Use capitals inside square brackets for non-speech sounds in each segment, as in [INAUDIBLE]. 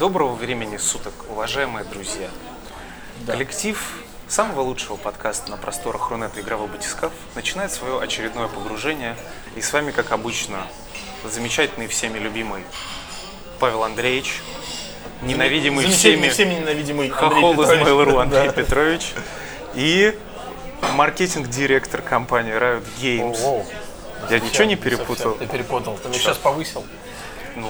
Доброго времени суток, уважаемые друзья. Коллектив самого лучшего подкаста на просторах Рунета «Игровой батискаф» начинает свое очередное погружение. И с вами, как обычно, замечательный всеми любимый Павел Андреевич, ненавидимый всеми всеми ненавидимый хохол из. Mail.ru Андрей Да. Петрович и маркетинг-директор компании Riot Games. Воу. Я ничего не перепутал? Ты перепутал. Ты меня сейчас повысил.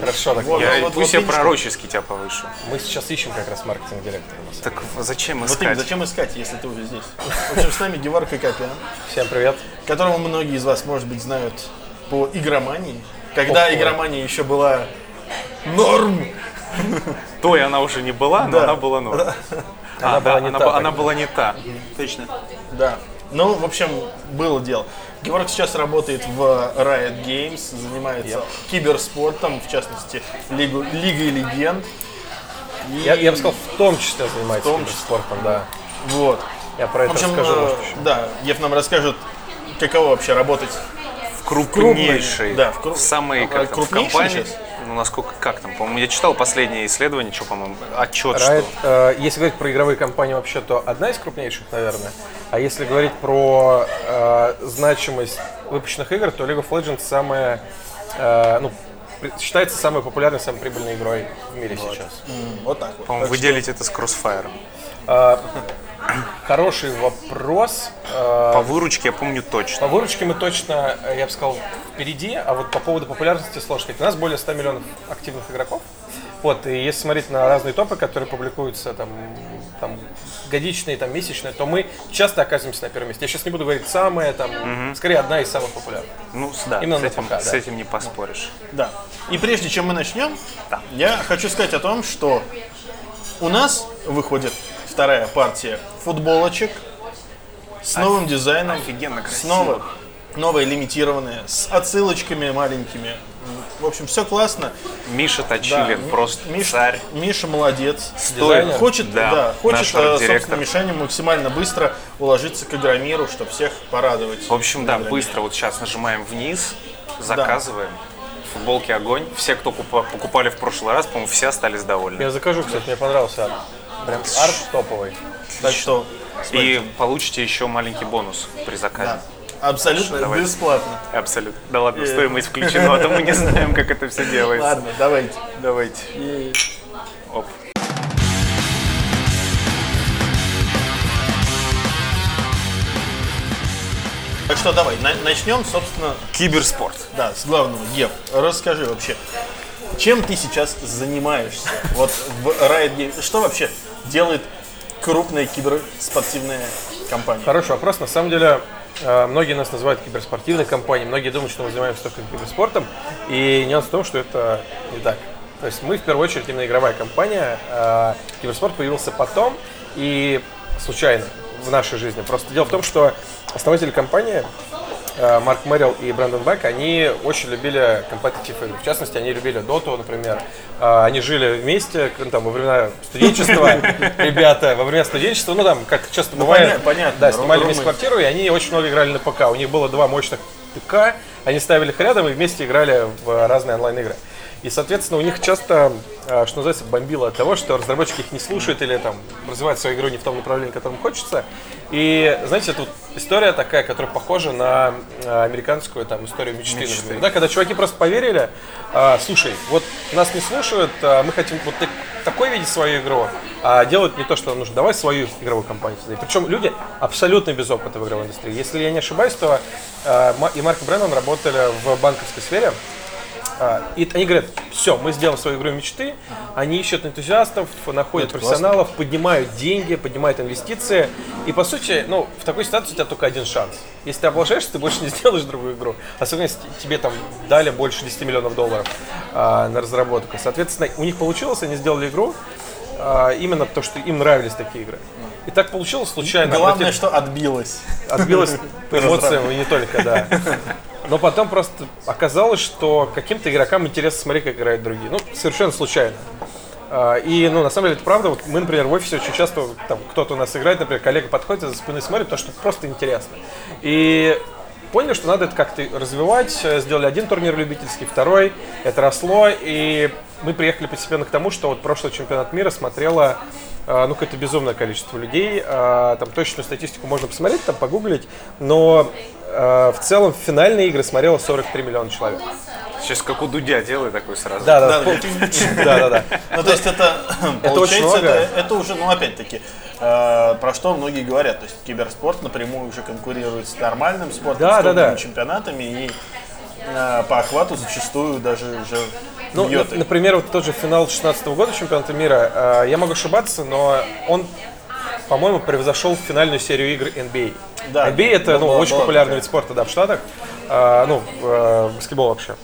Хорошо, так Вот, Я, вот, пусть вот я пророчески тебя повышу. мы сейчас ищем как раз маркетинг-директора. Так зачем Вот искать? именно, зачем искать, если ты уже здесь? В общем, с нами Геворг Копян, Всем привет. которого многие из вас, может быть, знают по игромании. Когда Ого. игромания еще была норм. Той она уже не была, но Да. она была норм. Она А, была да, не она, та она была не та. Точно. Да. Ну, в общем, было дело. Геворг сейчас работает в Riot Games, занимается киберспортом, в частности, Лигу, Лигой Легенд. И- Я, я бы сказал, в том числе занимается В том числе. спортом, да. Вот. Я про В это общем, расскажу. э, может, еще. да, Ев нам расскажет, каково вообще работать В крупнейшей, да, в кру- в самой, А, как там, компании, сейчас? ну, насколько, как там, по-моему, я читал последнее исследование, что, по-моему, отчет, Riot, что э, если говорить про игровые компании вообще, то одна из крупнейших, наверное. А если говорить про э, значимость выпущенных игр, то League of Legends самая, э, ну, считается самой популярной, самой прибыльной игрой в мире сейчас. Вот так вот. по-моему, Так вы что- делите это с Crossfire. Хороший вопрос. Э, По выручке я помню По точно. выручке мы точно, э, я бы сказал, впереди, а вот по поводу популярности сложно сказать. У нас более 100 миллионов активных игроков. Вот, и если смотреть на разные топы, которые публикуются, там, там годичные, там, месячные, то мы часто оказываемся на первом месте. Я сейчас не буду говорить самое, там, скорее одна из самых популярных. Ну, с- да, Именно с этим, ПК, с да. этим не поспоришь. Да. И прежде чем мы начнем, Да. я хочу сказать о том, что у нас выходит вторая партия футболочек с новым дизайном, Офигенно красиво. новой, новая лимитированная, с отсылочками маленькими. В общем, все классно. Миша Да, Точилин, Ми- просто Миша, царь. Миша молодец. Дизайнер. Хочет, Да, да, хочет, э, собственно, Мишаня максимально быстро уложиться к Игромиру, чтобы всех порадовать. В общем, да, Игромир. быстро вот сейчас нажимаем вниз, заказываем. Футболки огонь. Все, кто купа- покупали в прошлый раз, по-моему, все остались довольны. Я закажу, кстати, мне понравился. Прям арт топовый. Так что, И получите еще маленький бонус при заказе. да, абсолютно Давай. бесплатно. Абсолютно. Да ладно, стоимость включена, а то мы не знаем, как это все делается. Ладно, давайте. Давайте. И- Оп. Так что давай, на- начнем, собственно, Киберспорт. да, с главного. Гев, расскажи вообще, чем ты сейчас занимаешься? Вот в Games, что вообще делает крупная киберспортивная компания? Хороший вопрос. На самом деле, э, многие нас называют киберспортивной компанией, многие думают, что мы занимаемся только киберспортом, и нюанс в том, что это не так. То есть мы в первую очередь именно игровая компания, э, киберспорт появился потом и случайно в нашей жизни. Просто дело в том, что основатели компании Марк Мэрил и Брэндон Бек, они очень любили компетитив игры. В частности, они любили Доту, например. Э, Они жили вместе, ну, там, во времена студенчества, [LAUGHS] ребята, во время студенчества, ну, там, как часто бывает, поня- понятно, да, ру- снимали вместе квартиру, и они очень много играли на ПК. У них было два мощных ПК, они ставили их рядом и вместе играли в разные онлайн-игры. И, соответственно, у них часто, э, что называется, бомбило от того, что разработчики их не слушают или там развивают свою игру не в том направлении, которым хочется. И, знаете, тут история такая, которая похожа на э, американскую там историю мечты, Мечты. например. Да, когда чуваки просто поверили, а, слушай, вот нас не слушают, а мы хотим вот так- такой видеть свою игру, а делают не то, что нам нужно. Давай свою игровую компанию создай. Причем люди абсолютно без опыта в игровой индустрии. Если я не ошибаюсь, то а, и Марк и Брэннон работали в банковской сфере. А, И они говорят, все, мы сделаем свою игру мечты. Они ищут энтузиастов, находят профессионалов, поднимают деньги, поднимают инвестиции. И по сути, ну, в такой ситуации у тебя только один шанс. Если ты облажаешься, ты больше не сделаешь другую игру. Особенно если тебе там дали больше 10 миллионов долларов а, на разработку. Соответственно, у них получилось, они сделали игру а, именно потому, что им нравились такие игры. И так получилось случайно. Главное, Обратите- что отбилось. отбилось [LAUGHS] по эмоциям и не только, да. Но потом просто оказалось, что каким-то игрокам интересно смотреть, как играют другие. Ну, совершенно случайно. А, И, ну, на самом деле, это правда. Вот мы, например, в офисе очень часто, там, кто-то у нас играет, например, коллега подходит за спины смотрит, потому что просто интересно. И поняли, что надо это как-то развивать. Сделали один турнир любительский, второй. Это росло. И мы приехали постепенно к тому, что вот прошлый чемпионат мира смотрело э, ну, какое-то безумное количество людей. Э, там точную статистику можно посмотреть, там погуглить, но в целом финальные игры смотрело 43 миллиона человек. Сейчас как у Дудя делай такой сразу. Да, да, Да, [LAUGHS] да, да, да. Ну, то есть это, получается, это, уже, ну, опять-таки, э, про что многие говорят. То есть киберспорт напрямую уже конкурирует с нормальным спортом, с чемпионатами и э, по охвату зачастую даже уже Ну, бьет на- их. например, вот тот же финал 16 года чемпионата мира, э, я могу ошибаться, но он, по-моему, превзошел финальную серию игр NBA. Да, NBA это ну, была- очень была популярный такая. вид спорта да, в Штатах, э, ну, в, э, баскетбол вообще.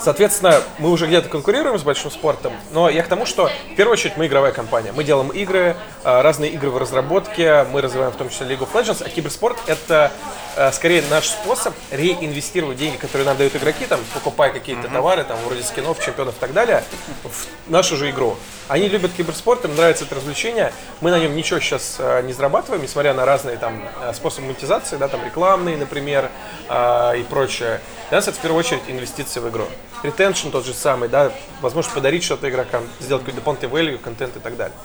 Соответственно, мы уже где-то конкурируем с большим спортом, но я к тому, что в первую очередь мы игровая компания. Мы делаем игры, э, разные игры в разработке, мы развиваем в том числе League of Legends, а киберспорт это э, скорее наш способ реинвестировать деньги, которые нам дают игроки, там, покупая какие-то товары, там, вроде скинов, чемпионов и так далее, в нашу же игру. Они любят киберспорт, им нравится это развлечение. Мы на нем ничего сейчас э, не зарабатываем, несмотря на разные там э, способы монетизации, да, там рекламные, например, э, и прочее. Для нас это в первую очередь инвестиции в игру. Ретеншн тот же самый, да, возможность подарить что-то игрокам, сделать какой-то дополнительный value, контент и так далее.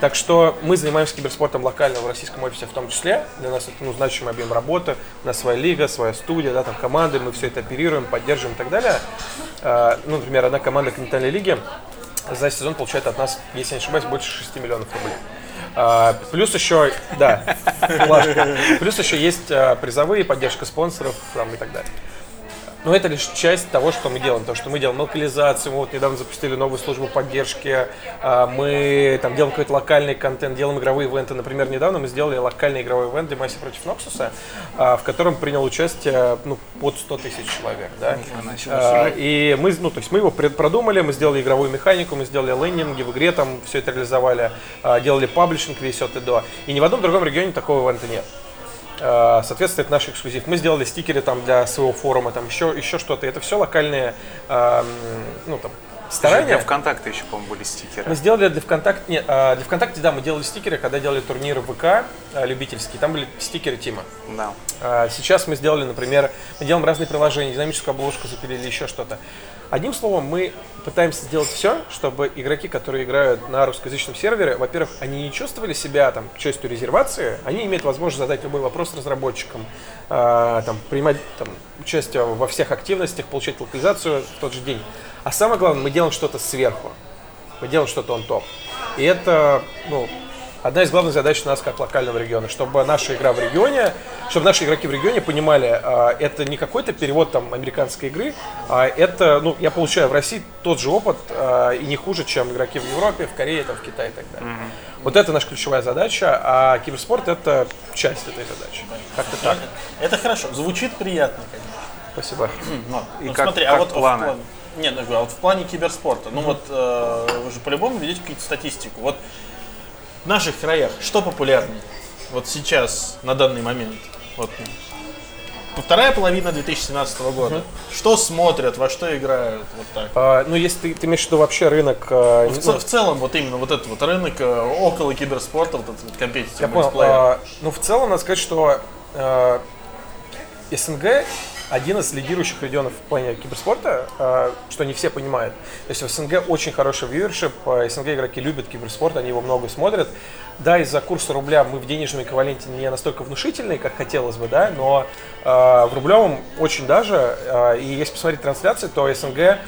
Так что мы занимаемся киберспортом локально в российском офисе в том числе. Для нас это ну, значимый объем работы. У нас своя лига, своя студия, да, там команды, мы все это оперируем, поддерживаем и так далее. Ну, например, одна команда континентальной лиги за сезон получает от нас, если не ошибаюсь, больше 6 миллионов рублей. А, плюс еще, да. [LAUGHS] Плюс еще есть а, призовые, поддержка спонсоров там, и так далее. Но это лишь часть того, что мы делаем. То, что мы делаем локализацию, мы вот недавно запустили новую службу поддержки, а, мы там делаем какой-то локальный контент, делаем игровые ивенты. Например, недавно мы сделали локальный игровой ивент Демайси против Ноксуса, в котором принял участие ну, под 100 тысяч человек. Да? А, И мы, ну, то есть мы его продумали, мы сделали игровую механику, мы сделали лендинги в игре, там все это реализовали, а, делали паблишинг весь от и до. И ни в одном другом регионе такого ивента нет. Э, Соответственно, это наш эксклюзив. Мы сделали стикеры там для своего форума, там еще, еще что-то. Это все локальные, эм, ну там, Для старания. ВКонтакте еще, по-моему, были стикеры. Мы сделали для ВКонтакте, нет, а, для ВКонтакте, да, мы делали стикеры, когда делали турниры ВК любительские, там были стикеры Тима. Да. Сейчас мы сделали, например, мы делаем разные приложения, динамическую обложку запилили, еще что-то. Одним словом, мы пытаемся сделать все, чтобы игроки, которые играют на русскоязычном сервере, во-первых, они не чувствовали себя там частью резервации, они имеют возможность задать любой вопрос разработчикам, а, там, принимать там, участие во всех активностях, получать локализацию в тот же день. А самое главное, мы делаем что-то сверху, мы делаем что-то он топ. И это, ну, одна из главных задач у нас как локального региона, чтобы наша игра в регионе, чтобы наши игроки в регионе понимали, а, это не какой-то перевод там американской игры, а это, ну, я получаю в России тот же опыт а, и не хуже, чем игроки в Европе, в Корее, там, в Китае и так далее. Вот это наша ключевая задача, а киберспорт это часть этой задачи. Как-то так. Это хорошо, звучит приятно, конечно. Спасибо. Но, И ну, как- смотри, как а вот в планы? плане- Нет, ну, а вот в плане киберспорта, ну вот э, вы же по-любому видите какую-то статистику. Вот в наших краях что популярнее? Вот сейчас, на данный момент. Вот вторая половина 2017 года. Что смотрят, во что играют, вот так. А, ну, если ты, ты имеешь в виду вообще рынок... а, В, ну, в целом, вот именно вот этот вот рынок э, около киберспорта, вот этот вот компетитив Я понял. А, ну, в целом, надо сказать, что а, СНГ один из лидирующих регионов в плане киберспорта, а, что не все понимают. То есть в СНГ очень хороший вьюершип, а, СНГ игроки любят киберспорт, они его много смотрят. Да, из-за курса рубля мы в денежном эквиваленте не настолько внушительные, как хотелось бы, да, но а, в рублевом очень даже, и если посмотреть трансляции, то СНГ э,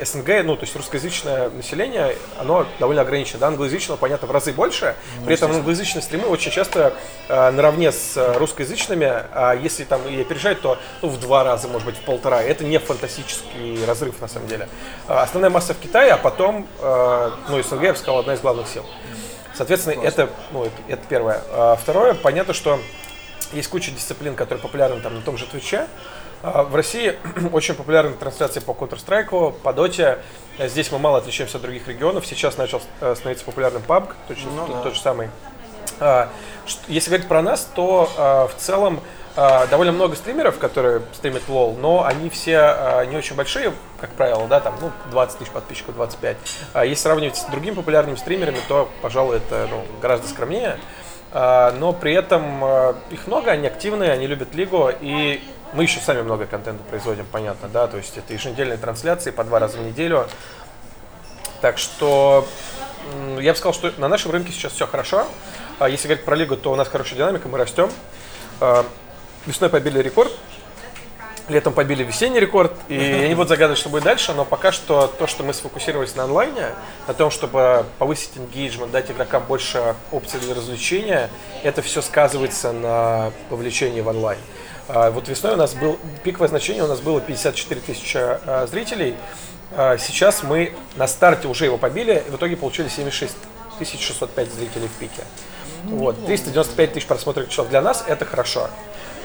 СНГ, ну, то есть русскоязычное население, оно довольно ограничено. Да, англоязычного, понятно, в разы больше. При этом англоязычные стримы очень часто э, наравне с э, русскоязычными, а если там и опережать, то ну, в два раза, может быть, в полтора. Это не фантастический разрыв, на самом деле. А Основная масса в Китае, а потом, э, ну, СНГ, я бы сказал, одна из главных сил. Соответственно, это, ну, это первое. А Второе, понятно, что есть куча дисциплин, которые популярны там на том же Твиче. А, В России [CLEARS THROAT] очень популярны трансляции по Counter-Strike, по Доте. Здесь мы мало отличаемся от других регионов. Сейчас начал э, становиться популярным PUBG, точно тот, тот же самый. А, Если говорить про нас, то а, в целом довольно много стримеров, которые стримят лол, но они все не очень большие, как правило, да, там, ну, 20 тысяч подписчиков, 25. А если сравнивать с другими популярными стримерами, то, пожалуй, это ну, гораздо скромнее. Но при этом их много, они активные, они любят лигу, и мы еще сами много контента производим, понятно, да, то есть это еженедельные трансляции по два раза в неделю, Так что я бы сказал, что на нашем рынке сейчас все хорошо. А если говорить про лигу, то у нас хорошая динамика, мы растем. А, Весной побили рекорд, летом побили весенний рекорд, и [LAUGHS] я не буду загадывать, что будет дальше, но пока что то, что мы сфокусировались на онлайне, на том, чтобы повысить engagement, дать игрокам больше опций для развлечения, это все сказывается на вовлечении в онлайн. А, Вот весной у нас был пиковое значение, у нас было 54 тысячи а, зрителей. А, Сейчас мы на старте уже его побили, и в итоге получили 76 605 зрителей в пике. Вот, 395 тысяч просмотров часов для нас это хорошо.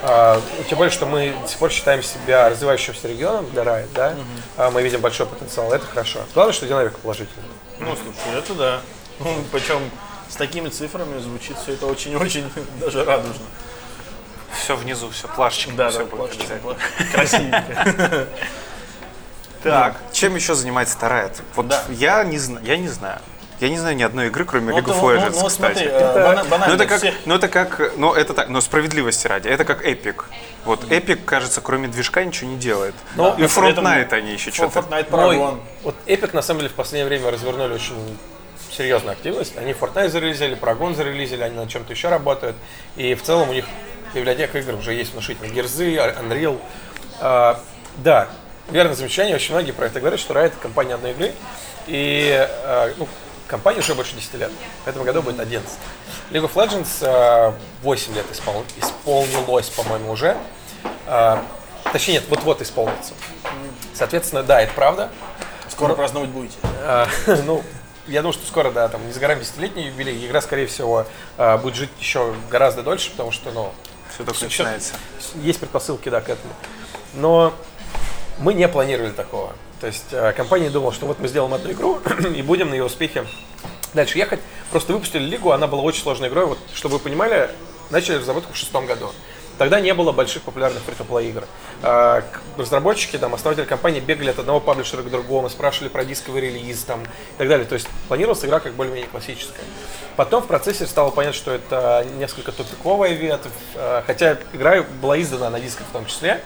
А, тем более, что мы до сих пор считаем себя развивающимся регионом для Riot, да? А, мы видим большой потенциал, это хорошо. Главное, что динамика положительная. Ну, слушай, это да. Ну, причем с такими цифрами звучит все это очень-очень [LAUGHS] даже радужно. Все внизу, все плашечком. Да, все да, плашечка. Красивенько. [LAUGHS] Так, чем еще занимается Riot? Вот я не знаю, я не знаю. Я не знаю ни одной игры, кроме Ну, League of ну, Legends, ну, вот кстати. э, Ну это как, ну это как, ну это так, но справедливости ради, это как Epic. Вот Epic, кажется, кроме движка ничего не делает. Ну, и Fortnite этом они еще что-то. Fortnite вот Epic на самом деле в последнее время развернули очень серьезную активность. Они Fortnite зарелизили, Paragon зарелизили, они над чем-то еще работают. И в целом у них библиотека игр уже есть внушительные. Герзы, Unreal. А, да, верное замечание. Очень многие про это говорят, что Riot компания одной игры. И а, ну, компания уже больше 10 лет. В этом году будет 11. League of Legends а, 8 лет испол- исполнилось, по-моему, уже. А, точнее, нет, вот-вот исполнится. Соответственно, да, это правда. Скоро праздновать будете. А, [LAUGHS] ну, я думаю, что скоро, да, там не за горами десятилетний юбилей. Игра, скорее всего, а, будет жить еще гораздо дольше, потому что, ну, Все только всё- начинается. есть предпосылки, да, к этому. Но мы не планировали такого. То есть э, компания думала, что вот мы сделаем одну игру [CLEARS THROAT] и будем на ее успехе дальше ехать. Просто выпустили лигу, она была очень сложной игрой. Вот, чтобы вы понимали, начали разработку в шестом году. Тогда не было больших популярных фри игр. А, разработчики, там, основатели компании бегали от одного паблишера к другому, спрашивали про дисковый релиз там, и так далее. То есть планировалась игра как более-менее классическая. Потом в процессе стало понятно, что это несколько тупиковая ветвь, а, хотя игра была издана на дисках в том числе.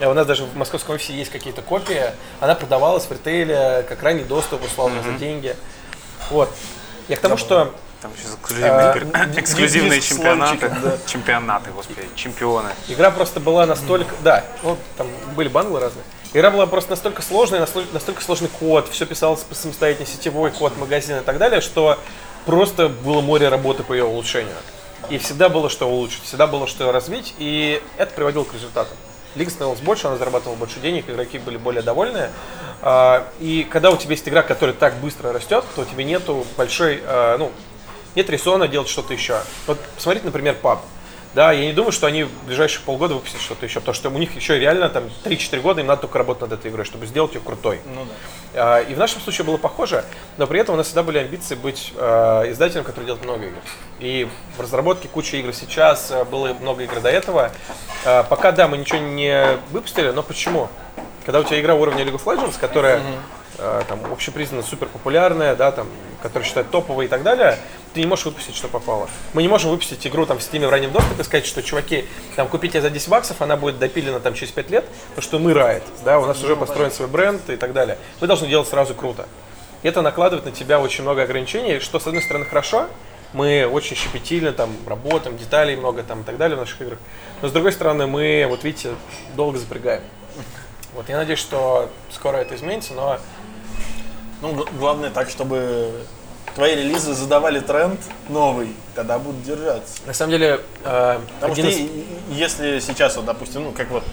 У нас даже в московском офисе есть какие-то копии. Она продавалась в ритейле, как ранний доступ, условно, за деньги. Вот. Я к тому, что Там еще эксклюзивные, А, эксклюзивные диск с чемпионаты. да. Чемпионаты, господи, чемпионы. игра просто была настолько... Да, вот там были банглы разные. Игра была просто настолько сложная, настолько, настолько сложный код, все писалось по самостоятельно, сетевой код, магазин и так далее, что просто было море работы по ее улучшению. И всегда было что улучшить, всегда было что развить, и это приводило к результатам. Лига становилась больше, она зарабатывала больше денег, игроки были более довольны. А, И когда у тебя есть игра, которая так быстро растет, то у тебя нету большой, а, ну, нет резона делать что-то еще. Вот посмотрите, например, PUB. Да, я не думаю, что они в ближайшие полгода выпустят что-то еще, потому что у них еще реально там 3-4 года им надо только работать над этой игрой, чтобы сделать ее крутой. Ну да. А, И в нашем случае было похоже, но при этом у нас всегда были амбиции быть э, издателем, который делает много игр. И в разработке куча игр сейчас, э, было много игр до этого. А, Пока, да, мы ничего не выпустили, но почему? Когда у тебя игра уровня League of Legends, которая э, там общепризнанно супер популярная, да, там, которая считают топовой и так далее, ты не можешь выпустить, что попало. Мы не можем выпустить игру там в Steam в раннем доступе и сказать, что, чуваки, там, купите за 10 баксов, она будет допилена там через 5 лет, потому что мы Riot, да, у нас уже построен свой бренд и так далее. Мы должны делать сразу круто. И это накладывает на тебя очень много ограничений, что, с одной стороны, хорошо, мы очень щепетильно там работаем, деталей много там и так далее в наших играх. Но с другой стороны, мы, вот видите, долго запрягаем. Вот, я надеюсь, что скоро это изменится, но Ну, главное так, чтобы твои релизы задавали тренд новый, тогда будут держаться. на самом деле э, Потому что из- если сейчас, вот, допустим, ну, как вот,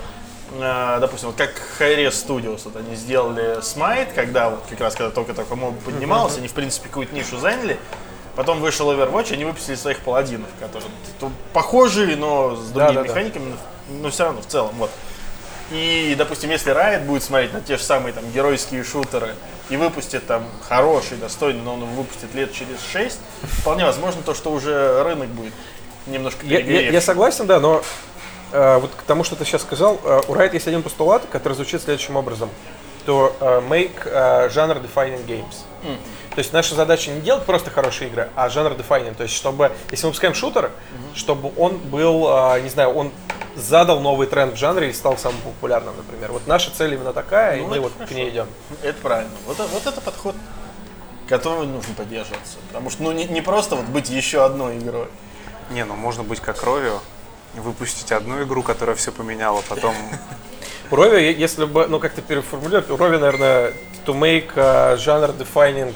э, допустим, вот как Hi-Res Studios, вот они сделали Smite, когда вот как раз когда только-только моб поднимался, они, в принципе, какую-то нишу заняли, потом вышел Overwatch, они выпустили своих паладинов, которые тут похожие, но с другими Да-да-да. механиками, но- но все равно в целом, вот. И, допустим, если Riot будет смотреть на те же самые там геройские шутеры и выпустит там хороший, достойный, но он выпустит лет через 6, вполне возможно то, что уже рынок будет немножко Я, я- я согласен, да, но э, вот к тому, что ты сейчас сказал, э, у Riot есть один постулат, который звучит следующим образом. То э, make э, genre defining games. То есть наша задача не делать просто хорошие игры, а жанр defining. То есть чтобы, если мы выпускаем шутер, чтобы он был, э, не знаю, он задал новый тренд в жанре и стал самым популярным, например. Вот наша цель именно такая, и Ну, мы это вот к хорошо. ней идем. Это правильно. Вот, это- вот это подход которой нужно поддерживаться. Потому что ну не, не просто вот быть еще одной игрой. Не, ну можно быть как Ровио, выпустить одну игру, которая все поменяла, потом... [LAUGHS] У Рови, е- если бы, ну как-то переформулировать, у Рови, наверное, to make uh, genre defining,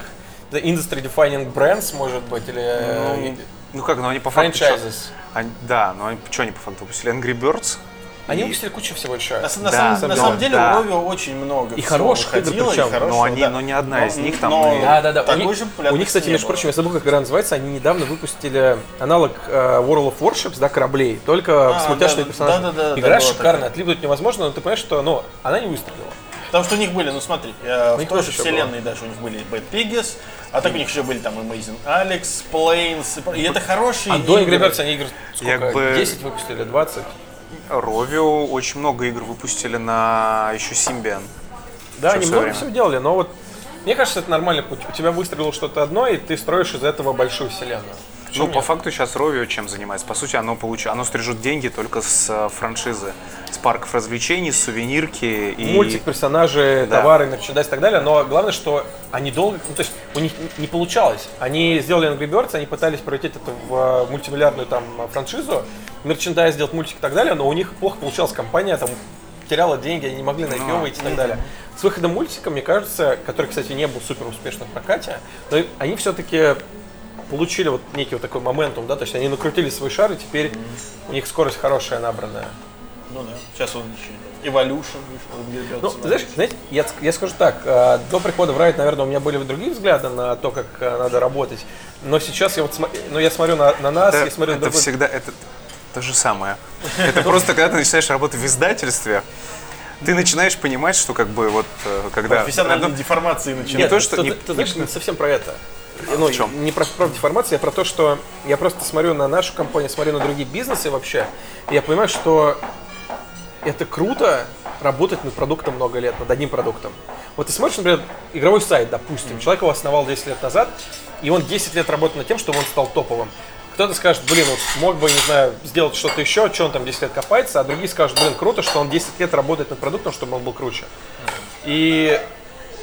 the industry defining brands, может быть, или э, Ну как, ну они по факту... чё- franchises. они- да, но они, что они по факту выпустили? Angry Birds? Они И- выпустили кучу всего еще. На, на Да, самом, на но- самом деле да. у Ровио очень много И хороших игр выходило, и причем. хорошего, Но они- да. но ни одна из них там но и- Да, да, да. У такой них, же у них, кстати, между было. прочим, я забыл, как игра называется, они недавно выпустили аналог э, World of Warships, да, кораблей, только А, с мультяшными да, персонажами. да, да, да, Игра да, шикарная, отлипнуть невозможно, но ты понимаешь, что, ну, она не выстрелила. Потому что у них были, ну смотри, э, в них той тоже же вселенной даже у них были Bad Piggies, а так у них еще были там Amazing Alex, Planes, и это хорошие А до игры. Angry Birds они игр сколько? Как бы- 10 выпустили, 20? Ровио очень много игр выпустили на еще Symbian. Да, они много всего делали, но вот мне кажется, это нормальный путь. У тебя выстрелило что-то одно, и ты строишь из этого большую вселенную. Почему Ну, по нет? факту сейчас Ровио чем занимается? По сути, оно получает, оно стрижет деньги только с э, франшизы, с парков развлечений, с сувенирки и... Мультик, персонажи, Да. товары, мерчендайз и так далее, но главное, что они долго, ну, то есть у них не получалось. Они сделали Angry Birds, они пытались превратить это в э, мультимиллиардную там франшизу, мерчендайз сделать мультик и так далее, но у них плохо получалось. Компания там теряла деньги, они не могли на IPO выйти и так далее. С выходом мультика, мне кажется, который, кстати, не был супер успешным в прокате, но они все-таки получили вот некий вот такой моментум, да, то есть они накрутили свой шар, и теперь у них скорость хорошая набранная. Ну да, сейчас он еще Evolution вышел, Ну, знаешь, знаете, я, я скажу так, э, до прихода в Riot, наверное, у меня были другие взгляды на то, как э, надо работать, но сейчас я вот смо- ну, я смотрю на, на нас, Это, я смотрю на это другой- всегда это то же самое. Это просто когда ты начинаешь работать в издательстве, ты начинаешь понимать, что как бы вот э, когда профессиональные одно- деформации Нет, начинают. то, что ты, не- ты знаешь, не совсем про это. Ну, в чем? Не про, про деформацию, а про то, что я просто смотрю на нашу компанию, смотрю на другие бизнесы вообще, и я понимаю, что это круто работать над продуктом много лет, над одним продуктом. Вот ты смотришь, например, игровой сайт, допустим, человек его основал 10 лет назад, и он 10 лет работает над тем, чтобы он стал топовым. Кто-то скажет, блин, вот мог бы, не знаю, сделать что-то еще, что он там 10 лет копается, а другие скажут, блин, круто, что он 10 лет работает над продуктом, чтобы он был круче. И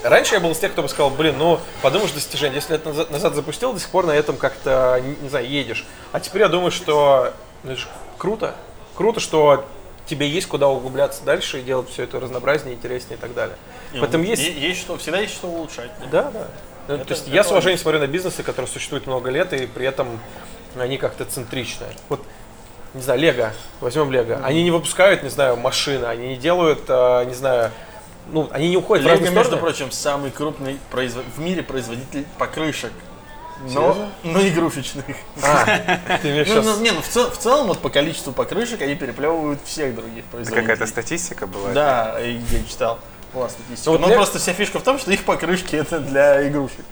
раньше я был из тех, кто бы сказал, блин, ну, подумаешь, достижение, 10 лет назад, назад запустил, до сих пор на этом как-то, не, знаю, едешь. А теперь я думаю, что ну, это ж круто. Круто, что тебе есть куда углубляться дальше и делать все это разнообразнее, интереснее и так далее. Поэтому есть... Есть что, всегда есть что улучшать. Да, да. Ну, Это- то есть я с уважением смотрю на бизнесы, которые существуют много лет, и при этом они как-то центричные. Вот, не знаю, Лего, возьмем Лего. Они не выпускают, не знаю, машины, они не делают, а, не знаю, ну, они не уходят в Лего, разные между стороны. прочим, самый крупный произво- в мире производитель покрышек. Но, но игрушечных. А, [LAUGHS] ты Ну, сейчас... ну, не, ну в, цел- в целом вот по количеству покрышек они переплевывают всех других производителей. какая-то статистика была. Да, я читал. Была статистика. Ну, вот Но Лего- просто вся фишка в том, что их покрышки это для игрушек.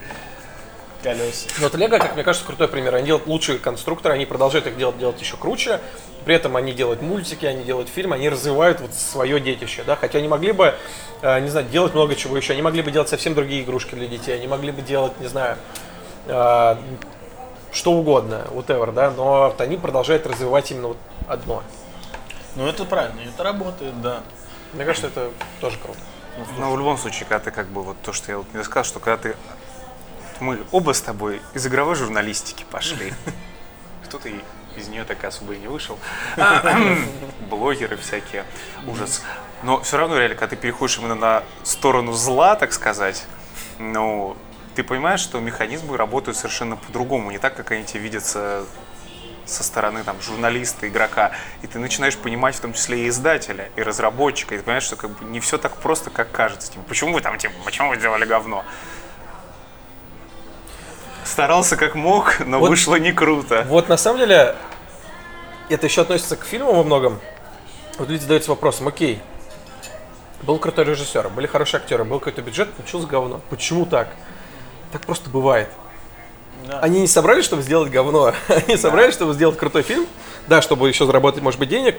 Колес. Ну, Вот Лего, как мне кажется, крутой пример. Они делают лучшие конструкторы, они продолжают их делать, делать еще круче. При этом они делают мультики, они делают фильмы, они развивают вот свое детище, да. Хотя они могли бы, э, не знаю, делать много чего еще. Они могли бы делать совсем другие игрушки для детей. Они могли бы делать, не знаю, э, что угодно, whatever, да. Но вот они продолжают развивать именно вот одно. Ну это правильно, это работает, да. Мне кажется, это тоже круто. Но в любом случае, когда ты как бы вот то, что я вот не сказал, что когда ты мы оба с тобой из игровой журналистики пошли. [LAUGHS] Кто-то и из нее так особо и не вышел. [LAUGHS] [CLEARS THROAT] Блогеры всякие. Ужас. Но все равно, реально, когда ты переходишь именно на сторону зла, так сказать, ну, ты понимаешь, что механизмы работают совершенно по-другому, не так, как они тебе видятся со стороны там журналиста, игрока, и ты начинаешь понимать в том числе и издателя, и разработчика, и ты понимаешь, что как бы не все так просто, как кажется. Типа, почему вы там, типа, почему вы сделали говно? Старался как мог, но Вот- вышло не круто. Вот на самом деле это еще относится к фильму во многом. Вот люди задаются вопросом, окей, был крутой режиссер, были хорошие актеры, был какой-то бюджет, получилось говно. Почему так? Так просто бывает. Да. Они не собрались, чтобы сделать говно. [LAUGHS] Они собрались, чтобы сделать крутой фильм. Да, чтобы еще заработать, может быть, денег,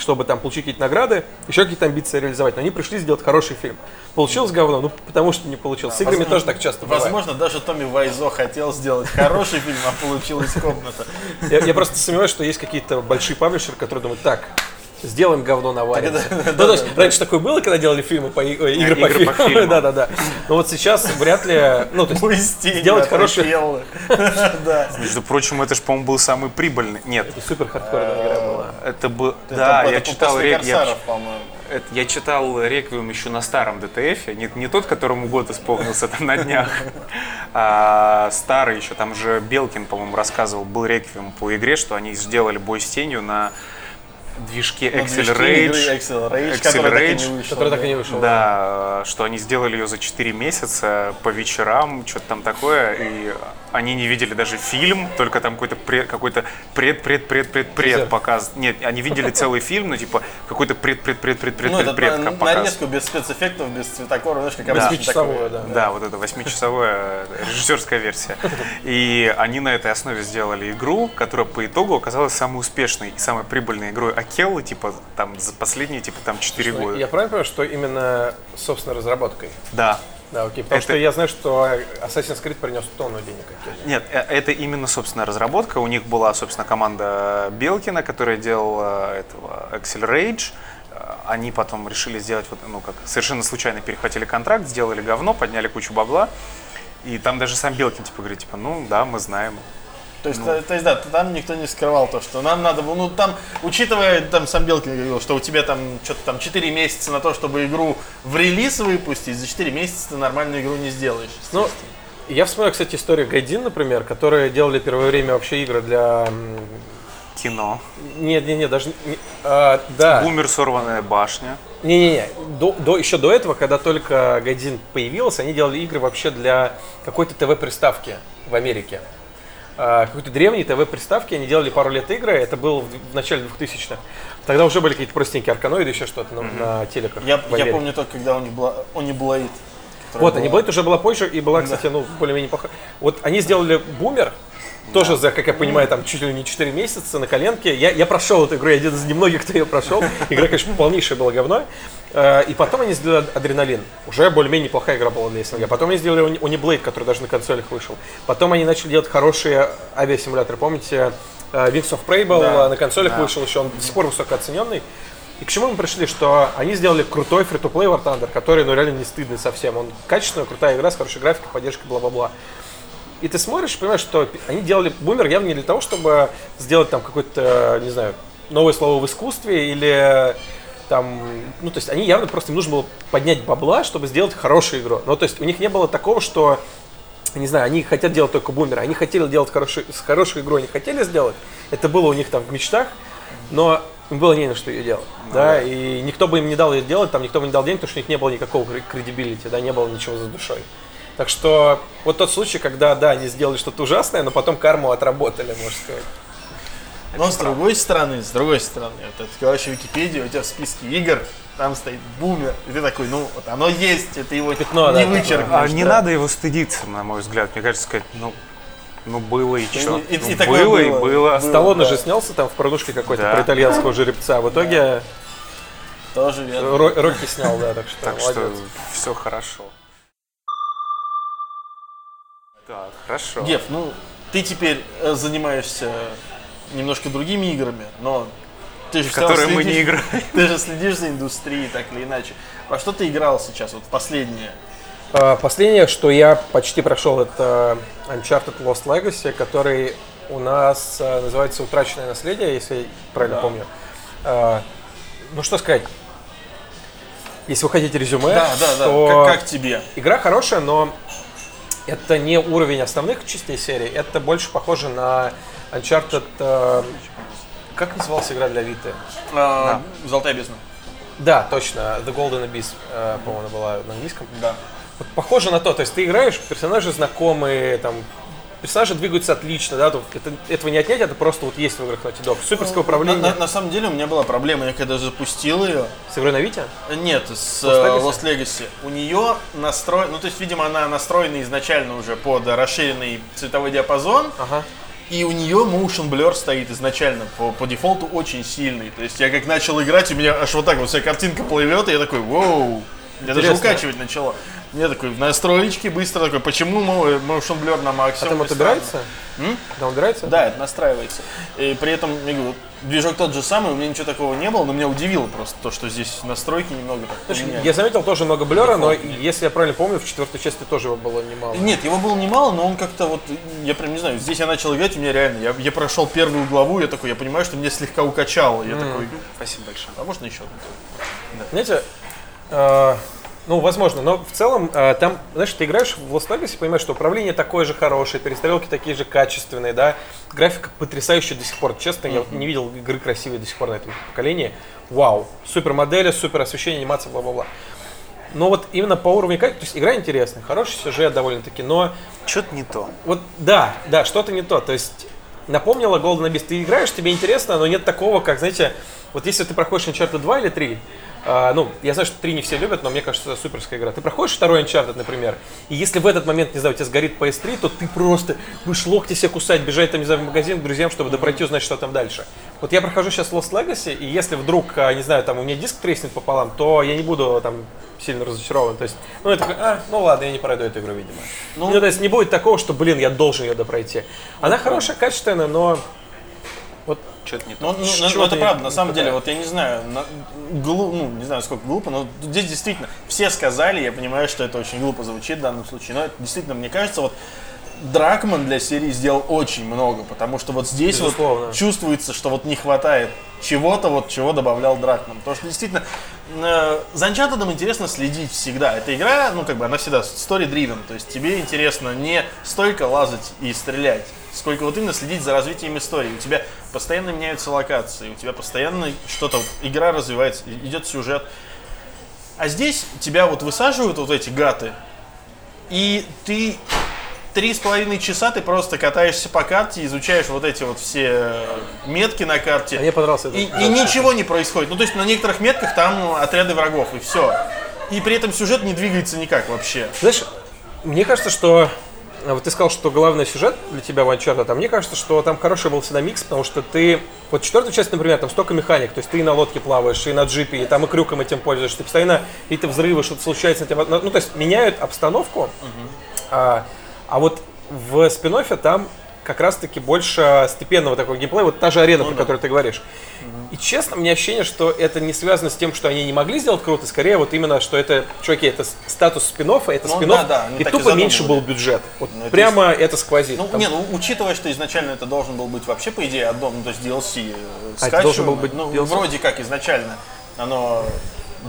чтобы там получить какие-то награды, еще какие-то амбиции реализовать. Но они пришли сделать хороший фильм. Получилось говно? Ну, потому что не получилось. С играми Возможно- тоже так часто бывает. Возможно, даже Томми Вайзо хотел сделать хороший фильм, а получилась комната. Я, я просто сомневаюсь, что есть какие-то большие паблишеры, которые думают, так, сделаем говно. Так это- Ну, то есть, раньше такое было, когда делали фильмы по ой, игры по фильмам. фильмам. [LAUGHS] Да-да-да. Но вот сейчас вряд ли, ну, то есть, Сделать. [LAUGHS] Да. Между прочим, это же, по-моему, был самый прибыльный. Нет, это супер хардкорная игра была. это был... Да, я читал... Корсаров, по-моему. Это- Я читал реквием еще на старом ДТФ, не, не тот, которому год исполнился там на днях, [LAUGHS] а старый еще, там же Белкин, по-моему, рассказывал, был реквием по игре, что они сделали бой с тенью на движке Excel движки Rage. Excel Rage, Excel который так Rage, не вышел. Который так и не вышел. Да, что они сделали ее за 4 месяца по вечерам, что-то там такое, и они не видели даже фильм, только там какой-то пред, какой-то пред, пред, пред, пред, пред показ. Нет, они видели целый фильм, но типа какой-то пред, пред, пред, пред, пред, Ну, пред, пред, на- показ. нарезку без спецэффектов, без цветокора, знаешь, как такое. да. Да, вот это восьмичасовая режиссерская версия. И они на этой основе сделали игру, которая по итогу оказалась самой успешной и самой прибыльной игрой Акеллы, типа там за последние типа там 4 года. Я правильно понимаю, что именно собственной разработкой? Да. Да, окей. Потому Это- что я знаю, что Assassin's Creed принес тонну денег. Нет, э, это именно, собственно, разработка. У них была, собственно, команда Белкина, которая делала этого Excel Rage. Э, Они потом решили сделать, вот, ну, как совершенно случайно перехватили контракт, сделали говно, подняли кучу бабла. И там даже сам Белкин, типа, говорит, типа, ну, да, мы знаем. То есть, то, то есть, да, там никто не скрывал то, что нам надо было, ну, там, учитывая, там, сам Белкин говорил, что у тебя там что-то там 4 месяца на то, чтобы игру в релиз выпустить, за 4 месяца ты нормальную игру не сделаешь. Ну, я вспоминаю, кстати, историю Гайдин, например, которые делали первое время вообще игры для... Кино. Нет, нет, нет, даже... не- а, да. Бумер, сорванная башня. Не-не-не, до, до, еще до этого, когда только Гайдин появился, они делали игры вообще для какой-то ТВ-приставки в Америке. А, какой-то древней ТВ-приставки, они делали пару лет игры, это было в, начале 2000-х. Тогда уже были какие-то простенькие арканоиды, еще что-то на, на телеках. Я, я помню только, когда у них была Они Blade. Вот, они Blade уже была позже и была, кстати, ну, более-менее плохая. Вот они сделали Бумер, тоже за, как я понимаю, там чуть ли не 4 месяца на коленке. Я, я прошел эту игру, я один из немногих, кто ее прошел. Игра, конечно, полнейшая была говно. Э, И потом они сделали Адреналин. Уже более-менее неплохая игра была для СНГ. Потом они сделали Blade, который даже на консолях вышел. Потом они начали делать хорошие авиасимуляторы. Помните, э, Wings of Prey был, Да. э, на консолях Да. вышел еще, он до сих пор высокооцененный. И к чему мы пришли, что они сделали крутой фри-то-плей War Thunder, который, ну, реально не стыдный совсем. Он качественная, крутая игра с хорошей графикой, поддержкой, бла-бла-бла. И ты смотришь, понимаешь, что они делали бумер явно не для того, чтобы сделать там какое-то, не знаю, новое слово в искусстве или там, ну, то есть они явно просто им нужно было поднять бабла, чтобы сделать хорошую игру. Ну, то есть у них не было такого, что, не знаю, они хотят делать только бумеры, они хотели делать хорошую, с хорошей игрой, они хотели сделать, это было у них там в мечтах, но им было не на что ее делать, да, и никто бы им не дал ее делать, там никто бы не дал денег, потому что у них не было никакого кредибилити, да, не было ничего за душой. Так что вот тот случай, когда, да, они сделали что-то ужасное, но потом карму отработали, можно сказать. Но с другой стороны, с другой стороны, вот открываешь Википедию, у тебя в списке игр, там стоит бумер, и ты такой, ну, вот оно есть, это его Пятно, не да, вычеркнешь. А не да. надо его стыдиться, на мой взгляд. Мне кажется, сказать, ну, ну было и что? и- и Ну, такое было и было. было. Было. Сталлоне да. же снялся там в порнушке какой-то Да. про итальянского жеребца. а В итоге Тоже верно. Ро- Рокки снял, да, так что Так что все хорошо. Так, хорошо. Геф, ну, ты теперь э, занимаешься немножко другими играми, но ты же которые мы не следишь- играем. [LAUGHS] Ты же следишь за индустрией, так или иначе. Во что ты играл сейчас, вот последнее? А, Последнее, что я почти прошел, это Uncharted Lost Legacy, который у нас а, называется «Утраченное наследие», если я правильно Да. помню. А, Ну, что сказать. Если вы хотите резюме, Да, да, да. то Как, как тебе? игра хорошая, но это не уровень основных частей серии, это больше похоже на Uncharted... э, Как называлась игра для Виты? А, Золотая бездна. Да, точно, The Golden Abyss, э, по-моему, она была на английском. Да. Вот похоже на то, то есть ты играешь, персонажи знакомые, там, персонажи двигаются отлично, да, это, этого не отнять, это просто вот есть в играх Naughty Dog. Суперское На, управление на- на самом деле у меня была проблема, я когда запустил ее, с игрой на Вите. Нет, с Lost э, Legacy? Lost Legacy. У нее настроен, ну то есть, видимо, она настроена изначально уже под расширенный цветовой диапазон, Ага. и у нее motion blur стоит изначально по, по дефолту очень сильный. То есть я как начал играть, у меня аж вот так вот вся картинка плывет, и я такой, воу, я даже укачивать начало. Я такой в настроечке быстро такой, почему motion blur на А максимум? там это убирается? М? Там убирается? Да, это настраивается. И при этом, я говорю, движок тот же самый, у меня ничего такого не было, но меня удивило просто то, что здесь настройки немного так Слушай, поменяли. я заметил тоже много блера, но если я правильно помню, в четвертой части тоже его было немало. Нет, его было немало, но он как-то вот, я прям не знаю, здесь я начал играть, у меня реально, я, я прошел первую главу, я такой, я понимаю, что меня слегка укачало, я такой, Спасибо большое. а можно еще? одну? Знаете, э, ну, возможно, но в целом э, там, знаешь, ты играешь в Lost Legacy, понимаешь, что управление такое же хорошее, перестрелки такие же качественные, да, графика потрясающая до сих пор. Честно, я вот не видел игры красивой до сих пор на этом поколении. Вау, супер модели, супер освещение, анимация, бла-бла-бла. Но вот именно по уровню качества, то есть игра интересная, хороший сюжет довольно-таки, но Что-то не то. вот да, да, что-то не то. То есть напомнила Golden Abyss. Ты играешь, тебе интересно, но нет такого, как, знаете, вот если ты проходишь Uncharted 2 или 3, а, ну, я знаю, что 3 не все любят, но мне кажется, это суперская игра. Ты проходишь второй Uncharted, например, и если в этот момент, не знаю, у тебя сгорит PS3, то ты просто будешь локти себе кусать, бежать, там, не знаю, в магазин к друзьям, чтобы допройти, узнать, что там дальше. Вот я прохожу сейчас Lost Legacy, и если вдруг, а, не знаю, там у меня диск треснет пополам, то я не буду там сильно разочарован. То есть, ну, такой, а, ну ладно, я не пройду эту игру, видимо. Ну, то есть не будет такого, что, блин, я должен ее допройти. Она хорошая, качественная, но вот Что-то не то. Ну, ну, ну, это правда, на самом деле, вот я не знаю, на, глу- ну, не знаю, сколько глупо, но здесь действительно все сказали, я понимаю, что это очень глупо звучит в данном случае, но это действительно, мне кажется, вот Дракман для серии сделал очень много, потому что вот здесь Безусловно. вот чувствуется, что вот не хватает чего-то, вот чего добавлял Дракман. Потому что действительно э, за Uncharted интересно следить всегда. Эта игра, ну как бы она всегда story-driven, то есть тебе интересно не столько лазать и стрелять, сколько вот именно следить за развитием истории. У тебя постоянно меняются локации, у тебя постоянно что-то, вот, игра развивается, идет сюжет. А здесь тебя вот высаживают вот эти гаты, и ты три с половиной часа ты просто катаешься по карте, изучаешь вот эти вот все метки на карте. мне понравился этот. И, и ничего не происходит. Ну, то есть на некоторых метках там отряды врагов, и все. И при этом сюжет не двигается никак вообще. Знаешь, мне кажется, что а вот ты сказал, что главный сюжет для тебя в Uncharted, а мне кажется, что там хороший был всегда микс, потому что ты... Вот четвертую часть, например, там столько механик, то есть ты и на лодке плаваешь, и на джипе, и там и крюком этим пользуешься, ты постоянно какие-то взрывы, что-то случается. на тебя- Ну, то есть меняют обстановку, а, а вот в спин там как раз-таки больше степенного такого геймплея, вот та же арена, про да. которую ты говоришь. И честно, мне ощущение, что это не связано с тем, что они не могли сделать круто, скорее вот именно, что это, чуваки, это статус спин это Ну спин да, да, и так и тупо меньше был бюджет. Вот Ну, это прямо это сквозит. Ну, Там- не, ну, учитывая, что изначально это должен был быть вообще, по идее, аддон, ну, то есть DLC А, это должен был скачиваемый. быть Ну, DLC? вроде как изначально оно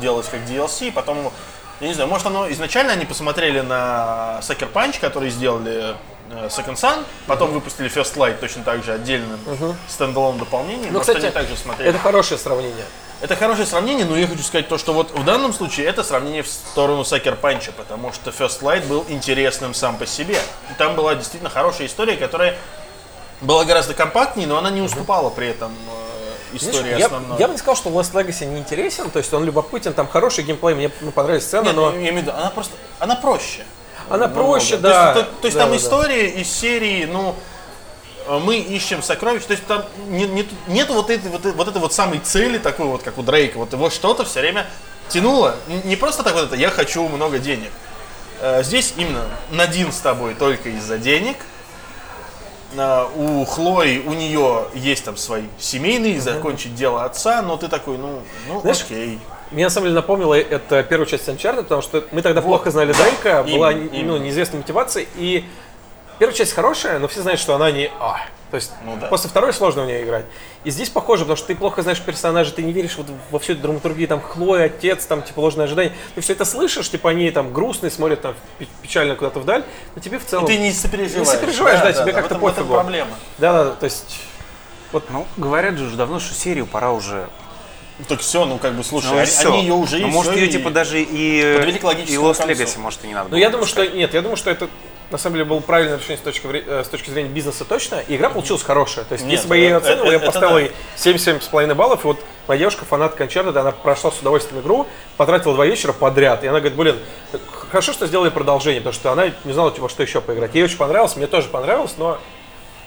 делалось как DLC, потом, я не знаю, может оно, изначально они посмотрели на Sucker Punch, который сделали э, Second Sun, потом выпустили First Light точно так же отдельным стендалон дополнением. ну, кстати, они также смотрели. это хорошее сравнение. Это хорошее сравнение, но я хочу сказать то, что вот в данном случае это сравнение в сторону Сакер Панча, потому что First Light был интересным сам по себе. И там была действительно хорошая история, которая была гораздо компактнее, но она не уступала при этом э, истории Знаешь, я, основной. я бы не сказал, что Last Legacy не интересен, то есть он любопытен, там хороший геймплей, мне понравились сцены, Нет, но я имею в виду, она просто, она проще. Она намного. проще, То да. есть, то, то есть да, там да, да. история из серии, ну, э, мы ищем сокровища, то есть там не, не- нету вот этой вот, вот этой вот самой цели такой вот, как у Дрейка, вот его что-то все время тянуло. Не просто так вот это, я хочу много денег. Э, Здесь именно Надин с тобой только из-за денег. Э, У Хлои, у нее есть там свои семейные, закончить дело отца, но ты такой, ну, ну Знаешь, окей. Мне на самом деле напомнило это первую часть Uncharted, потому что мы тогда плохо знали Дрейка, была Именно, ну, неизвестная мотивация, и первая часть хорошая, но все знают, что она не А. То есть Ну да. после второй сложно в нее играть. И здесь похоже, потому что ты плохо знаешь персонажа, ты не веришь вот во всю эту драматургию, там Хлоя, отец, там типа ложное ожидание. Ты все это слышишь, типа они там грустные, смотрят там пе- печально куда-то вдаль, но тебе в целом... Ты не сопереживаешь. Не сопереживаешь, да, тебе в как-то этом- в этом пофигу. проблема. Да, да, то есть... Ну, говорят же уже давно, что серию пора уже. Так все, ну как бы, слушай, Ну, они, всё. они ее уже Ну, и может, ее и- типа даже и, подвели к и Lost. Legacy, может, и не надо Ну, я думаю, что нет, я думаю, что это на самом деле было правильное решение с точки, э, с точки зрения бизнеса точно. И игра получилась хорошая. То есть, Нет, если бы я ее это- оценивал, это- я поставил да. ей 77,5 баллов. И вот моя девушка, фанатка Uncharted, она прошла с удовольствием игру, потратила два вечера подряд. И она говорит, блин, хорошо, что сделали продолжение, потому что она не знала, во что еще поиграть. Ей очень понравилось, мне тоже понравилось, но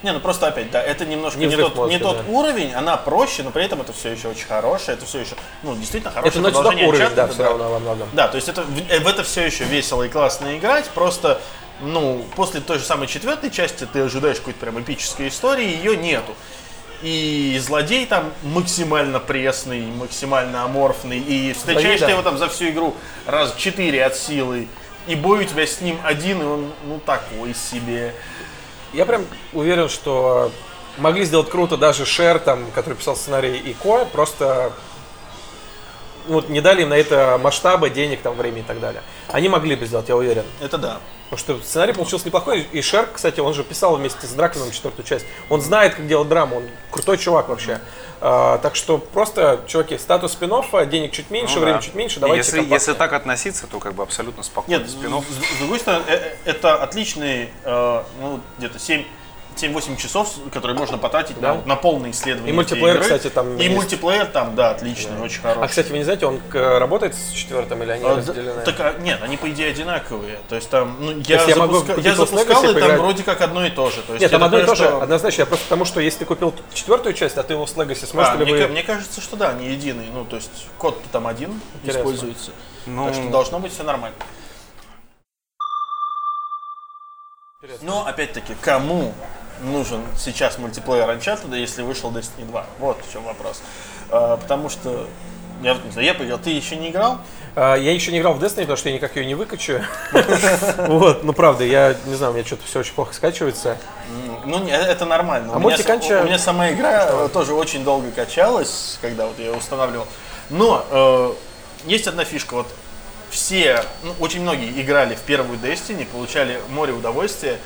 Не, ну просто опять, да, это немножко Не не, тот, не мозга, тот да. уровень, она проще, но при этом это все еще очень хорошее, это все еще, ну, действительно Это хорошее Dog продолжение уровень, Uncharted, да, все равно во многом. Да, то есть это, в, э, в это все еще весело и классно играть, просто, ну, после той же самой четвертой части ты ожидаешь какой-то прям эпической истории, ее нету. И злодей там максимально пресный, максимально аморфный, и встречаешь да. ты его там за всю игру раз четыре от силы, и бой у тебя с ним один, и он, ну, такой себе. Я прям уверен, что могли сделать круто даже Шер, там, который писал сценарий и Ко, просто ну, вот не дали им на это масштаба, денег, там, времени и так далее. Они могли бы сделать, я уверен. Это да. Потому что сценарий получился неплохой. И Шер, кстати, он же писал вместе с Драконом четвертую часть. Он знает, как делать драму, он крутой чувак вообще. А, так что просто, чуваки, статус спин денег чуть меньше, Ну время да. чуть меньше, давайте если, компактнее. если так относиться, то как бы абсолютно спокойно. Нет, спин-офф. с, с другой стороны, э, э, это отличный, э, ну, где-то 7 7-8 часов, которые можно потратить Да. на, на полное исследование. И мультиплеер, игры. кстати, там И есть. мультиплеер там, да, отличный, очень хороший. А, кстати, вы не знаете, он работает с четвертым или они А, да, разделены? так, а, нет, они по идее одинаковые. То есть там, ну, я, есть я могу запуска- я Lost запускал, и там поиграть? вроде как одно и то же. То есть Нет, там я одно и то же, что- однозначно. Я просто потому, что если ты купил четвертую часть, а ты Lost Legacy, сможете А, ли мне, мне кажется, что да, они единые. Ну, то есть код там один Интересно. используется. Ну, Так что должно быть все нормально. Но, опять-таки, кому нужен сейчас мультиплеер Uncharted, если вышел Destiny 2? Вот в чем вопрос. А, потому что, я не знаю, я поиграл, ты еще не играл? А, Я еще не играл в Destiny, потому что я никак ее не выкачу. [LAUGHS] Вот, ну правда, я не знаю, у меня что-то все очень плохо скачивается. Ну, не, это нормально. А у, меня, у меня сама игра э, тоже очень долго качалась, когда вот я ее устанавливал. Но э, есть одна фишка. Вот все, ну, очень многие играли в первую Destiny, получали море удовольствия.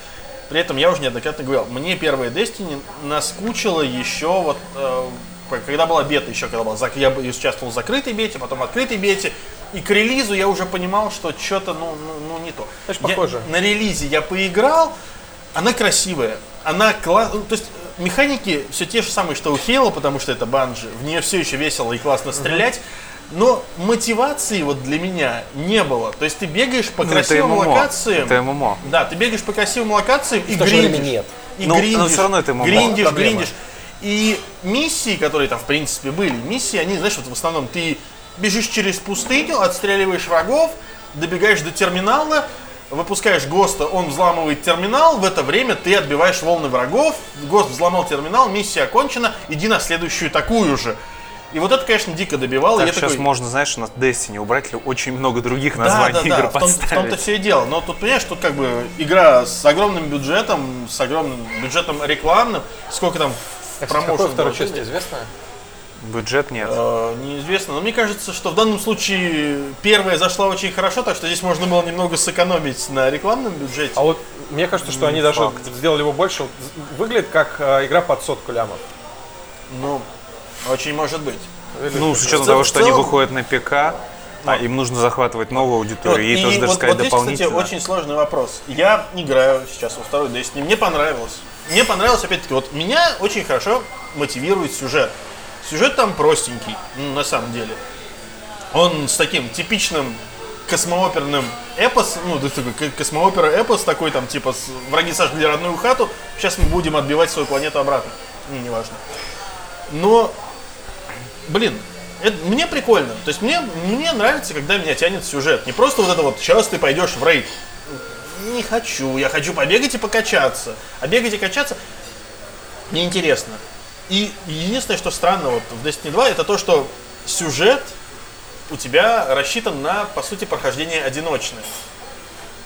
При этом я уже неоднократно говорил, мне первая Destiny наскучила еще вот э, когда была бета, еще когда была, я бы участвовал в закрытой бете, потом в открытой бете, и к релизу я уже понимал, что что-то, ну, ну, ну, не то. Значит, Я- похоже. на релизе я поиграл, она красивая, она классная, то есть э, механики все те же самые, что у Хейла, потому что это банджи, в нее все еще весело и классно стрелять, но мотивации вот для меня не было. То есть ты бегаешь по ну, это красивым ММО. локациям, Это ММО. да, ты бегаешь по красивым локациям и время гриндишь. нет. И Ну, но гриндишь, всё равно это ММО. гриндишь, Проблема. гриндишь. И миссии, которые там в принципе были, миссии, они, знаешь, вот в основном ты бежишь через пустыню, отстреливаешь врагов, добегаешь до терминала, выпускаешь ГОСТа, он взламывает терминал, в это время ты отбиваешь волны врагов, ГОСТ взломал терминал, миссия окончена, иди на следующую такую же. И вот это, конечно, дико добивало. Так Я сейчас такой, можно, знаешь, на Destiny убрать ли очень много других да, названий да, да, игр в, том, в том-то все и дело. Но тут, понимаешь, тут как бы игра с огромным бюджетом, с огромным бюджетом рекламным. Сколько там А, промоушен второй части известно? Бюджет нет. Э, неизвестно. Но мне кажется, что в данном случае первая зашла очень хорошо, так что здесь можно было немного сэкономить на рекламном бюджете. А вот мне кажется, что они даже сделали его больше. Выглядит как э, игра под сотку лямов. Ну, очень может быть. Ну, с учетом того, что они выходят на ПК, а им нужно захватывать новую аудиторию, Вот, тоже и даже вот, сказать вот здесь, кстати, дополнительно. очень сложный вопрос. Я играю сейчас во второй Destiny, мне понравилось. Мне понравилось, опять-таки, вот меня очень хорошо мотивирует сюжет. Сюжет там простенький, ну, на самом деле. Он с таким типичным космооперным эпос, ну, такой ко- космоопера эпос такой, там, типа, враги сожгли родную хату, сейчас мы будем отбивать свою планету обратно. Ну, неважно. Но, блин, это, мне прикольно. То есть мне, мне нравится, когда меня тянет сюжет. Не просто вот это вот, сейчас ты пойдешь в рейд. Не хочу, я хочу побегать и покачаться. А бегать и качаться неинтересно. И единственное, что странно вот в Destiny 2, это то, что сюжет у тебя рассчитан на, по сути, прохождение одиночное.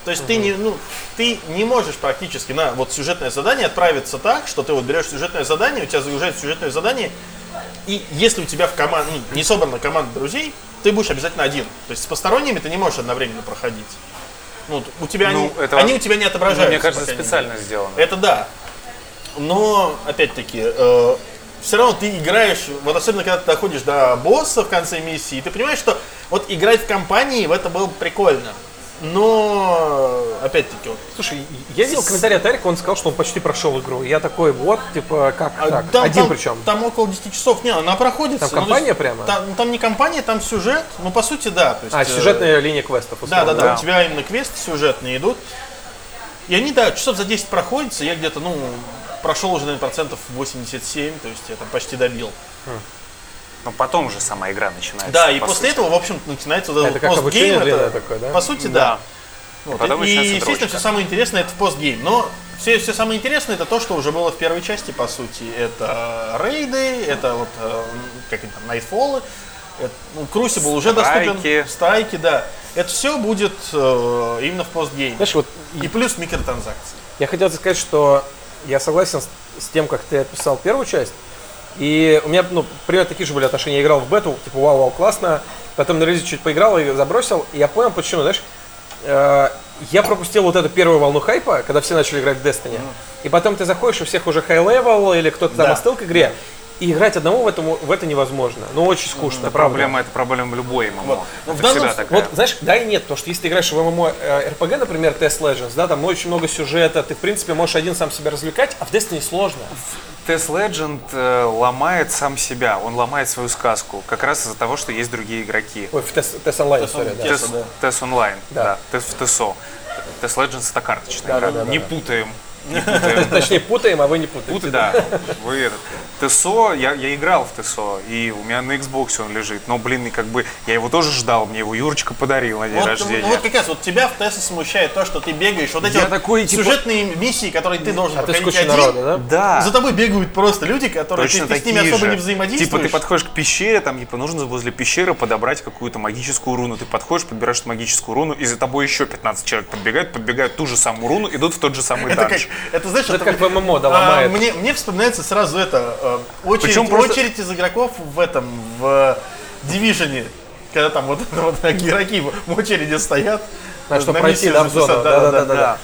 То есть ты не, ну, ты не можешь практически на вот сюжетное задание отправиться так, что ты вот берешь сюжетное задание, у тебя загружает сюжетное задание, и если у тебя в команде ну, не собрана команда друзей, ты будешь обязательно один. То есть с посторонними ты не можешь одновременно проходить. Ну, у тебя Ну, они, это- они у тебя не Ну, отображаются. мне кажется, специально сделано. Это да. Но, опять-таки, все равно ты играешь, вот особенно когда ты доходишь до босса в конце миссии, ты понимаешь, что вот играть в компании в это было прикольно. Но, опять-таки, вот, Слушай, я видел комментарий от Эрика, он сказал, что он почти прошел игру. Я такой, вот, типа, как а так? там- Один там- причем. Там около 10 часов. Не, она проходит. Там компания прямо? Там, ну, там не компания, там сюжет. Ну, по сути, да. То есть, А, э, сюжетная линия квестов. Да, да, да, Да. У тебя именно квесты сюжетные идут. И они, да, часов за 10 проходятся. Я где-то, ну, прошел уже, наверное, процентов 87, то есть я там почти добил. Но потом уже сама игра начинается. Да, и по после сути. этого, в общем, начинается вот Это этот как постгейм. это, такое, да? По сути, Да. да. Вот, Потом и, естественно, дрочка. все самое интересное это в постгейм. Но все, все самое интересное это то, что уже было в первой части, по сути. Это рейды, это вот, э, как они там, найтфоллы. Это, ну, Crucible уже доступен. Страйки. Да. Это все будет э, именно в постгейме. Знаешь, вот И плюс микротранзакции. Я хотел сказать, что я согласен с, с тем, как ты описал первую часть. И у меня, ну, примерно такие же были отношения. Я играл в бету, типа, вау, вау, классно. Потом на релизе чуть поиграл и забросил. И я понял, почему, знаешь, э, я пропустил вот эту первую волну хайпа, когда все начали играть в Destiny. И потом ты заходишь, у всех уже high level или кто-то там Да. остыл к игре. И играть одному в, этом, в это невозможно. Ну, очень скучно, правда. Проблема, это проблема любой ММО. Вот. Ну, Это в данном всегда такая. Вот, знаешь, да и нет, потому что если ты играешь в ММО э, RPG, например, Test Legends, да, там очень много сюжета, ты, в принципе, можешь один сам себя развлекать, а в Destiny сложно. Test Legend э, ломает сам себя, он ломает свою сказку, как раз из-за того, что есть другие игроки. Ой, в Online Test история, да. Тест онлайн, Да. Тест в ТСО. Тест Legends это карточная Да, игра. да, да, не да. путаем. Точнее, путаем, а вы не путаете. Путай, да. Вы этот. ТСО, я, я играл в ТСО, и у меня на Xbox он лежит. Но, блин, как бы я его тоже ждал, мне его Юрочка подарил на день Вот, рождения. ну, вот как раз вот тебя в Тессе смущает то, что ты бегаешь. Вот эти Я вот такой, типа- сюжетные миссии, которые ты должен А проходить один, народа, да? Да. За тобой бегают просто люди, которые Точно ты, ты с ними особо же. не взаимодействуешь. Типа ты подходишь к пещере, там типа нужно возле пещеры подобрать какую-то магическую руну. Ты подходишь, подбираешь эту магическую руну, и за тобой еще 15 человек подбегают, подбегают ту же самую руну, идут в тот же самый данж. Это знаешь, Это как в ММО, да, а, ломает. мне, мне вспоминается сразу это э, очередь, Причем просто- очередь из игроков в этом в Дивижене, когда там вот, вот [LAUGHS] игроки в очереди стоят. Чтобы на пройти, да, в зону. Да-да-да.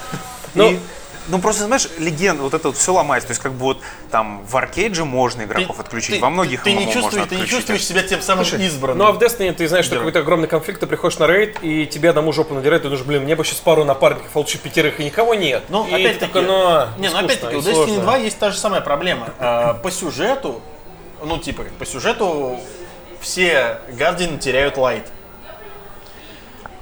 Да. И, ну просто, знаешь, легенд, вот это вот все ломается. То есть, как бы вот там в аркейдже можно игроков отключить, ты- во многих ты, не MMO можно чувствуешь, ты не отключить. чувствуешь себя тем самым избранным. Ну а в Destiny ты знаешь, что Да. какой-то огромный конфликт, ты приходишь на рейд, и тебе одному жопу надирают, ты думаешь, блин, мне бы сейчас пару напарников, а лучше пятерых, и никого нет. Ну, и ты опять-таки, такой, ну, не, ну опять-таки, у Destiny сложно. 2 есть та же самая проблема. А, По сюжету, ну, типа, по сюжету все Гардианы теряют лайт.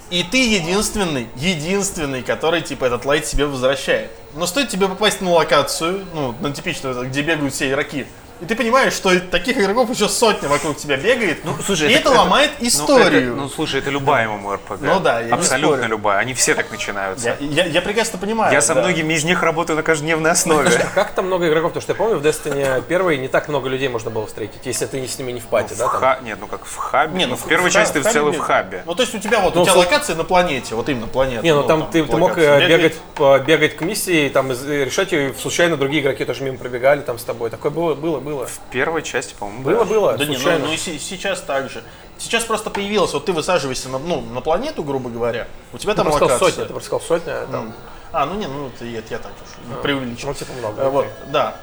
И ты единственный, единственный, который, типа, этот лайт себе возвращает. Но стоит тебе попасть на локацию, ну, на типичную, где бегают все игроки, и ты понимаешь, что таких игроков еще сотня вокруг тебя бегает, Ну, слушай, и это, это- ломает Ну, историю. это- ну, слушай, это любая MMORPG. Ну да, я не Абсолютно спорю. любая. Они все так начинаются. я, я- я прекрасно понимаю. Я со да. многими из них работаю на каждодневной основе. Как там много игроков? Потому что я помню, в Destiny первой не так много людей можно было встретить, если ты не с ними не в пати, В да? там? ха- Нет, ну как в хабе. Не, ну, ну, в первой в части ты в целом в хабе. Ну, то есть у тебя вот, Ну, у тебя локация на планете, вот именно планета. Не, ну там, ты, ты мог э, бегать, по- бегать к миссии, там э, решать ее, и случайно другие игроки тоже мимо пробегали там с тобой. Такое было, было, было. В первой части, по-моему, Было, да. было, Да не, ну, случайно. ну и се- сейчас так же. Сейчас просто появилось, вот ты высаживаешься на, ну, на планету, грубо говоря, у тебя Ты там сказал локация. сотня, ты просто сказал сотня, а там, А, ну не, ну это я, я так уж преувеличил. ну типа много. Вот, да.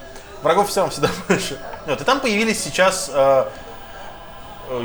Врагов все равно всегда [LAUGHS] больше. Вот, и там появились сейчас, э,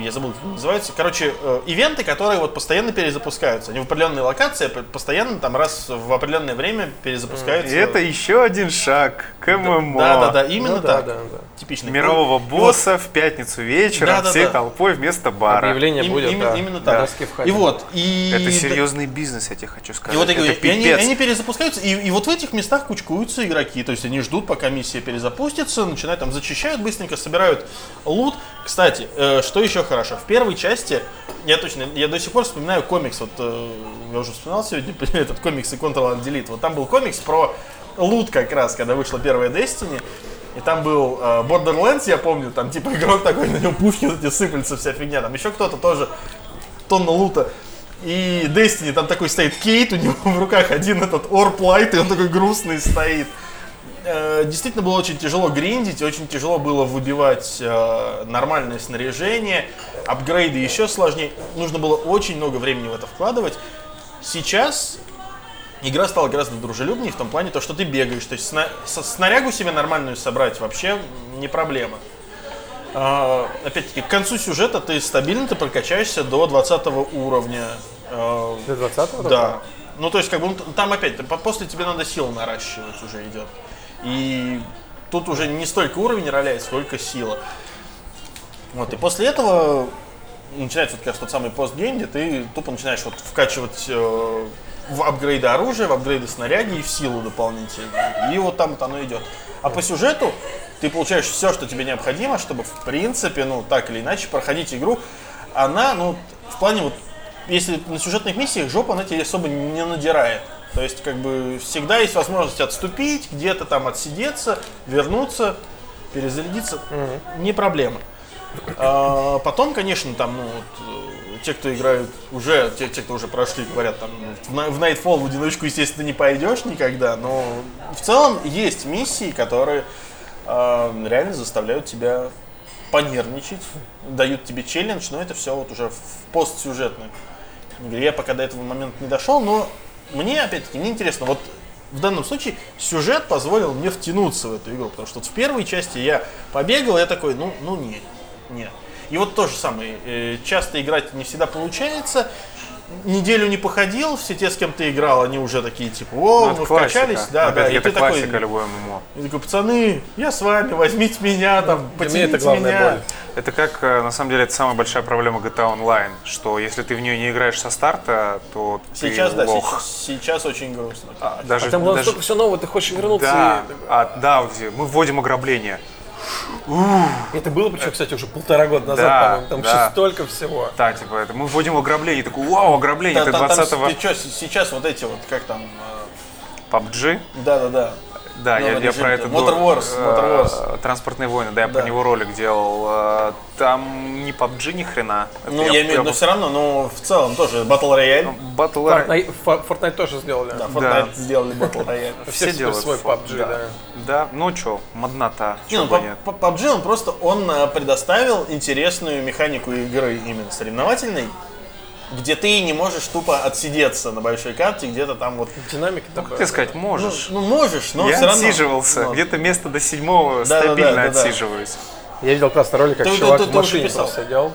я забыл, как они называются, короче, э, ивенты, которые вот постоянно перезапускаются. Они в определенной локации, п- постоянно там раз в определенное время перезапускаются. И это еще один шаг к ММО. Да, да, да, именно Ну да, так. да, да. Типичный. Мирового И вот босса в пятницу вечером Да, да, всей да. толпой вместо бара. Объявление Им- будет, именно, да. именно Да. так. Хабе. И вот, и... Это серьезный бизнес, я тебе хочу сказать. И вот я говорю, это и они, пипец. они перезапускаются, и, и вот в этих местах кучкуются игроки, то есть они ждут, пока миссия перезапустится, начинают там зачищают быстренько, собирают лут. Кстати, э, что еще хорошо, в первой части, я точно, я до сих пор вспоминаю комикс, вот э, я уже вспоминал сегодня [LAUGHS] этот комикс и Control and Delete, вот там был комикс про лут как раз, когда вышла первая Destiny, и там был э, Borderlands, я помню, там типа игрок такой, на нем пушки вот эти сыпались, вся фигня, там еще кто-то тоже тонна лута. И Destiny, там такой стоит Кейт, у него [LAUGHS] в руках один этот Орп Лайт, и он такой грустный стоит. Э, Действительно было очень тяжело гриндить, очень тяжело было выбивать э, нормальное снаряжение, апгрейды еще сложнее. Нужно было очень много времени в это вкладывать. Сейчас игра стала гораздо дружелюбнее в том плане, то, что ты бегаешь. То есть сна- снарягу себе нормальную собрать вообще не проблема. А, опять-таки, к концу сюжета ты стабильно ты прокачаешься до 20 уровня. А, До 20 да. Ну, то есть, как бы, ну, там опять, по- после тебе надо силу наращивать уже идет. И тут уже не столько уровень роляет, сколько сила. Вот, и после этого начинается вот как раз тот самый постгейм, где ты тупо начинаешь вот вкачивать э, в апгрейды оружия, в апгрейды снаряги и в силу дополнительно. И вот там вот оно идет. А по сюжету ты получаешь все, что тебе необходимо, чтобы в принципе, ну так или иначе, проходить игру. Она, ну, в плане вот, если на сюжетных миссиях жопа она тебе особо не надирает. То есть, как бы, всегда есть возможность отступить, где-то там отсидеться, вернуться, перезарядиться. Не проблема. А, потом, конечно, там, ну, вот, э, те, кто играют уже, те, те, кто уже прошли, говорят, там, в Nightfall в одиночку, естественно, не пойдешь никогда, но в целом есть миссии, которые э, реально заставляют тебя понервничать, дают тебе челлендж, но это все вот уже в постсюжетной игре. Я пока до этого момента не дошел, но мне, опять-таки, не интересно. Вот в данном случае сюжет позволил мне втянуться в эту игру, потому что вот в первой части я побегал, я такой, ну, ну нет, нет. И вот то же самое, э, часто играть не всегда получается, неделю не походил, все те, с кем ты играл, они уже такие, типа, о, Ну, это мы классика. вкачались, да, да, Опять-таки, и это ты такой, классика любой ММО. и такой, пацаны, я с вами, возьмите меня, там, Для меня потяните это главная меня. боль. Это как, э, на самом деле, это самая большая проблема GTA Online, что если ты в нее не играешь со старта, то Сейчас, ты да, лох. сейчас, сейчас очень грустно. Даже, А там даже- все нового, ты хочешь вернуться. да, и- а, да, мы вводим ограбление. Это было, причем, кстати, уже полтора года назад, Да, по-моему. Там да. еще столько всего. Да, типа, это мы вводим ограбление, такой, вау, ограбление, Да, это там- там 20-го ты чё, с- сейчас вот эти вот, как там, э, PUBG. да-да-да. Да, я, Новый я режим, про да. это... Motor Wars, э, Motor Wars. Транспортные войны, да, я Да. про него ролик делал. Э, Там не PUBG ни хрена. Ну, я, имею в виду, все равно, но в целом тоже Battle Royale. Battle Royale. Fortnite, Fortnite тоже сделали. Да, Fortnite сделали Battle Royale. Все Все теперь делают свой PUBG, да. да. Да, ну что, моднота, Не, чё ну, PUBG он просто он э, предоставил интересную механику игры именно соревновательной, где ты не можешь тупо отсидеться на большой карте, где-то там вот. Динамика Ну, как тебе сказать, Ну, можешь. ну, можешь, но я все равно. отсиживался, Ну, где-то место до седьмого Да, стабильно да, да, да. отсиживаюсь. Я видел классный ролик, как Ты- ты- чувак ты в тоже машине просто сидел.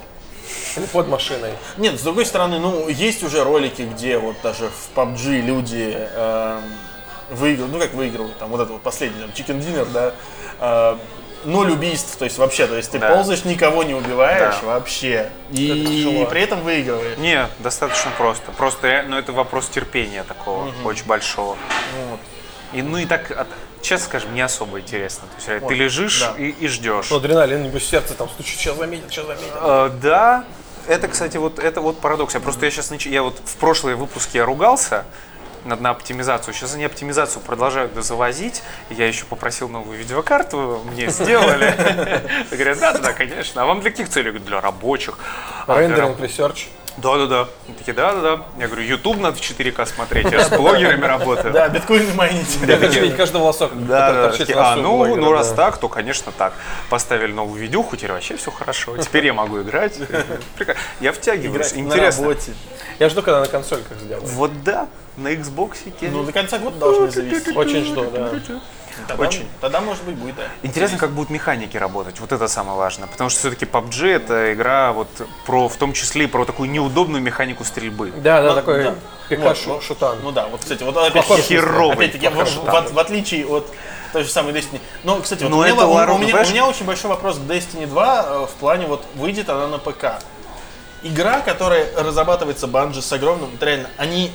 Или под машиной. Нет, с другой стороны, ну, есть уже ролики, где вот даже в PUBG люди эм, выигрывают, ну как выигрывают, там вот это вот последний, там, Chicken Dinner, да, э, ноль убийств, то есть вообще, то есть ты Да. ползаешь, никого не убиваешь Да. вообще, и тяжело. при этом выигрываешь. Не, достаточно просто. Просто, ну, это вопрос терпения такого, очень большого. Вот. И, ну и так, от- честно скажем, не особо интересно. То есть, реально, ты Вот, лежишь да. и, и ждешь. Ну, адреналин, небось, сердце там стучит, сейчас заметит, сейчас заметит. Э, да, это, кстати, вот это вот парадокс. Я просто я сейчас я вот в прошлые выпуски я ругался над на оптимизацию. Сейчас они оптимизацию продолжают завозить. И Я еще попросил новую видеокарту, мне сделали. [LAUGHS] Говорят, да, да, конечно. А вам для каких целей? Для рабочих. А, Рендеринг, research. Да, да, да. Они такие, да, да, да. Я говорю, YouTube надо в 4К смотреть, я с блогерами работаю. Да, биткоины майните. Я хочу видеть каждый волосок, Да, да, а, ну, ну раз да. так, то, конечно, так. Поставили новую видюху, теперь вообще все хорошо. Теперь я могу играть. Прикольно. Я втягиваюсь. Интересно. работе. Я жду, когда на консольках сделают. Вот да, на Xbox. Ну, до конца года должны завести. Очень жду, да. Тогда, Очень. тогда, может быть, будет, да. Интересно, как будут механики работать. Вот это самое важное. Потому что все-таки PUBG это игра вот про, в том числе и про такую неудобную механику стрельбы. Да, да, Ну, такой да. Пикашу, Вот, шутан. Ну да, вот, кстати, вот опять Похож херовый, опять-таки, в, в- в- отличие от той же самой Destiny. Но, кстати, вот Ну, у, меня, это у- Лару- у меня, у меня очень большой вопрос к Destiny 2 э, в плане вот выйдет она на ПК. Игра, которая разрабатывается Bungie с огромным, вот реально, они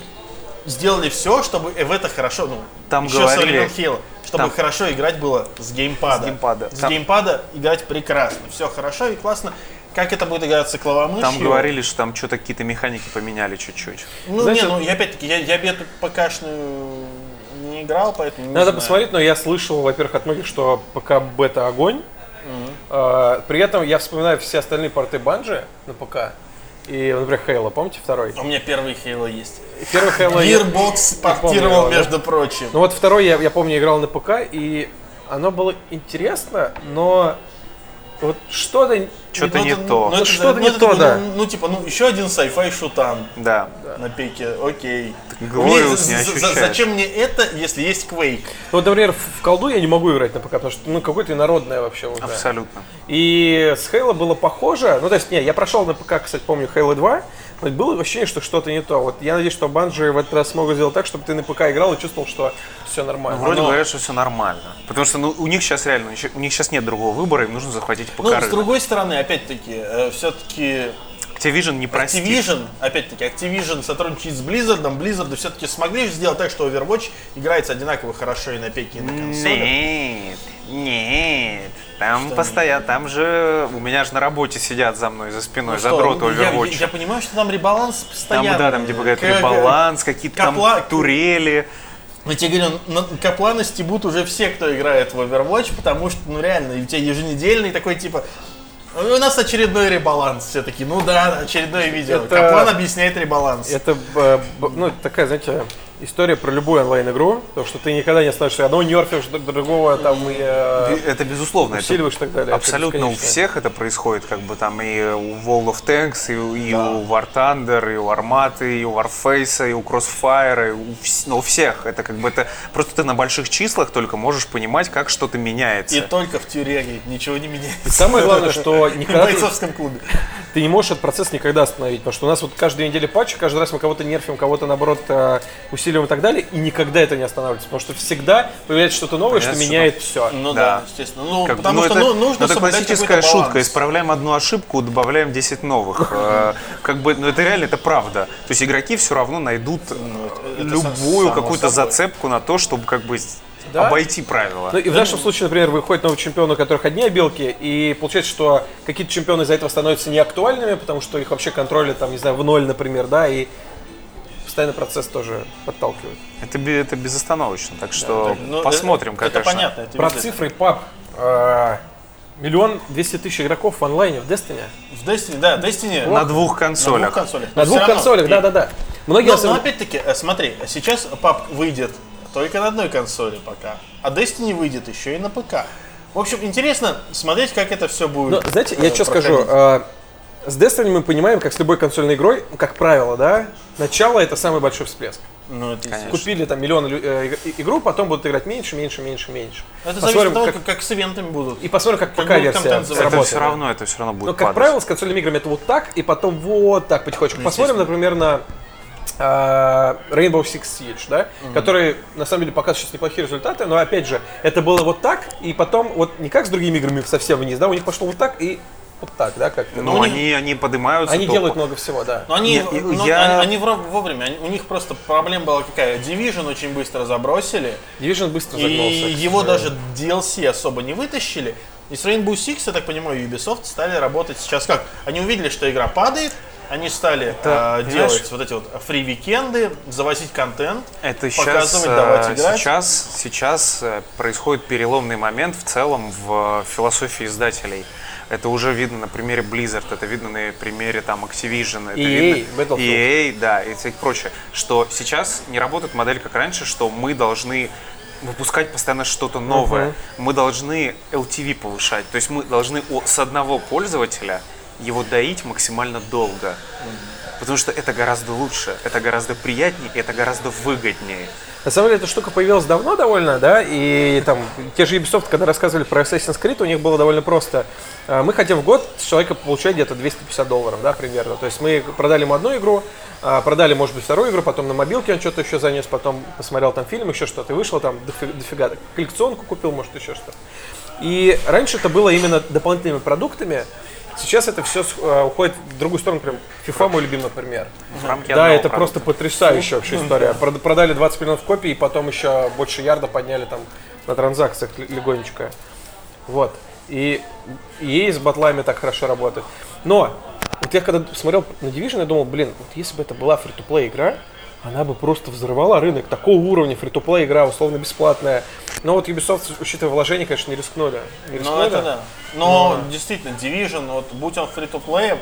сделали все, чтобы в это хорошо, ну, Там еще говорили- со времен чтобы там- хорошо играть было с геймпада. С геймпада. С Там- геймпада играть прекрасно, все хорошо и классно. Как это будет играться клавомышью? Там говорили, что там что-то какие-то механики поменяли чуть-чуть. Ну, Знаете, не, ну, я опять-таки, я, я бы эту ПКшную не играл, поэтому не Надо знаю. посмотреть, но я слышал, во-первых, от многих, что пока бета огонь. А, При этом я вспоминаю все остальные порты Банжи на ПК. И, например, Хейла, помните второй? У меня первый Halo есть. Первый Хейла... я- Gearbox помню портировал, его, да. между прочим. Ну вот второй я, я помню играл на ПК, и оно было интересно, но вот что-то... Что-то Ну, не это- то. ну, это- Что-то ну, не то, да. Ну, ну, типа, ну, еще один sci-fi шутан Да. на пике, окей. Глориус не ощущаешь. Зачем мне это, если есть Quake? Ну, вот, например, в колду я не могу играть на ПК, потому что ну какое-то инородное вообще уже. Абсолютно. И с Хейла было похоже. Ну, то есть, не, я прошел на ПК, кстати, помню, Halo 2, но было ощущение, что что-то не то. Вот я надеюсь, что Банжи в этот раз смогут сделать так, чтобы ты на ПК играл и чувствовал, что все нормально. Ну, Вроде Но- говорят, что все нормально. Потому что ну, у них сейчас реально, у них- сейчас нет другого выбора, им нужно захватить ПК Ну, с другой стороны, опять-таки, все-таки Activision не простит. Activision, опять-таки, Activision сотрудничает с Blizzard, Blizzard все-таки смогли сделать так, что Overwatch играется одинаково хорошо и на пеке, и на консолях. Нет, Нет, там постоянно, там же у меня же на работе сидят за мной, за спиной, Ну за что, дрот ну, я, Overwatch. я понимаю, что там ребаланс Там, постоянно. да, там типа говорят, ребаланс, какие-то там Капла- турели. Я тебе говорю, на Каплана стебут уже все, кто играет в Overwatch, потому что, ну реально, у тебя еженедельный такой типа... У нас очередной ребаланс. Все таки ну да, очередное видео. Это- Каплан объясняет ребаланс. Это, э, ну, такая, знаете, история про любую онлайн-игру, то, что ты никогда не остановишься, одного нерфишь, другого там и э, Это безусловно. это усиливаешь и так далее. Это Абсолютно у бесконечно. всех это происходит, как бы там и у World of Tanks, и, у- и у War Thunder, и у Арматы, и у Warface, и у Crossfire, и у, ну, у всех. Это как бы это просто ты на больших числах только можешь понимать, как что-то меняется. И только в тюряге ничего не меняется. Самое главное, что [LAUGHS] В никогда ты, бойцовском клубе. ты не можешь этот процесс никогда остановить, потому что у нас вот каждую неделю патчи, каждый раз мы кого-то нерфим, кого-то наоборот э, усиливаем и так далее, и никогда это не останавливается, потому что всегда появляется что-то новое, что Понятно, что меняет все. Ну Да. да, естественно. Ну, Как- потому ну, что это, ну, нужно ну, это соблюдать классическая шутка. баланс. Исправляем одну ошибку, добавляем 10 новых. [LAUGHS] Э, Как бы, ну это реально, это правда. То есть игроки все равно найдут Ну, любую какую-то зацепку на то, чтобы как бы Да. обойти правила. Ну и в нашем случае, например, выходит новый чемпион, у которых одни обилки, и получается, что какие-то чемпионы из-за этого становятся неактуальными, потому что их вообще контролят, там, не знаю, в ноль, например, да, и постоянно процесс тоже подталкивает. Это, это безостановочно, так что Ну, посмотрим, это, как Это конечно. понятно. это Про видно. цифры, пап. э, Миллион двести тысяч игроков в онлайне в Destiny. В Destiny, да, Destiny. На двух На консолях. двух консолях. На Но двух консолях, И- да-да-да. Многие Но, на самом- но опять-таки, э, смотри, сейчас пап выйдет только на одной консоли пока, а Destiny выйдет еще и на ПК. В общем, интересно смотреть, как это все будет. Ну, знаете, я э, что скажу. проходить. э, С Destiny мы понимаем, как с любой консольной игрой, как правило, да, начало это самый большой всплеск. Ну, это. Купили там миллион э, иг- игру, потом будут играть меньше, меньше, меньше, меньше. это зависит Посмотрим, от того, как- как, как с ивентами будут. И посмотрим, как Как пока будет версия контент Это все равно, это все равно будет Но, как падать. правило, с консольными играми это вот так, и потом вот так потихонечку. Ну, Посмотрим, например, на э, Rainbow Six Siege, да, который на самом деле показывает сейчас неплохие результаты, но опять же, это было вот так, и потом вот не как с другими играми совсем вниз, да, у них пошло вот так и вот так, да, как-то. Ну, Ну, они, они поднимаются. Они то- делают много всего, да. Но они, Нет, и- но я- они, они вовремя, они- у них просто проблема была какая? Division очень быстро забросили, Division быстро и загнулся. к его даже. DLC особо не вытащили. И с Rainbow Six, я так понимаю, Ubisoft стали работать сейчас как? Они увидели, что игра падает, они стали э, понимаешь- делать вот эти вот фри-викенды, завозить контент, Это сейчас, показывать, давать играть. сейчас, сейчас э, происходит переломный момент в целом в философии издателей. Это уже видно на примере Blizzard, это видно на примере там Activision, это EA, видно Battlefield. EA, да, и всякое прочее. Что сейчас не работает модель как раньше, что мы должны выпускать постоянно что-то новое. Мы должны LTV повышать. То есть мы должны с одного пользователя его доить максимально долго. Потому что это гораздо лучше, это гораздо приятнее, это гораздо выгоднее. На самом деле эта штука появилась давно довольно, да, и там те же Ubisoft, когда рассказывали про Assassin's Creed, у них было довольно просто. А, Мы хотим в год с человека получать где-то 250 долларов, да, примерно. То есть мы продали ему одну игру, а, продали, может быть, вторую игру, потом на мобилке он что-то еще занес, потом посмотрел там фильм, еще что-то, и вышло там дофи- дофига, коллекционку купил, может, еще что-то. И раньше это было именно дополнительными продуктами, Сейчас это все уходит в другую сторону, прям FIFA мой любимый пример. Да, это продукта. просто потрясающая вообще история. Прод- Продали 20 миллионов копий, и потом еще больше ярда подняли там на транзакциях легонечко. Вот. И ей с батлами так хорошо работает. Но, вот я когда смотрел на Division, я думал, блин, вот если бы это была фри-то-плей игра, она бы просто взорвала рынок. Такого уровня фри-то-плей игра, условно бесплатная. Но вот Ubisoft, учитывая вложения, конечно, не рискнули. Не Ну, рискнули. это да. Но действительно, Division, вот будь он фри то плей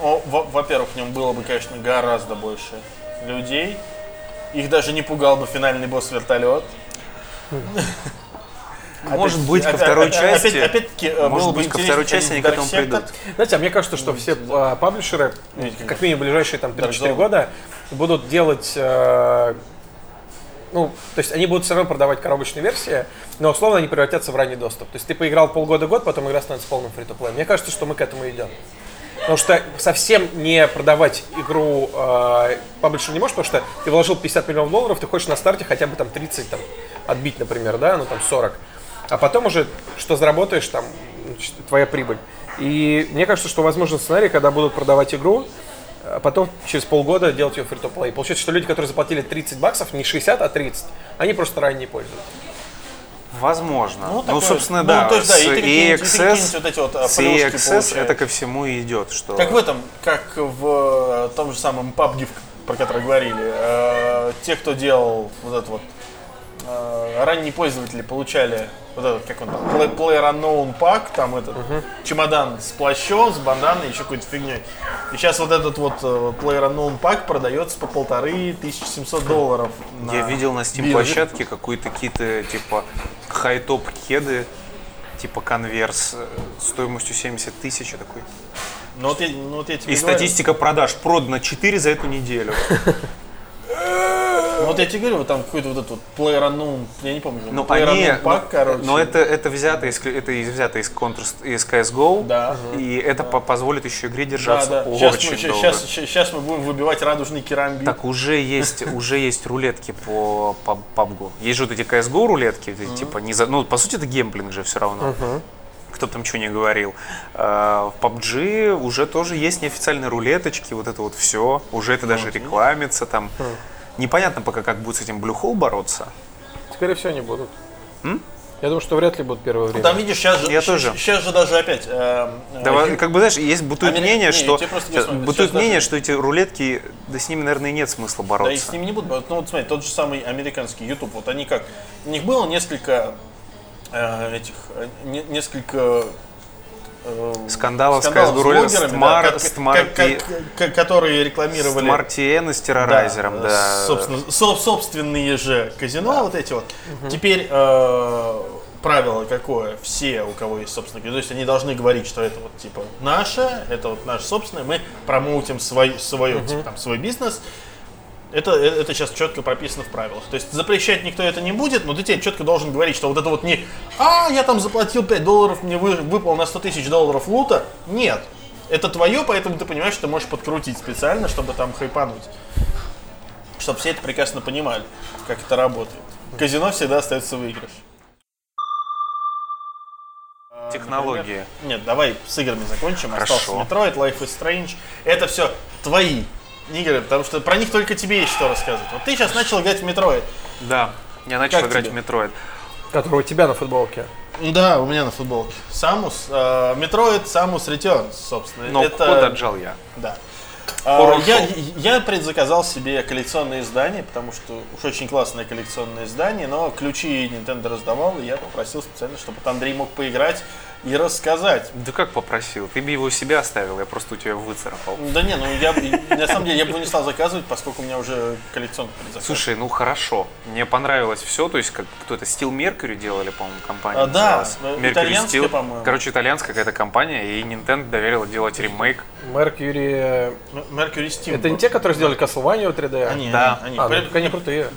во-первых, в нем было бы, конечно, гораздо больше людей. Их даже не пугал бы финальный босс вертолет. [LAUGHS] Может быть, ко второй опять- части. опять- опять-таки, может быть, ко второй части они к этому придут. Знаете, а мне кажется, что все а, паблишеры, как минимум ближайшие там 3-4 Dark Zone. года, будут делать, э, ну, то есть они будут все равно продавать коробочные версии, но условно они превратятся в ранний доступ. То есть ты поиграл полгода-год, потом игра становится полным фри то Мне кажется, что мы к этому идем. Потому что совсем не продавать игру э, паблишер не можешь, потому что ты вложил 50 миллионов долларов, ты хочешь на старте хотя бы там 30 там, отбить, например, да, ну там 40. А потом уже, что заработаешь, там, твоя прибыль. И мне кажется, что возможен сценарий, когда будут продавать игру, а потом через полгода делать ее плей Получается, что люди, которые заплатили 30 баксов, не 60, а 30, они просто ранние пользуются. Возможно. Ну, такое- собственно, ну, да. то есть, да, с и ты какие-нибудь- и ты EXS, вот эти вот, а, с EXS получаешь. это ко всему и идет, что... Как в этом, как в э, том же самом PUBG, про который говорили. Э, те, кто делал вот это вот, э, ранние пользователи получали вот этот, как он там, Play- Player Unknown Pack, там этот чемодан с плащом, с банданой, еще какой-то фигней. И сейчас вот этот вот э, Player Unknown Pack продается по полторы тысячи семьсот долларов. Я на видел на Steam площадке какие-то какие-то типа хай-топ кеды, типа конверс э, стоимостью 70 тысяч такой. Ну вот я, ну, вот я тебе И говорю. статистика продаж продано 4 за эту неделю. [LAUGHS] Ну, вот я тебе говорю, вот там какой-то вот этот вот Player Unknown, я не помню, Player они, Pack, но, короче. но это это взято из это из взято из Counter из CS:GO, Да. и это по- позволит еще игре Да, держаться да. Сейчас очень мы, долго. сейчас, сейчас мы будем выбивать радужный керамбит. Так уже есть, уже есть рулетки по по PUBG. Есть же вот эти CSGO рулетки, типа не за, ну по сути это геймплинг же все равно. Кто там что не говорил. А, В PUBG уже тоже есть неофициальные рулеточки, вот это вот все. Уже это даже рекламится там. Непонятно пока, как будет с этим Blue Hole бороться. Скорее всего, не будут. Я думаю, что вряд ли будут первое время. Там видишь, сейчас же, Я щ- тоже. сейчас же даже опять. э, э, Давай, ю- как бы знаешь, есть бытует Амери- мнение, не, что сейчас, бытует Сейчас мнение, даже- что эти рулетки, да с ними, наверное, и нет смысла Да и бороться. с ними не будут бороться. Ну вот смотри, тот же самый американский YouTube, вот они как, у них было несколько э, этих, э, не- несколько э, Скандалов с скандалов блогерами, с да, Mar- как- с как- как- как- которые рекламировали Smart TN с террорайзером, да. э, Собственно, со- собственные же казино вот эти вот. Теперь э, правило какое? Все, у кого есть собственное казино, то есть они должны говорить, что это вот типа наше, это вот наше собственное, мы промоутим свой, свое, типа, там, свой бизнес. Это, э, это сейчас четко прописано в правилах. То есть запрещать никто это не будет, но ты тебе четко должен говорить, что вот это вот не «А, я там заплатил 5 долларов, мне вы- выпал на 100 тысяч долларов лута». Нет. Это твое, поэтому ты понимаешь, что ты можешь подкрутить специально, чтобы там хайпануть. Чтобы все это прекрасно понимали, как это работает. Казино всегда остается выигрыш. Технологии. Нет, давай с играми закончим. Хорошо. Остался Metroid, Life is Strange. Это все твои игры, потому что про них только тебе есть что рассказывать. Вот ты сейчас начал играть в Metroid. Да, я начал Как играть тебе? в Metroid. Который у тебя на футболке. Да, у меня на футболке. Самус, э, Metroid Samus Returns, собственно. Но это... код отжал я. Да. А. Я, я предзаказал себе коллекционное издание, потому что уж очень классное коллекционное издание, но ключи Nintendo раздавал, и я попросил специально, чтобы Андрей мог поиграть и рассказать. Да как попросил? Ты бы его себе оставил, я просто у тебя выцарапал. Да не, ну я на самом деле я бы его не стал заказывать, поскольку у меня уже коллекционный предзаказ. Слушай, ну хорошо. Мне понравилось все. То есть, как кто-то Steel Mercury делали, по-моему, компания. А, да, э, Mercury итальянская, Steel. по-моему. Короче, итальянская какая-то компания, и Nintendo доверила делать ремейк. Mercury... М- Mercury Steam. Это не те, которые сделали Castlevania 3D? Они, Да. они, А, они. ну, так они крутые.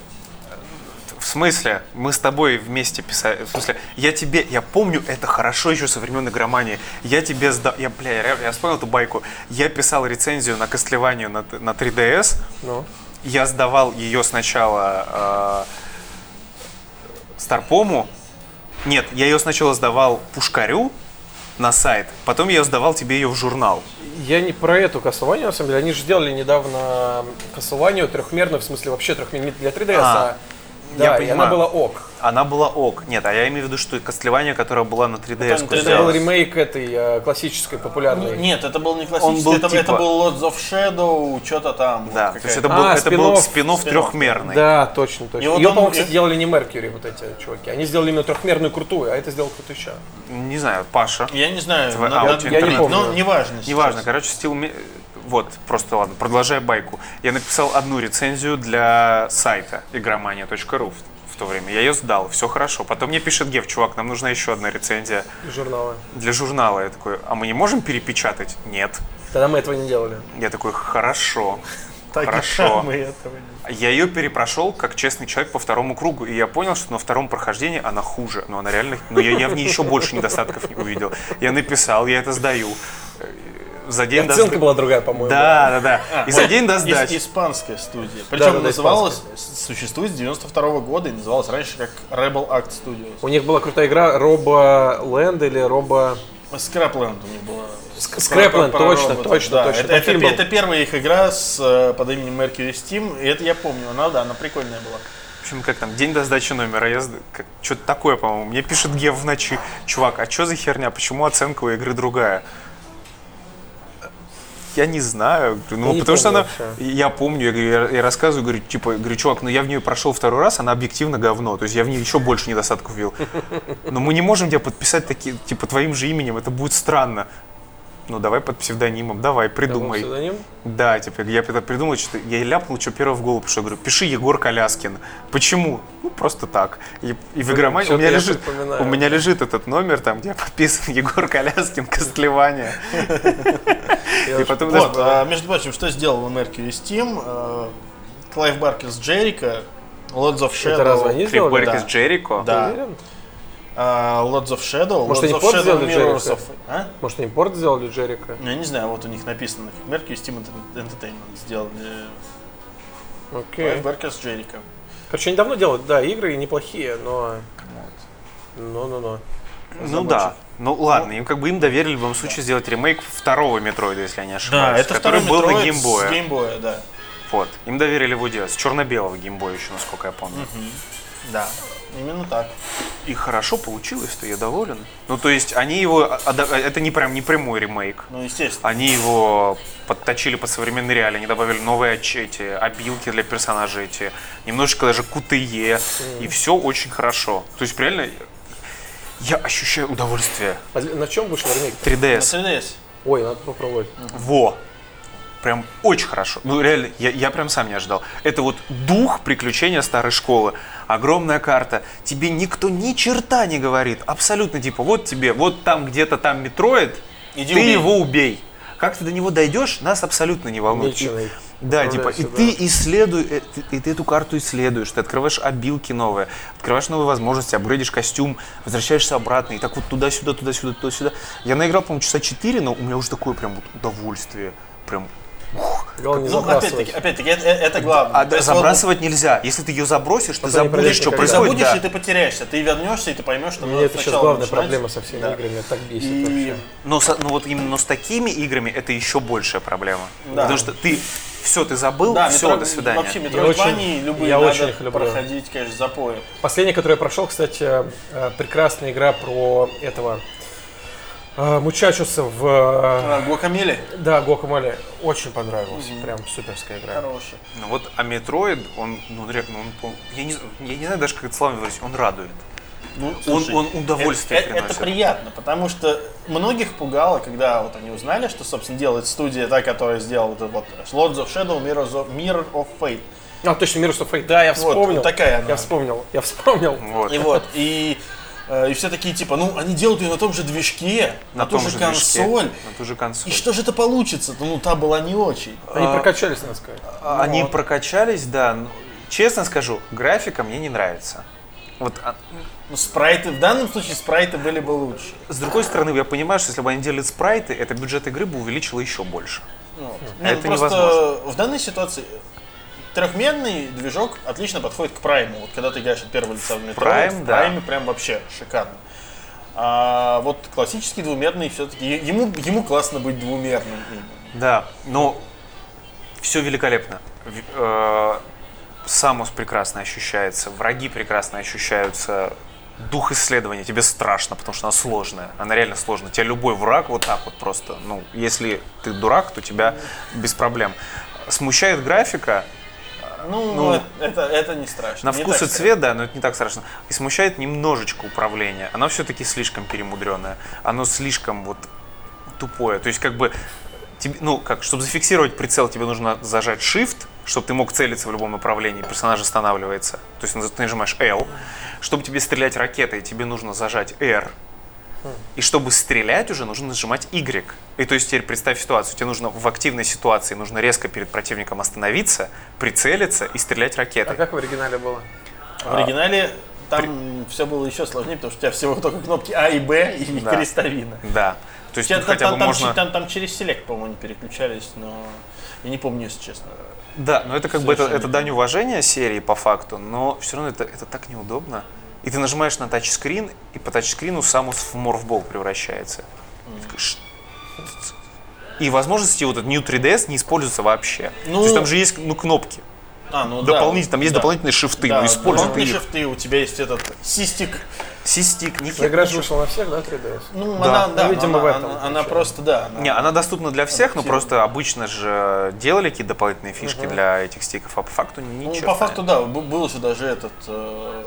В смысле? Мы с тобой вместе писали. В смысле, я тебе, я помню это хорошо еще со времен игромании. Я тебе сдал, я, бля, я, я вспомнил эту байку. Я писал рецензию на Castlevania на, на 3DS. Ну. Я сдавал ее сначала э, Старпому. Нет, я ее сначала сдавал Пушкарю на сайт, потом я сдавал тебе ее в журнал. Я не про эту Castlevania, на самом деле. Они же сделали недавно Castlevania трехмерную, в смысле вообще трехмерную для 3DS, А, а... Да, я и она понимаю. была ок. Она была ок. Нет, а я имею в виду, что Castlevania, которая была на 3DS. Там 3DS. Это был ремейк этой э, классической популярной. Нет, это был не классический, был это, типа- это был Lords of Shadow, что-то там. Да, вот то есть это был, А, это был спин-офф, спин-офф спин-офф, трехмерный. Да, точно, точно. И вот Ее, по-моему, кстати, делали не Mercury, вот эти чуваки. Они сделали именно трехмерную крутую, а это сделал крутуща. Не знаю, Паша. Я не знаю, Твой надо- аут надо- я не помню. но неважно. сейчас. Неважно, короче, стил... Вот, просто ладно, продолжая байку. Я написал одну рецензию для сайта игромания.ру в, то время. Я ее сдал, все хорошо. Потом мне пишет Гев, чувак, нам нужна еще одна рецензия Журналы. для журнала. Я такой, а мы не можем перепечатать? Нет. Тогда мы этого не делали. Я такой, хорошо. [LAUGHS] Хорошо. [LAUGHS] Я ее перепрошел как честный человек по второму кругу, и я понял, что на втором прохождении она хуже, но она реально, но я, я в ней еще больше недостатков не увидел. Я написал, я это сдаю. За день до оценка сда- была другая, по-моему. Да, да, да. И за день до ис- сдачи. Испанская студия. Причем да, да, называлась, существует с 92 года и называлась раньше как Rebel Act Studios. У них была крутая игра Робо Ленд или Робо... Скрапленд у них была. Scrapland, Про- про точно, роботов, точно, да. точно. Это, это- это первая их игра с, э, под именем Mercury Steam, и это я помню. Она, да, она прикольная была. общем, как там, день до сдачи номера, я что-то такое, по-моему. Мне пишет Гев в ночи, чувак, а что за херня, почему оценка у игры другая? Я не знаю, ну, Я потому что она, вообще. я помню, я, я- рассказываю, говорю, типа, говорю, чувак, ну я в нее прошел второй раз, она объективно говно, то есть я в ней еще больше недостатков видел. [LAUGHS] Но мы не можем тебя подписать такие, типа, твоим же именем, это будет странно. Ну давай под псевдонимом, давай, придумай. Псевдоним? Да, типа, я это придумал, что я ляпнул, что первое в голову пришло. Говорю, пиши Егор Коляскин. Почему? Ну, просто так. И, и в игромании у меня я лежит, у меня лежит этот номер, там, где [LAUGHS] подписан Егор Коляскин. [LAUGHS] И потом Вот, а, между прочим, что сделал Mercury Steam? Э, Клайв Баркер с Джерика, Lords of Shadow. Это разве они сделали? Баррик да. из Джерико. Да. А, Lords of Shadow, Может, Lords они of Shadow сделали Mirrors Джерика? of... А? Может, они порт сделали Джерика? Ну, Я не знаю, вот у них написано, Mercury Steam Entertainment сделали Окей. Баркер с Джерика. Короче, они давно делают, да, игры неплохие, но... Ну-ну-ну. Ну да. Ну ладно, им как бы им доверили в любом случае сделать ремейк второго Метроида, если я не ошибаюсь. Да, это который второй был на Metroid геймбое. с геймбоя, да. Вот. Им доверили его делать. С черно-белого геймбоя еще, насколько я помню. Да, именно так. И хорошо получилось-то, я доволен. Ну, то есть, они его... а- ада- Это не прям не прямой ремейк. Ну, естественно. Они его подточили под современные реалии, они добавили новые эти обилки для персонажей эти, немножечко даже QTE, и все очень хорошо. То есть, реально, я ощущаю удовольствие. А на чем вышел ремейк? 3DS. На 3DS. Ой, надо попробовать. Во! Прям очень хорошо. Ну, реально, я, я прям сам не ожидал. Это вот дух приключения старой школы. Огромная карта. Тебе никто ни черта не говорит. Абсолютно типа, вот тебе, вот там где-то там Metroid, Иди ты убей. его убей. Как ты до него дойдешь, нас абсолютно не волнует. И- да, типа, и ты исследуй, э, и ты эту карту исследуешь, ты открываешь обилки новые, открываешь новые возможности, апгрейдишь костюм, возвращаешься обратно, и так вот туда-сюда, туда-сюда, туда-сюда. Я наиграл, по-моему, часа 4, но у меня уже такое прям вот удовольствие, прям Главное не Ну, забрасывать. опять-таки, опять-таки, это, это главное. А да, есть вот забрасывать нельзя. Если ты ее забросишь, ты забудешь, что никогда. Ты происходит. забудешь, да. и ты потеряешься. Ты вернешься, и ты поймешь, что Мне надо это сейчас главная начинать. проблема со всеми Да. играми. Так бесит И вообще. Но, со- ну вот именно с такими играми это еще большая проблема. Да. Потому что ты все, ты забыл, да, все, метро- до свидания. Вообще, метроидвании любые я надо очень их люблю. проходить, конечно, запоем. Последняя, которую я прошел, кстати, э, прекрасная игра про этого э, мучачуса в... э, А, Guacamelee Да, Guacamelee. Очень понравилась. Прям суперская игра. хороший. Ну вот, а Metroid, он, ну, реально, он, он- я, не, я не знаю даже, как это словами выразить, он радует. Ну, Он- он удовольствие это, это- приносит. это приятно, потому что многих пугало, когда вот они узнали, что, собственно, делает студия та, которая сделала вот, вот Lords of Shadow, Mirrors of, Mirror of Fate. А, точно, Mirrors of Fate. Да, я Вот, вспомнил. такая она. Я вспомнил. Я вспомнил. Вот. И вот, и, э, и все такие, типа, ну, они делают ее на том же движке, на, ту том же же движке, консоль. На ту же консоль. И что же это получится? Ну, та была не очень. Они прокачались, надо сказать. А, Они Вот. прокачались, да. но, честно скажу, графика мне не нравится. Вот, а, Ну, спрайты, в данном случае спрайты были бы лучше. с другой стороны, я понимаю, что если бы они делали спрайты, это бюджет игры бы увеличило еще больше. Ну, А не, ну, это просто невозможно. в данной ситуации трехмерный движок отлично подходит к прайму. Вот когда ты играешь от первого лица в метро, Prime, в да. прайме прям вообще шикарно. А вот классический двумерный все-таки ему, ему классно быть двумерным. Да, но все великолепно. Э, Самус прекрасно ощущается, враги прекрасно ощущаются, дух исследования, тебе страшно, потому что она сложная, она реально сложная. Тебя любой враг вот так вот просто, ну, если ты дурак, то тебя без проблем. Смущает графика, Ну, Ну, это, это, это не страшно. на не вкус и цвет, да, но это не так страшно. И смущает немножечко управление. Оно все-таки слишком перемудренное. Оно слишком вот тупое. То есть как бы тебе, ну, как, чтобы зафиксировать прицел, тебе нужно зажать Shift, чтобы ты мог целиться в любом направлении, персонаж останавливается. То есть ты нажимаешь L. Чтобы тебе стрелять ракетой, тебе нужно зажать R. И чтобы стрелять уже, нужно нажимать Y. И то есть теперь представь ситуацию. Тебе нужно в активной ситуации, нужно резко перед противником остановиться, прицелиться и стрелять А ракетой. как в оригинале было? В оригинале там все было еще сложнее, потому что у тебя всего только кнопки А и Б и Да. крестовина. Да. То есть Хотя там, хотя бы там- там можно... там- там через селект, по-моему, они переключались, но я не помню, если честно. Да, но это как бы это, Совершенно это дань уважения серии по факту, но все равно это, это так неудобно. И ты нажимаешь на тачскрин, и по тачскрину Самус в морфбол превращается. Такой, «Ш- И возможности вот этот New 3DS не используются вообще. Ну- То есть там же есть ну, кнопки. А, ну да, дополнительные, там есть да. дополнительные шифты, Да, ну ты дополнительные их. шифты, у тебя есть этот систик. Систик, Но хера игра же вышла на всех, да, 3DS? Ну, Да. она, да, Ну, видимо, она, в этом она, она просто, да. она- Не, она доступна для всех, но просто обычно же делали какие-то дополнительные фишки для этих стиков, а по факту Ну, ничего. по факту, да, был же даже этот э,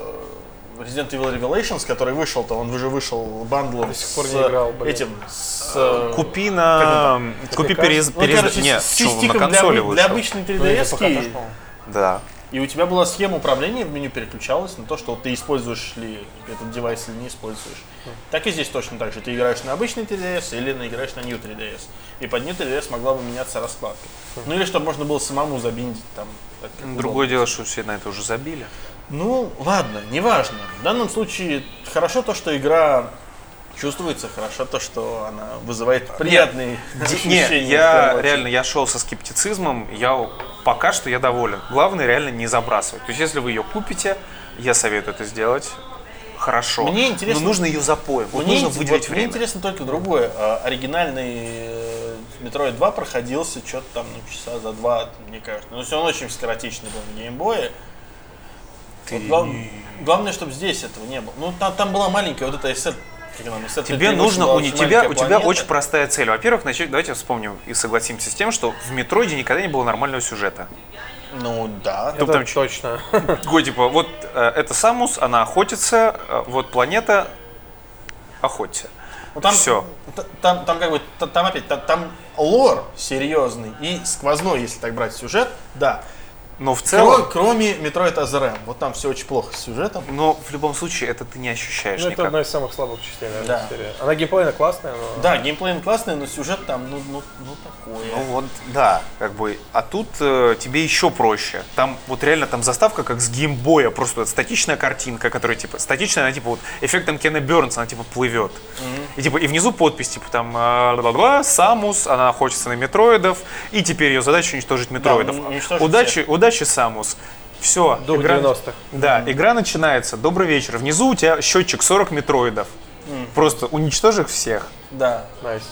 Resident Evil Revelations, который вышел-то, он уже вышел бандлом До сих пор с не играл, блин. этим, с... э, Купи на... Купи перез... ну, перез- короче, Не, с чё, на для, консоли для вышел. обычной Ну, это 3DS, пока тоже, по-моему. Да. и у тебя была схема управления, в меню переключалась на то, что ты используешь ли этот девайс или не используешь. Так и здесь точно так же. Ты играешь на обычный 3DS или на играешь на New 3DS. И под New 3DS могла бы меняться раскладка. Ну или чтобы можно было самому забиндить там. так, Другое дело, что все на это уже забили. Ну, ладно, неважно. В данном случае хорошо то, что игра чувствуется, хорошо то, что она вызывает приятные ощущения. Не, в я реально, я шел со скептицизмом, я пока что я доволен. Главное реально не забрасывать. То есть, если вы ее купите, я советую это сделать. Хорошо. Мне интересно- Но нужно ее запоем. Вот Мне, нужно выделить вот мне время. интересно только другое. А, Оригинальный э, Metroid 2 проходился что-то там ну, часа за два, мне кажется. Но все он очень скоротечный был на геймбое. Вот глав- Главное, чтобы здесь этого не было. Ну, там, там была маленькая вот эта SR, как она, SR Тебе нужно, у, тебя, у тебя очень простая цель. Во-первых, начать, давайте вспомним и согласимся с тем, что в Метроиде никогда не было нормального сюжета. Ну, да. Тут Это там чё- точно. [LAUGHS] Такой, типа, вот э, это Самус, она охотится, э, вот планета, охоться. Ну, там, Всё. т- Там, там как бы, там опять, та- там лор серьезный и сквозной, если так брать сюжет, да. Но в целом, кроме Metroid Other M. Вот там все очень плохо с сюжетом. но в любом случае это ты не ощущаешь Ну, это одна из самых слабых частей, наверное, Да. серии. Она геймплейно классная, но... Да, геймплей классный, но сюжет там, ну, ну, ну такое. Ну вот, да, как бы. А тут э, тебе еще проще. Там вот реально там заставка как с геймбоя, просто вот статичная картинка, которая типа статичная, она типа вот эффектом Кена Бернса, она типа плывет. И типа и внизу подпись типа там э, бла-бла-бла, Самус, она охотится на метроидов, и теперь ее задача уничтожить метроидов. ун- уничтожить удачи, удачи, Samus. Все. Дух 90-х. Да, игра начинается. Добрый вечер. Внизу у тебя счетчик 40 метроидов. Просто уничтожь их всех. Да. Nice.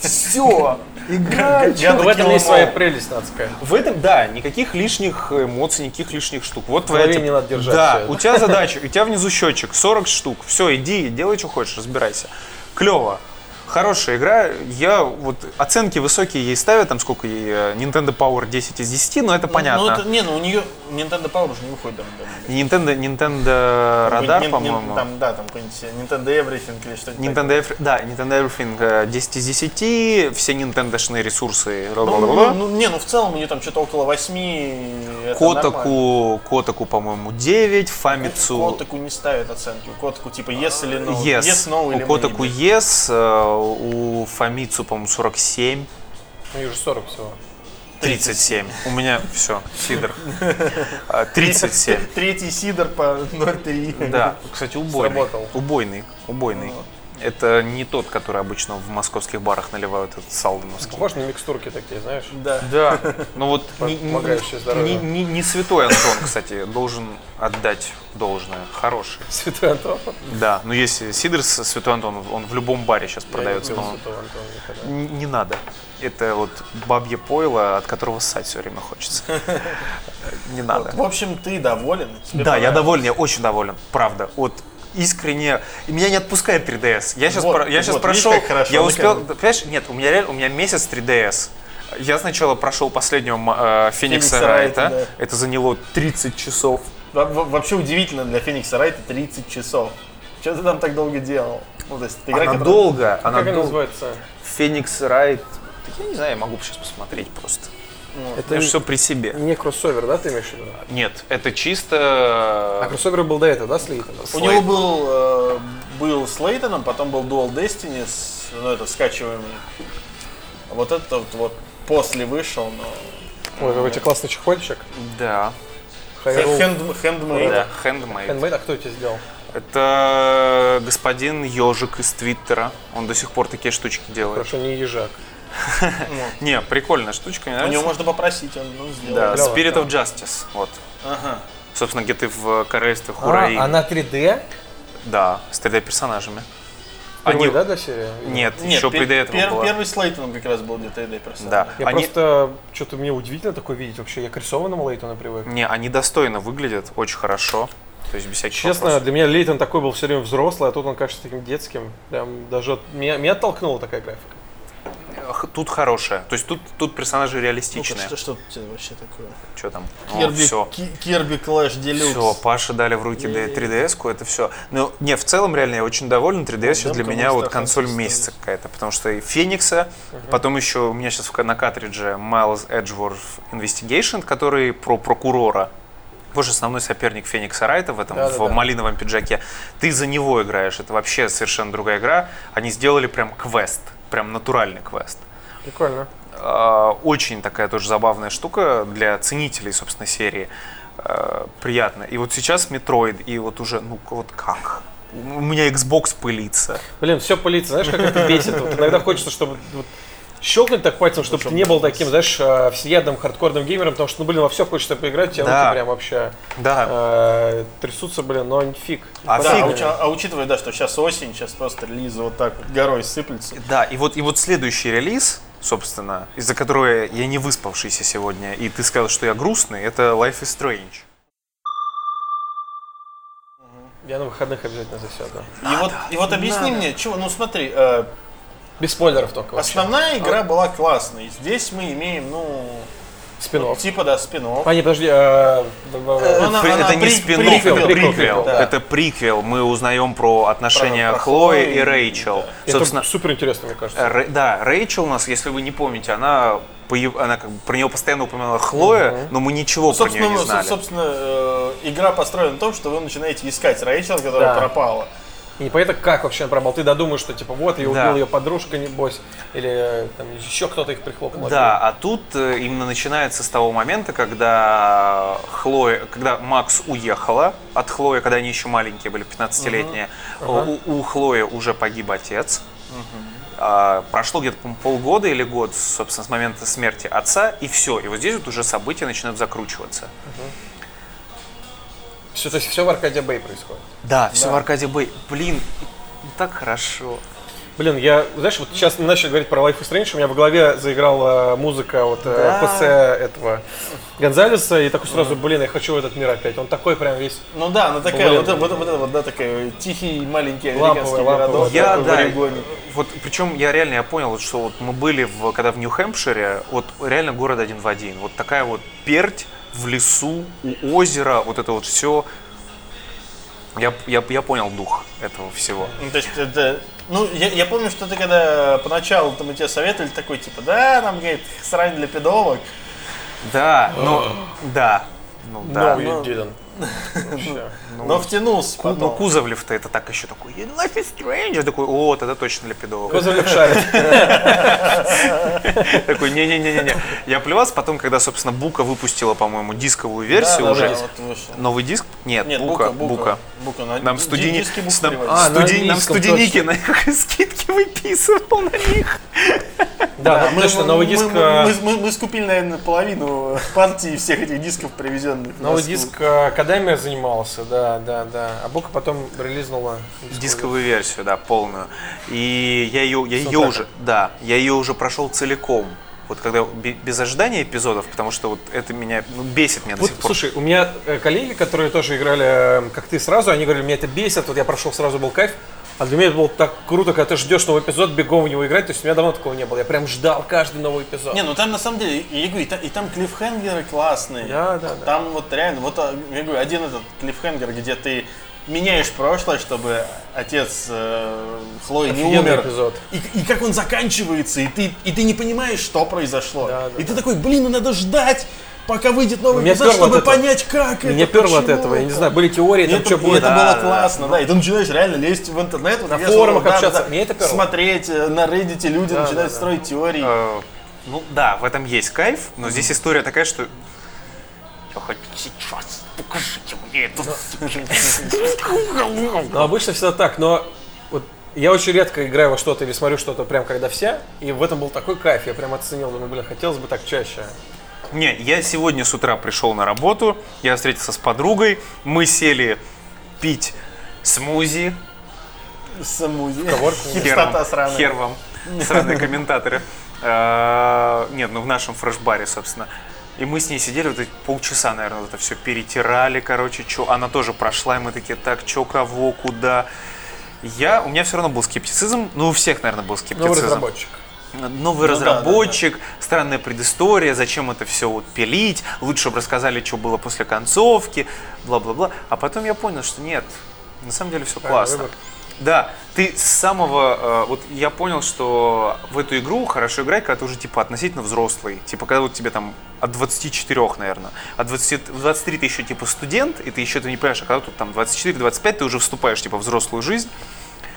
Все. Игра. [LAUGHS] Я Ну, в этом есть своя прелесть, надо сказать. В этом, да, никаких лишних эмоций, никаких лишних штук. Вот твоя... не надо держать Да, у тебя [LAUGHS] задача, у тебя внизу счетчик, 40 штук. Все, иди, делай, что хочешь, разбирайся. Клево. Хорошая игра. Я вот оценки высокие ей ставят, там сколько ей, э, Nintendo Power 10 из 10, но это понятно. Ну, это, не, ну у нее Nintendo Power уже не выходит давно. Nintendo, Nintendo Radar, Нин- по-моему. Там, да, там какой-нибудь Nintendo Everything или что-то Nintendo, Every- да, Nintendo Everything э, 10 из 10, все Nintendo-шные ресурсы. Ну, ла-ла-ла-ла. ну, не, ну в целом у нее там что-то около 8. это нормально. Котаку, Котаку, по-моему, 9, Фамицу... Котаку не ставят оценки. Котаку типа yes или no. Yes. Yes, no или у Котаку yes, э, у Фамицу, по-моему, 47, Ну, уже 40 всего. 37. У меня все, Сидор. [LAUGHS] А, 37. Третий сидор по 0,3. Да, кстати, убойный. Сработал. Убойный, убойный. Это не тот, который обычно в московских барах наливают, этот салденовский. Похож на микстурки такие, знаешь? Да. Да, ну вот не, святой Антон, кстати, должен отдать должное. Хороший. Святой Антон. Да, но если Сидор с Святой Антон, он в любом баре сейчас продается. Я не но Антона. Не, не надо. Это вот бабье пойло, от которого ссать все время хочется. [LAUGHS] Не надо. В общем, ты доволен. тебе Да, я доволен, я очень доволен. Правда. Вот искренне. И меня не отпускает 3DS. Я сейчас, Вот, я сейчас вот, видишь, прошел. как хорошо, я ну, успел. бы. Понимаешь, нет, у меня реально, у меня месяц 3DS. Я сначала прошел последнего э, Феникса Феникса Райта, Райта. да. Это заняло 30 часов. Во- во- Вообще удивительно для Феникса Райта 30 часов. Что ты там так долго делал? Ну, то есть, игра, Она которая- долго. Она Как она дол- называется? Феникс Райт. Я не знаю, я могу сейчас посмотреть просто. Это Это все при себе. не кроссовер, да, ты имеешь в виду? Нет, это чисто... А кроссовер был до этого, да, с Лейтоном? У него был, э, был с Лейтоном, потом был Dual Destiny, с, ну, это скачиваемый. А Вот это вот, вот после вышел, но... Ой, какой у тебя классный чехольчик. Да. Hand, handmade. Да, handmade. Handmade, а кто тебе сделал? Это господин Ежик из Твиттера. Он до сих пор такие штучки делает. Хорошо, не ежак. [LAUGHS] Не, прикольная штучка, У него можно попросить, он ну, сделал. Да, Spirit of Justice. Вот. Ага. Собственно, где ты в королевстве Хураи. А, а на 3D? Да, с 3D-персонажами. Впервые, Они- да, для серии? Нет, Нет, еще при до этого пер- была. Первый с Лейтоном как раз был где-то Эдей персонаж. Да. Я Они- просто, что-то мне удивительно такое видеть вообще. Я к рисованному Лейтону привык. Не, они достойно выглядят, очень хорошо. То есть без всяких Честно, вопросов. для меня Лейтон такой был все время взрослый, а тут он кажется таким детским. Прям даже от- меня, меня оттолкнула такая графика. Тут хорошая. То есть тут, тут персонажи реалистичные. что, что тут вообще такое? Что там? Кирби, все. Ки- Кирби Клэш Делюкс. Все, Паше дали в руки Е-е-е. 3DS-ку, это все. Но не, в целом, реально, я очень доволен. 3DS сейчас для меня вот консоль месяца какая-то, потому что и Феникса, потом еще у меня сейчас на картридже Miles Edgeworth Investigation, который про прокурора. Боже, основной соперник Феникса Райта в этом, в Да-да-да. малиновом пиджаке. Ты за него играешь, это вообще совершенно другая игра. Они сделали прям квест, прям натуральный квест. Прикольно. А, Очень такая тоже забавная штука для ценителей, собственно, серии. А, Приятно. И вот сейчас Metroid, и вот уже, ну вот как? У меня Xbox пылится. Блин, все пылится, знаешь, как это бесит. Вот иногда хочется, чтобы вот щелкнуть так пальцем, чтобы ты не был таким, знаешь, э, всеядным хардкорным геймером, потому что, ну, блин, во все хочется поиграть, у тебя Да. руки прям вообще Да. э, трясутся, блин, но фиг. А Да, фиг. а, уча- а учитывая, да, что сейчас осень, сейчас просто релизы вот так вот горой сыплются. Да, и вот, и вот следующий релиз, собственно, из-за которого я не выспавшийся сегодня, и ты сказал, что я грустный, это Life is Strange. Я на выходных обязательно засяду. И вот, и вот объясни мне, чего, ну смотри, э, Без спойлеров только вообще. основная игра была классной. Здесь мы имеем, ну, Спинов. типа, да, спин А, не, подожди, э, Э, Она- При- она это не при- спин приквел, это приквел, приквел. да. Это приквел. Мы узнаем про отношения Про- про Хлои Хлои, и Рэйчел. это Собственно, супер интересно, мне кажется. Рэ- да, Рэйчел у нас, если вы не помните, она, она как бы, про нее постоянно упоминала Хлоя, но мы ничего про нее не ну, знали. собственно э, игра построена на том, что вы начинаете искать Рэйчел, которая Да. пропала. И непонятно, как вообще она пропал. Ты додумаешь, что типа вот, ее Да. убил ее подружка, небось, или там еще кто-то их прихлопнул. Да, а тут э, именно начинается с того момента, когда Хлоя, когда Макс уехала от Хлои, когда они еще маленькие были, 15-летние, у, у Хлои уже погиб отец. А, прошло где-то полгода или год, собственно, с момента смерти отца, и все. И вот здесь вот уже события начинают закручиваться. Все, то есть все в Аркадия Бэй происходит. Да, все в Аркадии Бэй. Блин, так хорошо. Блин, я, знаешь, вот сейчас начали говорить про Life is Strange, у меня в голове заиграла музыка вот э, Да. ПС этого Гонзалеса, и такой сразу, блин, я хочу в этот мир опять. Он такой прям весь... Ну да, она такая, Блин. вот, вот, вот, это вот, да, такой тихий маленький американский ламповый. городок Я, такой в да, Орегоне. вот причем я реально я понял, что вот мы были в, когда в Нью-Хэмпшире, вот реально город один в один. Вот такая вот перть в лесу, у озера, вот это вот все. Я, я, я понял дух этого всего. Ну, то есть это... Ну, я, я помню, что ты когда поначалу там, мы тебе советовали такой, типа, да, там, говорит, срань для педовок. Да, ну, да. Ну, да. No, ну, you didn't. Вообще. но втянулся ну, потом. Кузовлев-то это так еще такой, Life is Strange, такой, о, тогда точно для педагога. Козырев шарит. [LAUGHS] Такой, не-не-не-не. Я плевался потом, когда, собственно, Бука выпустила, по-моему, дисковую версию уже. Новый диск? Нет, Бука, Бука, Бука. Бука. на- Нам студеники на скидки выписывал на них. [LAUGHS] Да, мы, точно, мы- новый диск... Мы, э, мы- мы- мы скупили, наверное, половину партии всех этих дисков, привезенных. Новый диск э, Академия занимался, да, да, да. А Бука потом релизнула Дисковую версию, да, полную. И я ее, я ее уже, да, я ее уже прошел целиком. Вот когда бе- без ожидания эпизодов, потому что вот это меня ну, бесит меня до Вот, сих пор. слушай, у меня э, коллеги, которые тоже играли, э, как ты сразу, они говорили, меня это бесит, вот я прошел сразу, был кайф. А для меня это было так круто, когда ты ждешь новый эпизод, бегом в него играть. То есть у меня давно такого не было. Я прям ждал каждый новый эпизод. Не, ну там на самом деле, я говорю, и там, и там клиффхенгеры классные. Да, да, да. Там вот реально, вот а, я говорю, один этот клиффхенгер, где ты меняешь прошлое, чтобы отец э, Хлои не умер. эпизод. И, и как он заканчивается, и ты, и ты не понимаешь, что произошло. Да, да, и ты такой, блин, ну надо ждать, пока выйдет новый Меня эпизод, чтобы этого. понять, как Меня это, перло от этого. Я не знаю, были теории, там это, что будет. это было классно, да. И ты начинаешь реально лезть в интернет, На форумах общаться. да, Меня это перло. смотреть э, на Reddit люди Да, начинают да, да. строить теории. Э, ну да, в этом есть кайф, но здесь история такая, что я хочу сейчас, покажите мне это. [LAUGHS] Ну, обычно всегда так, но вот я очень редко играю во что-то или смотрю что-то прям когда все, и в этом был такой кайф, я прям оценил, думаю, блин, хотелось бы так чаще. Не, я сегодня с утра пришел на работу, я встретился с подругой, мы сели пить смузи. Хер Хипстота вам, сраная. хер вам, сраные комментаторы. А, Нет, ну в нашем фреш-баре, собственно. И мы с ней сидели, вот эти полчаса, наверное, вот это все перетирали, короче, что она тоже прошла, и мы такие, так, что, кого, куда. Я, у меня все равно был скептицизм, ну у всех, наверное, был скептицизм. Новый разработчик. Новый Ну да, разработчик, странная предыстория, зачем это все вот пилить, лучше бы рассказали, что было после концовки, бла-бла-бла. А потом я понял, что нет, на самом деле все классно. выбор. Да, ты с самого, э, вот я понял, что в эту игру хорошо играть, когда ты уже типа относительно взрослый, типа когда вот тебе там от 24, наверное, от 20, в 23 ты еще типа студент, и ты еще это не понимаешь, а когда тут там 24-25 ты уже вступаешь типа в взрослую жизнь,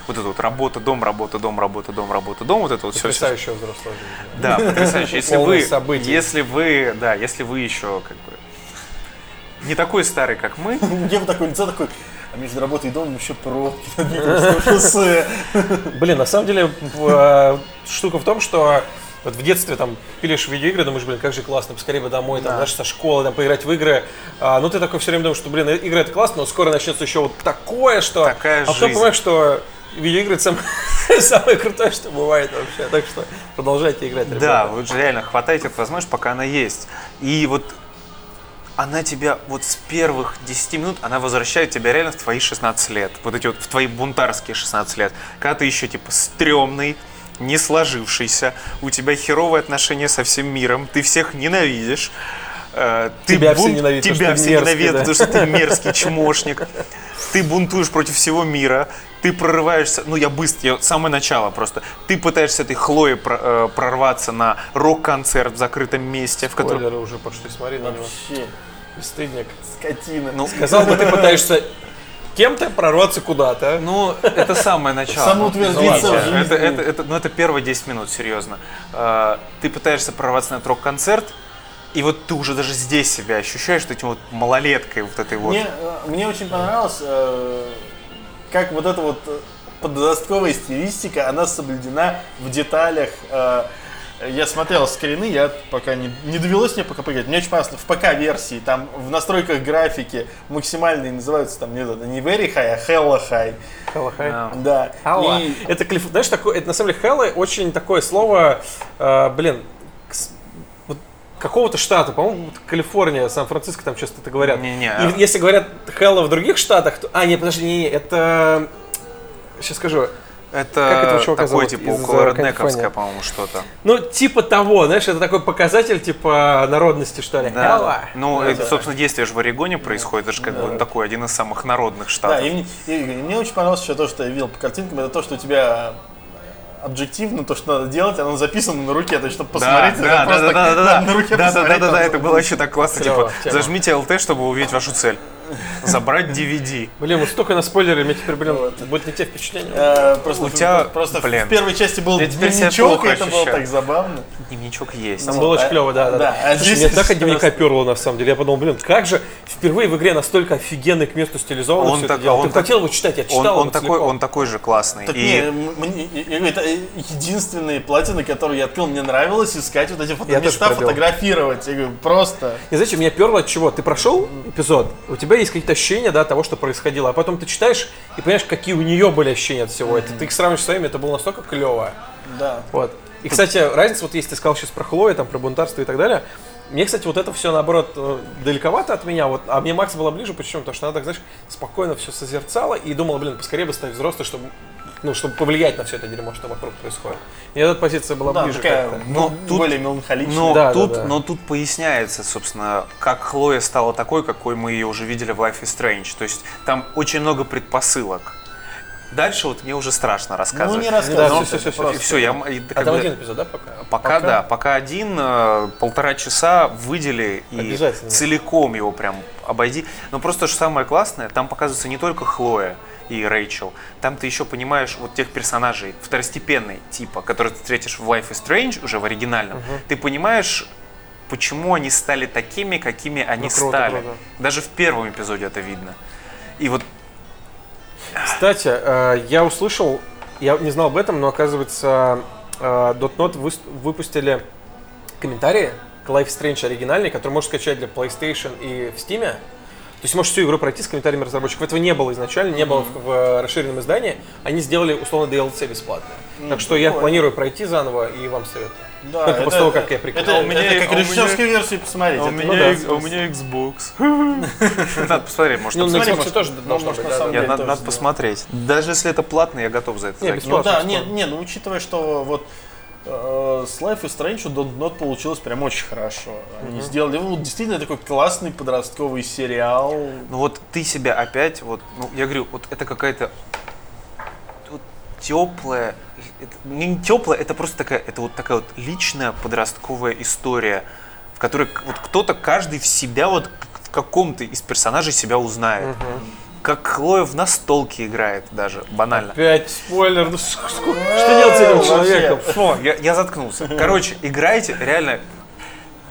вот это вот работа, дом, работа, дом, работа, дом, работа, дом, вот это вот все. Потрясающая взрослая жизнь. Да, потрясающе. Если вы, событие. если вы, да, если вы еще как бы не такой старый, как мы, У Гева такое лицо такое, а между работой и домом еще пробки. Блин, на самом деле э, штука в том, что вот в детстве там пилишь видеоигры, думаешь, блин, как же классно, поскорее бы домой, там, знаешь, со школы, там, поиграть в игры. А, ну, ты такой все время думаешь, что, блин, игры это классно, но скоро начнется еще вот такое, что... Такая а потом жизнь. понимаешь, что видеоигры это сам- [LAUGHS] самое крутое, что бывает вообще. Так что продолжайте играть, да, ребята. вы же реально хватаете эту возможность, пока она есть. И вот она тебя вот с первых 10 минут, она возвращает тебя реально в твои 16 лет. Вот эти вот в твои бунтарские 16 лет. Когда ты еще типа стрёмный, не сложившийся, у тебя херовые отношения со всем миром, ты всех ненавидишь. э, ты Тебя все бун- ненавидят, потому Тебя что ты все мерзкий, ненавидят, да. потому что ты мерзкий чмошник. Ты бунтуешь против всего мира, ты прорываешься, ну я быстро, я, самое начало просто. Ты пытаешься этой Хлоей про- э, прорваться на рок-концерт в закрытом месте, в котором... Спойлеры уже пошли, смотри на него. Вообще, Бесстыдник. скотина. Ну, Сказал бы, ты [LAUGHS] пытаешься кем-то прорваться куда-то. Ну, это самое начало. Самоутвердиться Ну. Это, это, это, ну, это первые 10 минут, серьезно. Э, Ты пытаешься прорваться на этот рок-концерт, и вот ты уже даже здесь себя ощущаешь вот этим вот малолеткой вот этой вот. Мне, э, мне очень понравилось, как вот эта вот э, подростковая стилистика, она соблюдена в деталях. э, Я смотрел скрины, я пока не, не довелось мне пока поиграть. Мне очень понравилось в ПК-версии, там в настройках графики максимальные называются там не, не very high, а hella high. Да. Да. Хелла. И- Это, знаешь, такое, это на самом деле Хелла очень такое слово, э, блин, какого-то штата, по-моему, Калифорния, Сан-Франциско там часто это говорят. Не-не. И если говорят Хелла в других штатах, то... А, нет, подожди, не, не, это... Сейчас скажу. Это Как такое, зовут типа, около э, реднековское, Калифорнии? по-моему, что-то. Ну, типа того, знаешь, это такой показатель, типа, народности, что ли. Да. Хелла. Ну, это, собственно, действие же в Орегоне происходит, это же как бы такой один из самых народных Да, штатов. и мне, и- и мне очень понравилось еще то, что я видел по картинкам, это то, что у тебя объективно то, что надо делать, оно записано на руке, то есть, чтобы посмотреть, да, да, да, да, да, на- руке да, да, да, да, это было вообще так классно, типа, зажмите LT, чтобы увидеть вашу цель. Забрать DVD. Блин, вот столько на спойлеры, мне теперь, блин, будет не те впечатления. Э, просто У тебя, просто блин. в первой части был дневничок, и это было так забавно. Дневничок есть. Там Ну, было очень а- клево, да, да. а мне так от дневника перло, на самом деле. Я подумал, блин, как же впервые в игре настолько офигенно к месту стилизовано Он так- Ты хотел его читать, я читал он его такой, он такой же классный. Так И не, это единственные платины, которые я открыл, мне нравилось искать вот эти тоже пробил. фотографировать. Я говорю, просто. И знаете, меня перло от чего? Ты прошел эпизод, у тебя есть какие-то ощущения, да, того, что происходило, а потом ты читаешь и понимаешь, какие у нее были ощущения от всего. Это ты их сравниваешь с своими, это было настолько клево. Да. Вот. И, кстати, разница, вот если ты сказал сейчас про Хлою, там, про бунтарство и так далее, мне, кстати, вот это все, наоборот, э, далековато от меня, вот, а мне Макс была ближе, почему? Потому что она так, знаешь, спокойно все созерцала и думала, блин, поскорее бы стать взрослой, чтобы, ну, чтобы повлиять на все это дерьмо, что вокруг происходит. Мне эта позиция была Да, ближе такая как-то. Но тут- более меланхоличная. Но, Да, да, тут, да. но тут поясняется, собственно, как Хлоя стала такой, какой мы ее уже видели в Life is Strange. То есть там очень много предпосылок. Дальше вот мне уже страшно Ну, рассказывать. не Да, рассказывай. всё, это всё, просто- И все, я и А там бы- один эпизод, да, пока? Пока, да, пока один, э, полтора часа выдели и целиком его прям обойди. Но просто что самое классное, там показывается не только Хлоя и Рэйчел, там ты еще понимаешь вот тех персонажей второстепенной типа, которые ты встретишь в Life is Strange уже в оригинальном. Ты понимаешь, почему они стали такими, какими они Ну, круто, стали. круто. Даже в первом эпизоде это видно. И вот Кстати, э, я услышал, я не знал об этом, но оказывается, э, Dotnot выпустили комментарии к Life is Strange оригинальный, который можно скачать для PlayStation и в Steam. То есть можешь всю игру пройти с комментариями разработчиков. Этого не было изначально, не было в, в расширенном издании. Они сделали условно DLC бесплатно. Так что я планирую пройти заново и вам советую. Да, Только после того, как я прикрыл. Это, А у меня- это как у меня- режиссерскую версию [LAUGHS] посмотреть. А у это- меня, ну да, а у меня Xbox. [LAUGHS] Надо посмотреть, может, Ну, на Xbox тоже ну, должно может, быть, надо, посмотреть. Даже если это платно, я готов за это Не. Ну Бесплатно, да, не, бесплатно. не, ну учитывая, что вот э, с Life is Strange у Don't Not получилось прям очень хорошо. Они сделали ну, действительно такой классный подростковый сериал. Ну вот ты себя опять, вот, ну, я говорю, вот это какая-то вот теплая, это не теплая, это просто такая, это вот такая вот личная подростковая история, в которой вот кто-то каждый в себя вот в каком-то из персонажей себя узнает. Как Хлоя в настолке играет даже, банально. Опять спойлер. Ну, что делать с этим человеком? Фу, я, я заткнулся. Короче, играйте, реально,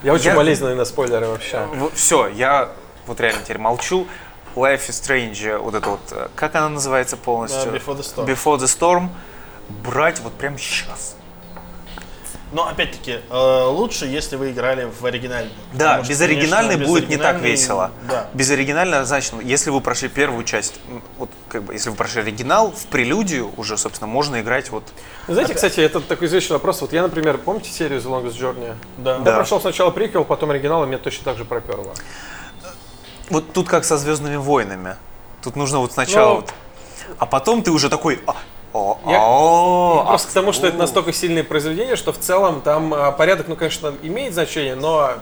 Я очень Я- болезненный на спойлеры вообще. все, я вот реально теперь молчу. Life is Strange, вот это вот, э, как она называется полностью? Да, Before the Storm. Before the Storm. Брать вот прямо сейчас. Но опять-таки, э, лучше, если вы играли в оригинальный. Да, Потому что, без оригинальной конечно, без будет не так оригинальной- весело. Да. Без оригинальной, значит, если вы прошли первую часть, вот как бы, если вы прошли оригинал, в прелюдию уже, собственно, можно играть вот. Знаете, кстати, это такой извечный вопрос. Вот я, например, помните серию The Longest Journey? Да. Я Да. прошел сначала приквел, потом оригинал, и меня точно так же проперло. Вот тут как со Звездными войнами. Тут нужно вот сначала Ну, вот. А потом ты уже такой. «А, Я- Просто к тому, что это у». настолько сильные произведения, что в целом там а, порядок, ну, конечно, имеет значение, но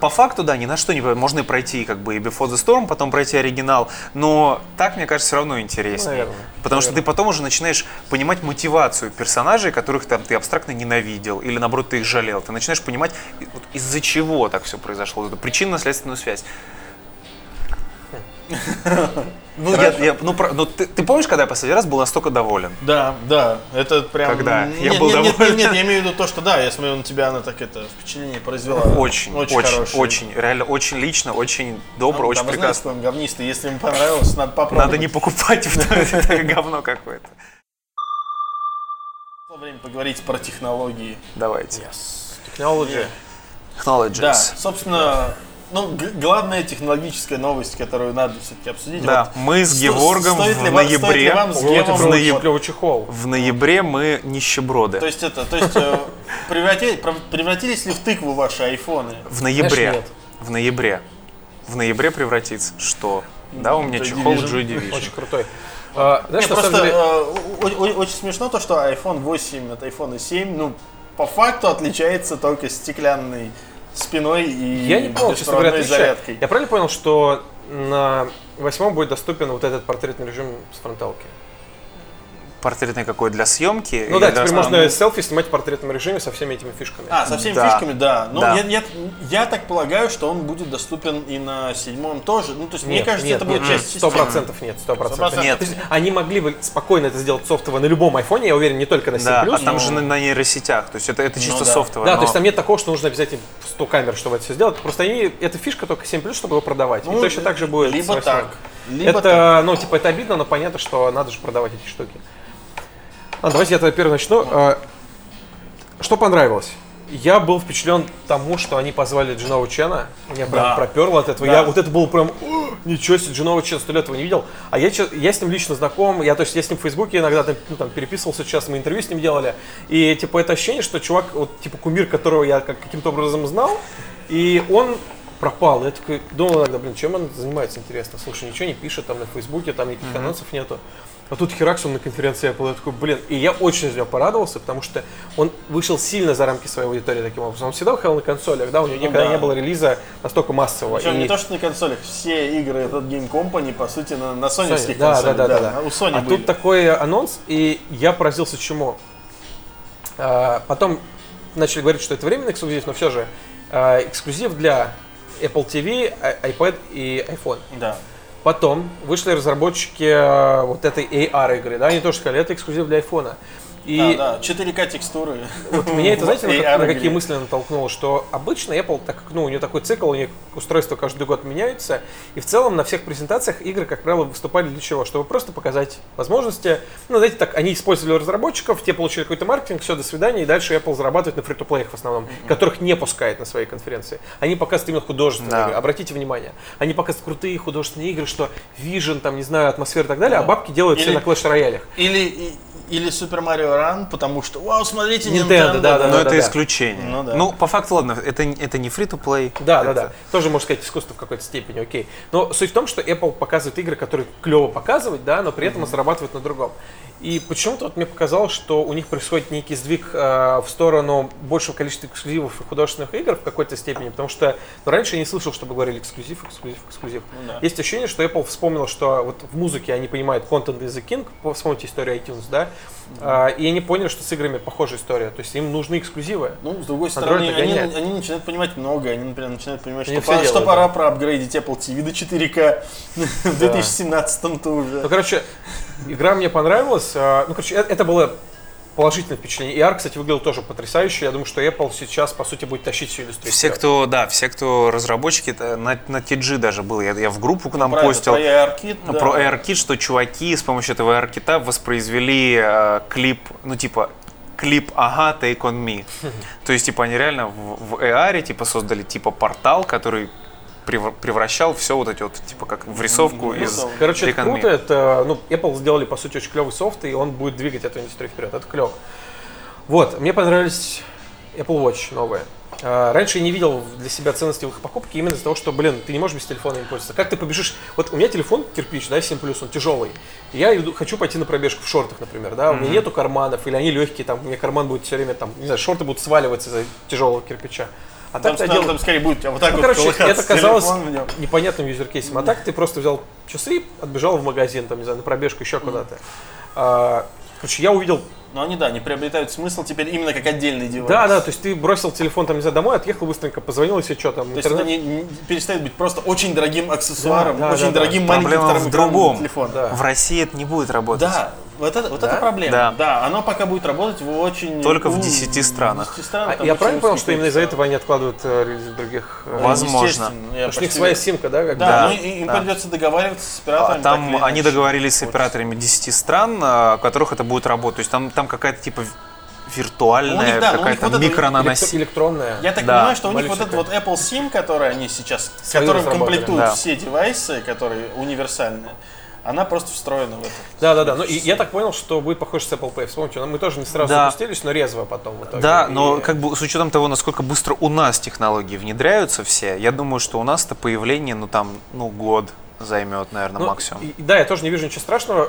По факту, да, ни на что не. Можно и пройти как бы и Before the Storm, потом пройти оригинал, но так, мне кажется, все равно интереснее. Наверное. Потому что ты потом уже начинаешь понимать мотивацию персонажей, которых там ты абстрактно ненавидел, или наоборот ты их жалел. Ты начинаешь понимать, вот из-за чего так все произошло, причинно-следственную связь. [LAUGHS] Ну, я, я- ну, про- ну, ты, ты помнишь, когда я последний раз был настолько доволен? Да, да, это прям... Когда? Нет, Я был нет, нет, доволен. нет, нет, я имею в виду то, что да, я смотрю на тебя, она так это впечатление произвела. Очень, очень, очень, хорошее. реально очень лично, очень добро, Ну, очень да, знаете, прекрасно. он говнистый, если ему понравилось, надо попробовать. Надо не покупать [LAUGHS] это говно какое-то. Время поговорить про технологии. Давайте. technology. Technologies. Да, собственно, ну, главная технологическая новость, которую надо все-таки обсудить. Да, вот, мы с Геворгом стоит в ли вам- стоит ли ноябре, вам с в ноябре- клевый чехол. в ноябре мы нищеброды. То есть это, то есть э, преврати- прев- превратились ли в тыкву ваши айфоны? В ноябре. В ноябре. В ноябре превратится. Что? Да, у меня чехол. Joy Division. Очень крутой. А, знаешь, просто деле, э, очень смешно то, что iPhone 8 от iPhone 7, ну, по факту отличается только стеклянной спиной и я не понял, честно говоря, отличия. зарядкой. Я правильно понял, что на восьмом будет доступен вот этот портретный режим с фронталки? Портретный какой для съемки? Ну да, теперь основного? можно селфи снимать в портретном режиме со всеми этими фишками. А, со всеми Да. фишками, да. Ну, Да. Я, я, я так полагаю, что он будет доступен и на седьмом тоже. Ну, то есть, мне Нет, кажется, нет, это будет нет, часть Сто процентов нет, сто процентов. 100%. Нет. То есть Они могли бы спокойно это сделать софтово на любом айфоне, я уверен, не только на 7+. Да, а там но- же на, на нейросетях. То есть это, это чисто да. софтовое. Да, но- то есть там нет такого, что нужно обязательно 100 камер, чтобы это все сделать. Просто они, эта фишка только 7+, чтобы его продавать. Ну, и точно так же будет Либо 8. так. Либо это, так. ну, типа, это обидно, но понятно, что надо же продавать эти штуки. А, давайте я тогда первый начну. А, Что понравилось? Я был впечатлен тому, что они позвали Джинова Чена. Меня прям Да. проперло от этого. Да. Я вот это было прям, «О, ничего себе, Джинова Чен, сто лет его не видел. А я, я с ним лично знаком, я, то есть, я с ним в Фейсбуке иногда там, ну, там, переписывался часто, мы интервью с ним делали. И типа это ощущение, что чувак, вот типа кумир, которого я как, каким-то образом знал, и он пропал. Я такой думал иногда, блин, чем он занимается, интересно. Слушай, ничего не пишет там на Фейсбуке, там никаких анонсов нету. А тут Херакс, он на конференции Apple, я такой, блин, и я очень за него порадовался, потому что он вышел сильно за рамки своей аудитории таким образом. Он всегда выходил на консолях, да, у него никогда да. не было релиза настолько массового. Причем И- не то, что на консолях, все игры этот Game Company, по сути, на, на Sony, соневских да, консолях. да, да, да, да. У Sony а были. тут такой анонс, и я поразился чему. А, потом начали говорить, что это временный эксклюзив, но все же а, эксклюзив для Apple TV, i- iPad и iPhone. Да. Потом вышли разработчики э, вот этой AR игры, да, они тоже сказали, это эксклюзив для iPhone. И Да, да, 4К текстуры. вот меня это, знаете, [LAUGHS] на, на какие мысли натолкнуло, что обычно Apple, так как ну, у нее такой цикл, у них устройства каждый год меняются, и в целом на всех презентациях игры, как правило, выступали для чего? Чтобы просто показать возможности. Ну, знаете, так, они использовали разработчиков, те получили какой-то маркетинг, все, до свидания, и дальше Apple зарабатывает на фри то в основном, которых не пускает на своей конференции. Они показывают именно художественные Да. игры. Обратите внимание, они показывают крутые художественные игры, что Vision, там, не знаю, атмосфера и так далее, а бабки делают все Или- на клэш-роялях. Или, и- или Super Mario Run, потому что, вау, смотрите, Nintendo, Nintendo. да, да, Но да, это да. исключение. Ну да. Ну, по факту, ладно, это, это не free-to-play. Да, да, Это- да. Тоже, можно сказать, искусство в какой-то степени, окей. Но суть в том, что Apple показывает игры, которые клево показывать, да, но при этом зарабатывает на другом. И почему-то вот мне показалось, что у них происходит некий сдвиг э, в сторону большего количества эксклюзивов и художественных игр в какой-то степени, потому что ну, раньше я не слышал, чтобы говорили эксклюзив, эксклюзив, эксклюзив. Ну да. Есть ощущение, что Apple вспомнил, что вот в музыке они понимают content is the king, по- вспомните историю iTunes, да, А, и они поняли, что с играми похожая история, то есть им нужны эксклюзивы. Ну, с другой Android стороны, они, они начинают понимать многое. Они, например, начинают понимать, Они что, пора, что делают, пора да. проапгрейдить Apple TV до 4К [LAUGHS] в 2017-то Ну, уже. короче, игра мне понравилась. а, Ну, короче, э- это было положительное впечатление. И AR, кстати, выглядел тоже потрясающе. Я думаю, что Apple сейчас, по сути, будет тащить всю индустрию. Все, кто, да, все, кто разработчики, это на, на TG даже был. Я, я в группу к нам это, постил. про ARKit, да. Про ARKit, что чуваки с помощью этого ARKit воспроизвели э, клип, ну типа клип «Ага, take on me». [LAUGHS] То есть, типа, они реально в, в AR, типа, создали, типа, портал, который превращал все вот эти вот, типа, как в рисовку Ну, из да. Короче, это круто. Это, ну, Apple сделали, по сути, очень клевый софт, и он будет двигать эту индустрию вперед. Это клево. Вот, мне понравились Apple Watch новые. А, Раньше я не видел для себя ценности в их покупке именно из-за того, что, блин, ты не можешь без телефона им пользоваться. Как ты побежишь? Вот у меня телефон кирпич, да, 7 он тяжелый. И я иду- хочу пойти на пробежку в шортах, например, да, у меня нету карманов, или они легкие, там, у меня карман будет все время, там, не знаю, шорты будут сваливаться из-за тяжелого кирпича. А Там, так там, одел- там скорее будет у тебя вот так ну, вот короче, это казалось телефон непонятным юзеркейсом. А так ты просто взял часы, отбежал в магазин, там, не знаю, на пробежку еще куда-то. А, короче, я увидел Но они, да, они приобретают смысл теперь именно как отдельный девайс. Да, да, то есть ты бросил телефон там, не знаю, домой, отъехал быстренько, позвонил, если что там. То есть это интернет. не, не- перестает быть просто очень дорогим аксессуаром, Да, да, очень да, да. дорогим маленьким Проблема в другом. телефона. Да. В России это не будет работать. Да, вот это, вот Да? это проблема. Да. Да. оно пока будет работать в очень... Только в ну, 10 странах. 10 странах, А я правильно понял, что именно из-за этого они откладывают э, релиз других... э, Возможно. Естественно, я Потому что у них своя симка, да? Как Да, Да, ну им да. придется договариваться с А операторами. или Там они договорились с операторами 10 стран, а, в которых это будет работать. То есть там, там какая-то типа виртуальная, Ну, у них, да, у какая-то вот электро- электронная. Я так Да, понимаю, что у них вот этот вот Apple SIM, который они сейчас, с Свою которым комплектуют да. все девайсы, которые универсальные, она просто встроена в это. Да, да, да. Ну, и я так понял, что будет похоже с Apple Pay. Вспомните, ну, мы тоже не сразу Да. запустились, но резво потом в итоге. Да, И- но как бы с учетом того, насколько быстро у нас технологии внедряются все, я думаю, что у нас-то появление, ну там, ну год займет, наверное, Ну, максимум. и да, я тоже не вижу ничего страшного.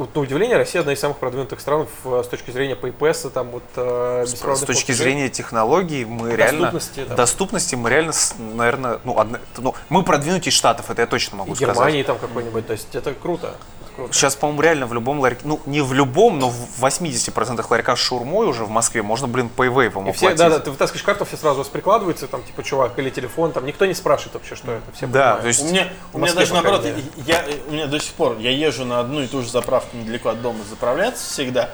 Вот, на удивление, Россия одна из самых продвинутых стран в- с точки зрения PayPass, там вот э, С, с точки платежей. зрения технологий мы реально Доступности, да. доступности мы реально, наверное, ну, одна- ну мы продвинутее штатов, это я точно могу И сказать. Германии там какой-нибудь, то есть это круто. Круто. Сейчас, по-моему, реально в любом ларьке, ну не в любом, но в 80% ларьках с шаурмой уже в Москве можно, блин, пейвейвом И все, да, да, ты вытаскиваешь карту, все сразу вас прикладываются, там, типа, чувак, или телефон, там, никто не спрашивает вообще, что это, все Да, понимают. то есть У меня, у меня даже наоборот, я, у меня до сих пор, я езжу на одну и ту же заправку недалеко от дома заправляться всегда.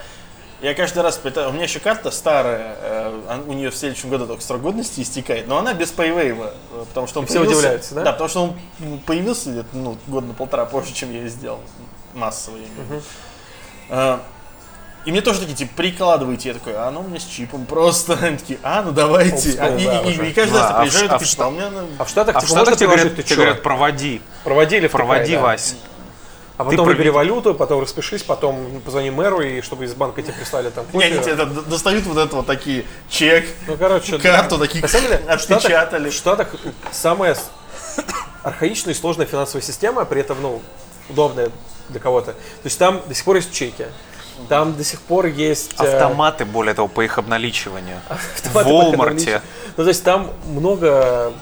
Я каждый раз пытаюсь, у меня еще карта старая, э, у нее в следующем году только срок годности истекает, но она без пейвейва, э, потому что он И все появился- удивляются, да? Да, потому что он м, появился где-то ну, год на полтора позже, чем я ее сделал, массово. я имею в виду. Э, И мне тоже такие, типа, прикладывайте. Я такой, а ну у меня с чипом просто. [LAUGHS] Они такие, а, ну давайте. Old А, и, да, и- и каждый раз Да, а в приезжаю, Ш- а Ш- типа, а у меня... ну, А в Штатах, А в типа, Штатах тебе говорят, ты тебе говорят, проводи, проводили в проводи, да. Вась. А Ты потом при- выбери валюту, потом распишись, потом позвони мэру, и чтобы из банка тебе прислали там Не, они кофе. тебе это достают вот это вот такие, чек, Ну, короче, карту, такие На самом деле, в Штатах, отпечатали. в Штатах самая архаичная и сложная финансовая система, при этом, ну, удобная для кого-то. То есть там до сих пор есть чеки. Там до сих пор есть... э, Автоматы, более того, по их обналичиванию. [LAUGHS] В Walmart. Ну, то есть там много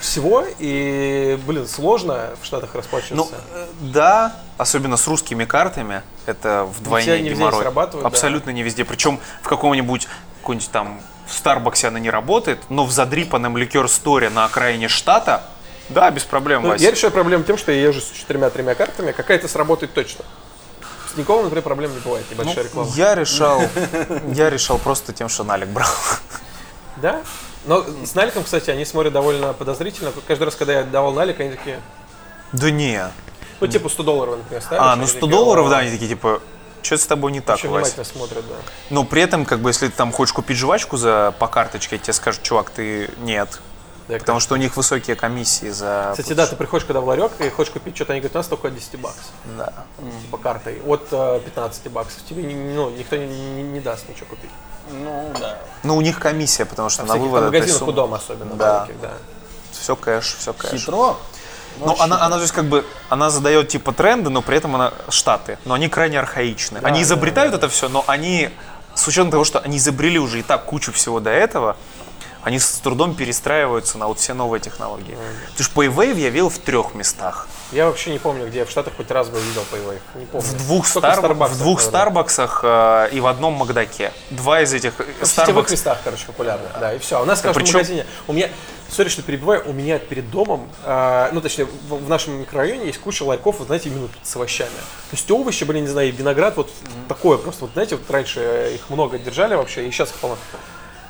всего, и, блин, сложно в Штатах Ну, расплачиваться. э, да, особенно с русскими картами, это вдвойне не везде геморрой. срабатывает, да. Абсолютно не везде. Причем в каком-нибудь какой-нибудь там в Старбаксе она не работает, но в задрипанном ликер-сторе на окраине штата, да, без проблем, Ну, Вася. я решаю проблему тем, что я езжу с четырьмя-тремя картами, какая-то сработает точно. с Тиньковым, например, проблем не бывает, небольшая реклама. Я решал, [LAUGHS] я решал просто тем, что налик брал. Да? Но с наликом, кстати, они смотрят довольно подозрительно. Каждый раз, когда я давал налик, они такие, Да не. ну, типа 100 долларов, например, ставишь. А, ну 100 такие, долларов, «О, да, они такие, типа, что с тобой не так, Очень Вась? внимательно смотрят, да. Но при этом, как бы, если ты там хочешь купить жвачку за, по карточке, тебе скажут, чувак, ты нет. Да, Потому что у них высокие комиссии за... Кстати, да, ты приходишь когда в ларек, ты хочешь купить что-то, они говорят, у нас только от 10 баксов, Да. типа картой, от э, 15 баксов. Тебе не- ну, никто не, не- не даст ничего купить. Ну, да. Ну, у них комиссия, потому что В на вывод этой магазинах у суммы- дома особенно. Да. маленьких, да. Все кэш, все кэш. Хитро. Ну, она, она, то есть, как бы, она задает, типа, тренды, но при этом она штаты. Но они крайне архаичны. они изобретают это все, но они, с учетом того, что они изобрели уже и так кучу всего до этого, они с трудом перестраиваются на вот все новые технологии. Потому что Paywave я видел в трех местах. Я вообще не помню, где я в Штатах хоть раз бы видел Paywave. Не помню. В двух, Стар- Starbucks, в двух. Старбаксах э, и в одном Макдаке. Два из этих В сетевых Starbucks. местах, короче, популярно. Да, и все. У нас в каждом причем- магазине. У меня, сори, что перебиваю, у меня перед домом, э, ну, точнее, в, в нашем микрорайоне есть куча ларьков, вот, знаете, именно с овощами. То есть овощи, блин, не знаю, и виноград, вот такое просто. Вот, знаете, вот раньше э, их много держали вообще, и сейчас их полно.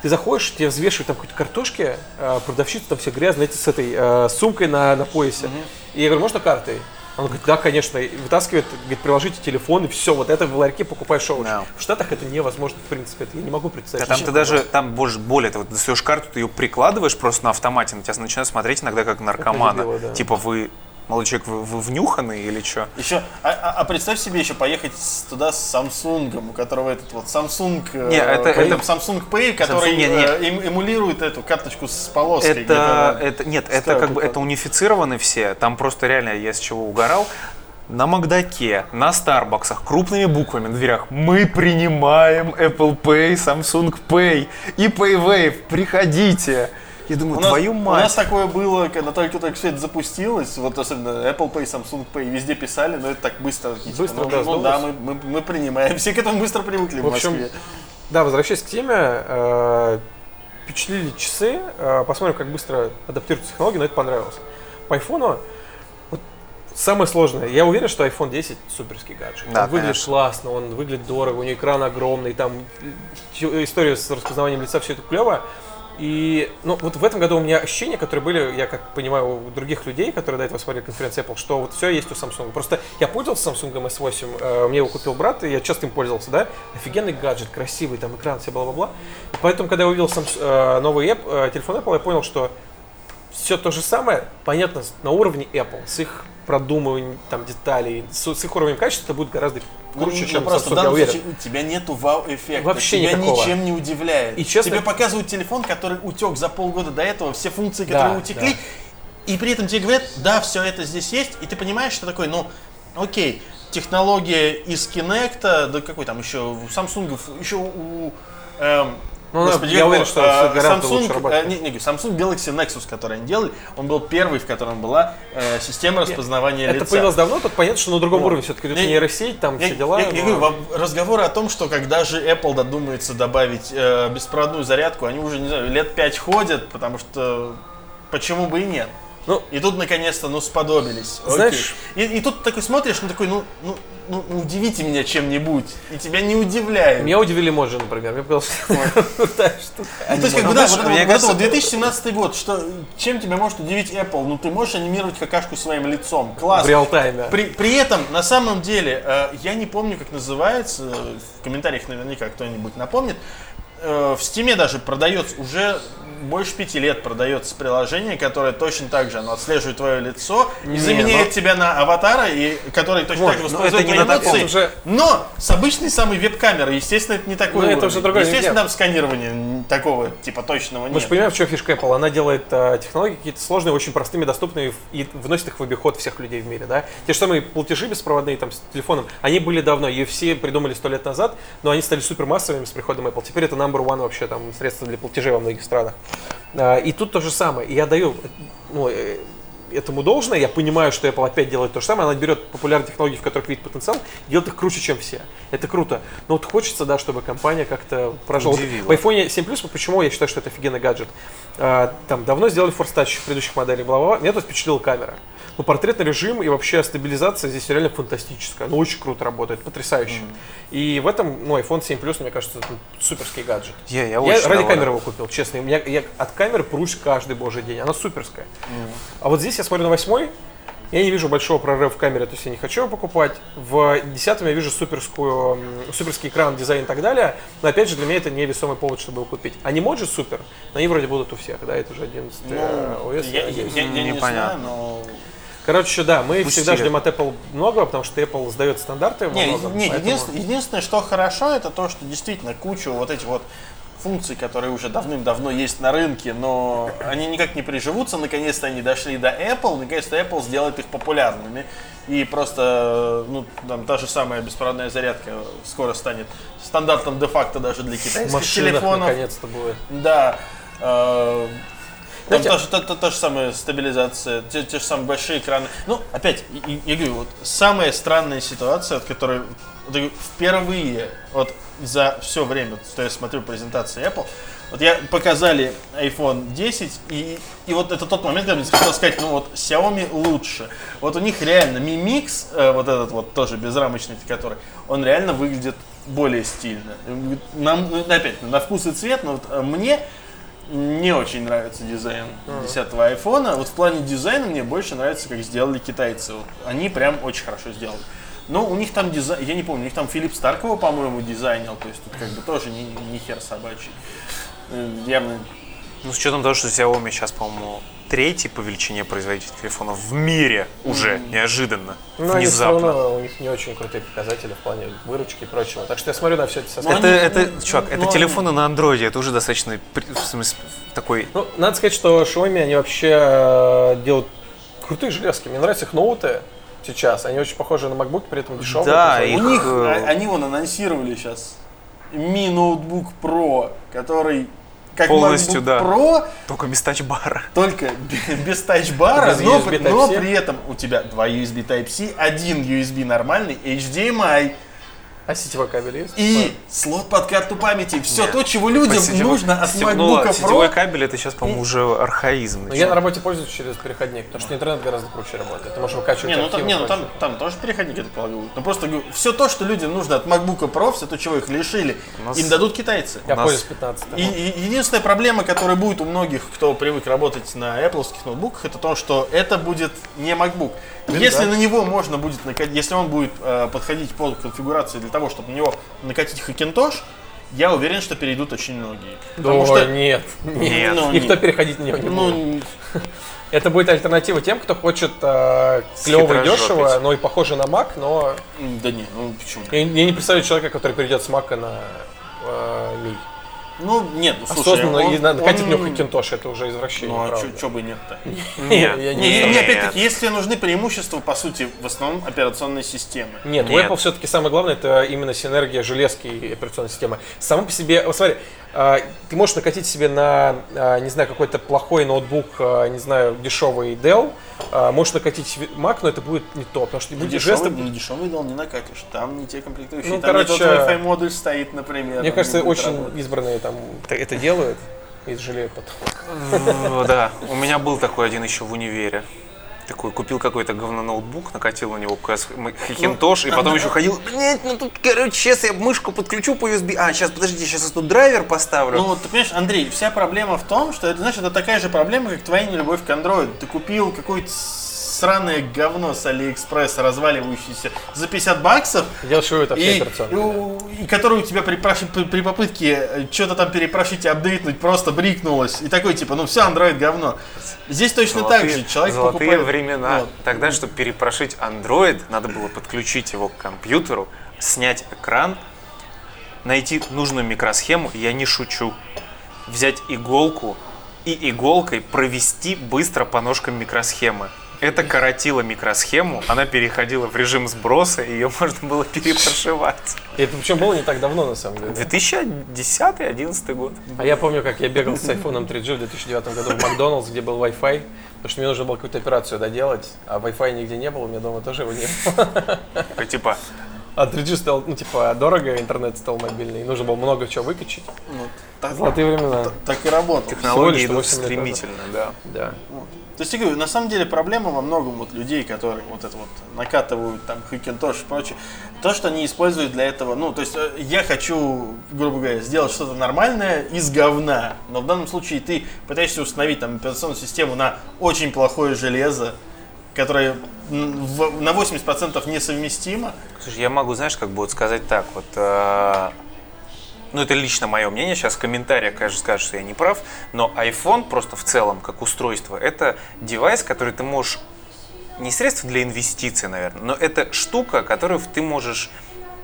Ты заходишь, тебе взвешивают там какие-то картошки, э, продавщица там все знаете, с этой э, сумкой на, на поясе. И я говорю, можно картой? Он говорит, да, конечно, и вытаскивает, говорит, приложите телефон, и все, вот это в ларьке покупаешь овощи. Да. В Штатах это невозможно, в принципе, это я не могу представить. там Зачем ты даже, там больше, более того, ты достаешь карту, ты ее прикладываешь просто на автомате, на тебя начинают смотреть иногда как наркомана. дебилы, да. Типа вы, вы внюханы или что? Еще, а, а- а представь себе еще поехать туда с Samsung, у которого этот вот Samsung, э, Не, это- Pay, это- Samsung Pay, который не, не. э, эм- эмулирует эту карточку с полоской. Это, это, нет, это как бы, это унифицированы все, там просто реально я с чего угорал. На Макдаке, на Старбаксах, крупными буквами на дверях Мы принимаем Apple Pay, Samsung Pay и PayWave. Приходите. Я думаю, У нас, твою у мать. нас такое было, когда только-только все это запустилось, вот особенно Apple Pay, Samsung Pay, везде писали, но это так быстро. типа, Быстро, ну, да, ну да, мы, мы, мы принимаем. [LAUGHS] Все к этому быстро привыкли в, В общем, Москве. Да, возвращаясь к теме, э, впечатлили часы, э, посмотрим, как быстро адаптируются технологии, но это понравилось. По айфону, вот самое сложное, я уверен, что iPhone 10 суперский гаджет. Да, он выглядит конечно. классно, он выглядит дорого, у него экран огромный, там э, история с распознаванием лица, все это клево. И ну, вот в этом году у меня ощущения, которые были, я как понимаю, у других людей, которые до этого смотрели конференцию Apple, что вот все есть у Samsung. Просто я пользовался Samsung S8, э, мне его купил брат, и я часто им пользовался, да? Офигенный гаджет, красивый, там экран, все бла-бла-бла. Поэтому, когда я увидел Samsung, э, новый э, телефон Apple, я понял, что все то же самое, понятно, на уровне Apple, с их продумыванием там деталей, с, с их уровнем качества, это будет гораздо Ну, круче, ну, чем просто в Samsung, я уверен. случае у тебя нету вау-эффекта. Вообще тебя никакого. ничем не удивляет. И честно- Тебе показывают телефон, который утек за полгода до этого, все функции, которые Да, утекли, и при этом тебе говорят, да, все это здесь есть, и ты понимаешь, что такое, ну, окей, технология из Kinect, да какой там еще, у Samsung, еще у... эм, Ну, господи, я уверен, что лучше Samsung, работает. э, не, не, Samsung Galaxy Nexus, который они делали, он был первый, в котором была э, система распознавания Это лица. появилось давно, тут понятно, что на другом Вот. уровне все-таки идет Я- нейросеть, там Я, все дела. я- я но- говорю, во- разговоры о том, что когда же Apple додумается добавить э, беспроводную зарядку, они уже, не знаю, лет пять ходят, потому что почему бы и нет. Ну, И тут наконец-то, ну, сподобились. Окей. Знаешь- И, и тут такой смотришь, ну такой, ну, ну, ну, удивите меня чем-нибудь. И тебя не удивляют. Меня удивили эмоджи, например. Мне показалось. [LAUGHS] Ну, то есть, как бы, Ну, да, знаешь, вот, это мне вот- вот кажется, это вот 2017 год, что, чем тебя может удивить Apple? Ну, ты можешь анимировать какашку своим лицом. Класс. В реал-тайме. При, при этом, на самом деле, э, я не помню, как называется, в комментариях наверняка кто-нибудь напомнит, э, в Стиме даже продается, уже больше пяти лет продается приложение, которое точно так же, оно отслеживает твое лицо и Не, заменяет но- тебя на аватара, и, который точно Вот, так же но воспроизводит твои эмоции, же- но с обычной самой веб-камерой. Естественно, это не такой Ну, это уже другой Естественно, нет. там сканирования н- такого, типа, точного Мы нет. же понимаем, в чем фишка Apple. Она делает э, технологии какие-то сложные, очень простыми, доступными и вносит их в обиход всех людей в мире. Да? Те же самые платежи беспроводные там, с телефоном, они были давно, UFC придумали сто лет назад, но они стали супермассовыми с приходом Apple. Теперь это number one вообще там средство для платежей во многих странах. А, и тут то же самое. Я даю ну, э, этому должное, я понимаю, что Apple опять делает то же самое, она берет популярные технологии, в которых видит потенциал, делает их круче, чем все. Это круто. Но вот хочется, да, чтобы компания как-то прожила. Удивила. В iPhone 7 Plus, почему я считаю, что это офигенный гаджет? А, там давно сделали Force Touch в предыдущих моделях, бла-бла-бла. Меня тут впечатлила камера. Ну, портретный режим и вообще стабилизация здесь реально фантастическая. Ну, очень круто работает, потрясающе. И в этом, ну, iPhone 7 Plus, мне кажется, это суперский гаджет. Я, я, Я очень ради доволен. камеры его купил, честно. Меня, я от камеры прусь каждый божий день. Она суперская. А вот здесь я смотрю на восьмой, я не вижу большого прорыва в камере, то есть я не хочу его покупать. В десятом я вижу суперскую, суперский экран, дизайн и так далее. Но опять же, для меня это не весомый повод, чтобы его купить. Они же супер, но они вроде будут у всех, да, это уже 11 Ну, OS. я, я- я- я не Непонятно. знаю, но... Короче, да, мы Пустили. всегда ждем от Apple многого, потому что Apple сдает стандарты Не, многом. не, поэтому- единственное, единственное, что хорошо, это то, что действительно кучу вот этих вот функций, которые уже давным-давно есть на рынке, но они никак не приживутся, наконец-то они дошли до Apple, наконец-то Apple сделает их популярными. И просто, ну, там та же самая беспроводная зарядка скоро станет стандартом де-факто даже для китайских машинах телефонов. наконец-то будет. Да. Э, Там Знаете- тоже, та, та- та же самая стабилизация, те, те же самые большие экраны. Ну, опять, и- я говорю, вот самая странная ситуация, от которой я впервые вот за все время, что я смотрю презентации Apple, вот я показали iPhone 10, и, и вот это тот момент, когда мне хотелось сказать, ну вот Xiaomi лучше. Вот у них реально Mi Mix, э, вот этот вот тоже безрамочный, который, он реально выглядит более стильно. Нам, ну, опять, на вкус и цвет, но вот э, мне не очень нравится дизайн 10 айфона. Вот в плане дизайна мне больше нравится, как сделали китайцы. Вот они прям очень хорошо сделали. Но у них там дизайн, я не помню, у них там Филипп Старкова, по-моему, дизайнил, то есть тут как бы тоже не, не хер собачий. Э, Явно Ну, с учетом того, что Xiaomi сейчас, по-моему, третий по величине производитель телефонов в мире уже, неожиданно, Но они все внезапно. равно, у них не очень крутые показатели в плане выручки и прочего. Так что я смотрю на все это со Ну, Это, они- это, ну, чувак, ну, это они- телефоны на андроиде, это уже достаточно, в смысле, такой... Ну, надо сказать, что Xiaomi, они вообще э, делают крутые железки. Мне нравятся их ноуты сейчас. Они очень похожи на MacBook, при этом дешевые. Да, их, У них, э, а- они вон анонсировали сейчас Mi Notebook Pro, который как Полностью, MacBook да. Pro, Только без тачбара. только бе- [LAUGHS] без тачбара, но, но при этом у тебя два USB Type-C, один USB нормальный, HDMI А сетевой кабель есть? и слот под карту памяти. Все Нет. то, чего людям Сетевой- нужно от MacBook Сетевой Pro. кабель это сейчас, по-моему, уже архаизм. Но я на работе пользуюсь через переходник, потому что интернет гораздо круче работает. Ты можешь выкачивать Не, ну там, не, и ну там, там тоже переходники, я так полагаю. Но просто говорю, все то, что людям нужно от MacBook Pro, все то, чего их лишили, нас- им дадут китайцы. Я нас- пользуюсь 15 И, и единственная проблема, которая будет у многих, кто привык работать на Apple ноутбуках, это то, что это будет не MacBook. если да. на него можно будет если он будет э, подходить под конфигурации для того, чтобы на него накатить Hackintosh, я уверен, что перейдут очень многие. Потому Ой, что нет, [LAUGHS] Нет. Ну, Никто не- переходить на него не будет. ну, [LAUGHS] Это будет альтернатива тем, кто хочет э, клево и дешево, но и похоже на Mac, но да не, ну почему? я, я не представляю человека, который перейдет с Mac на э, Mi. Ну нет, ну, слушай, Осознанно он- и на- накатить он- на него Hackintosh, это уже извращение. Ну а что бы нет-то? [LAUGHS] Нет, я Не, не, не, Нет. опять-таки, если нужны преимущества, по сути, в основном операционной системы. Нет, у Apple все-таки самое главное это именно синергия железки и операционной системы. Само по себе, вот смотри, ты можешь накатить себе на, а, не знаю, какой-то плохой ноутбук, а, не знаю, дешевый Dell, а, можешь накатить себе Mac, но это будет не то, потому что Ну, будет дешевый, жесты. ну, дешевый дал не накатишь. Там не те комплектующие. Ну, там короче, не тот Wi-Fi модуль стоит, например. Мне кажется, не очень работать. избранные там это делают и жалеют потом. Ну, да, у меня был такой один еще в универе. Такой, купил какой-то говно ноутбук, накатил на него как раз Хакинтош, и потом еще ходил, блять, ну тут, короче, сейчас я мышку подключу по USB, а, сейчас, подождите, сейчас я тут драйвер поставлю. Ну, вот, ты понимаешь, Андрей, вся проблема в том, что это, знаешь, это такая же проблема, как твоя нелюбовь к Android. Ты купил какое-то сраное говно с Алиэкспресса, разваливающееся за 50 баксов, Делаешь это все и, и у- и который у тебя при, при, при попытке что-то там перепрошить и апдейтнуть просто брикнулось. И такой типа, ну все, Android говно. Здесь точно так же. Человек золотые покупает... времена. Вот. Тогда, чтобы перепрошить Android, надо было подключить его к компьютеру, снять экран, найти нужную микросхему, я не шучу, взять иголку и иголкой провести быстро по ножкам микросхемы. Это коротило микросхему, она переходила в режим сброса, и ее можно было перепрошивать. И это причем было не так давно, на самом деле. 2010-2011 год. А я помню, как я бегал с iPhone 3G в 2009 году в Макдоналдс, где был Wi-Fi, потому что мне нужно было какую-то операцию доделать, а Wi-Fi нигде не было, у меня дома тоже его не было. Такой, Типа, А 3G стал, ну, типа, дорого, интернет стал мобильный, и нужно было много чего выкачать. Ну, так, Золотые времена. так и работал. Технологии идут 8 лет стремительно, да. Да. Вот. То есть я говорю, на самом деле проблема во многом вот людей, которые вот это вот накатывают там Хакинтош и прочее, то, что они используют для этого, ну, то есть э, я хочу, грубо говоря, сделать что-то нормальное из говна, но в данном случае ты пытаешься установить там операционную систему на очень плохое железо, которое на 80% несовместимо, Слушай, я могу, знаешь, как бы вот сказать так, вот, э, ну это лично мое мнение, сейчас в комментариях, конечно, скажут, что я не прав, но iPhone просто в целом, как устройство, это девайс, который ты можешь, не средство для инвестиций, наверное, но это штука, которую ты можешь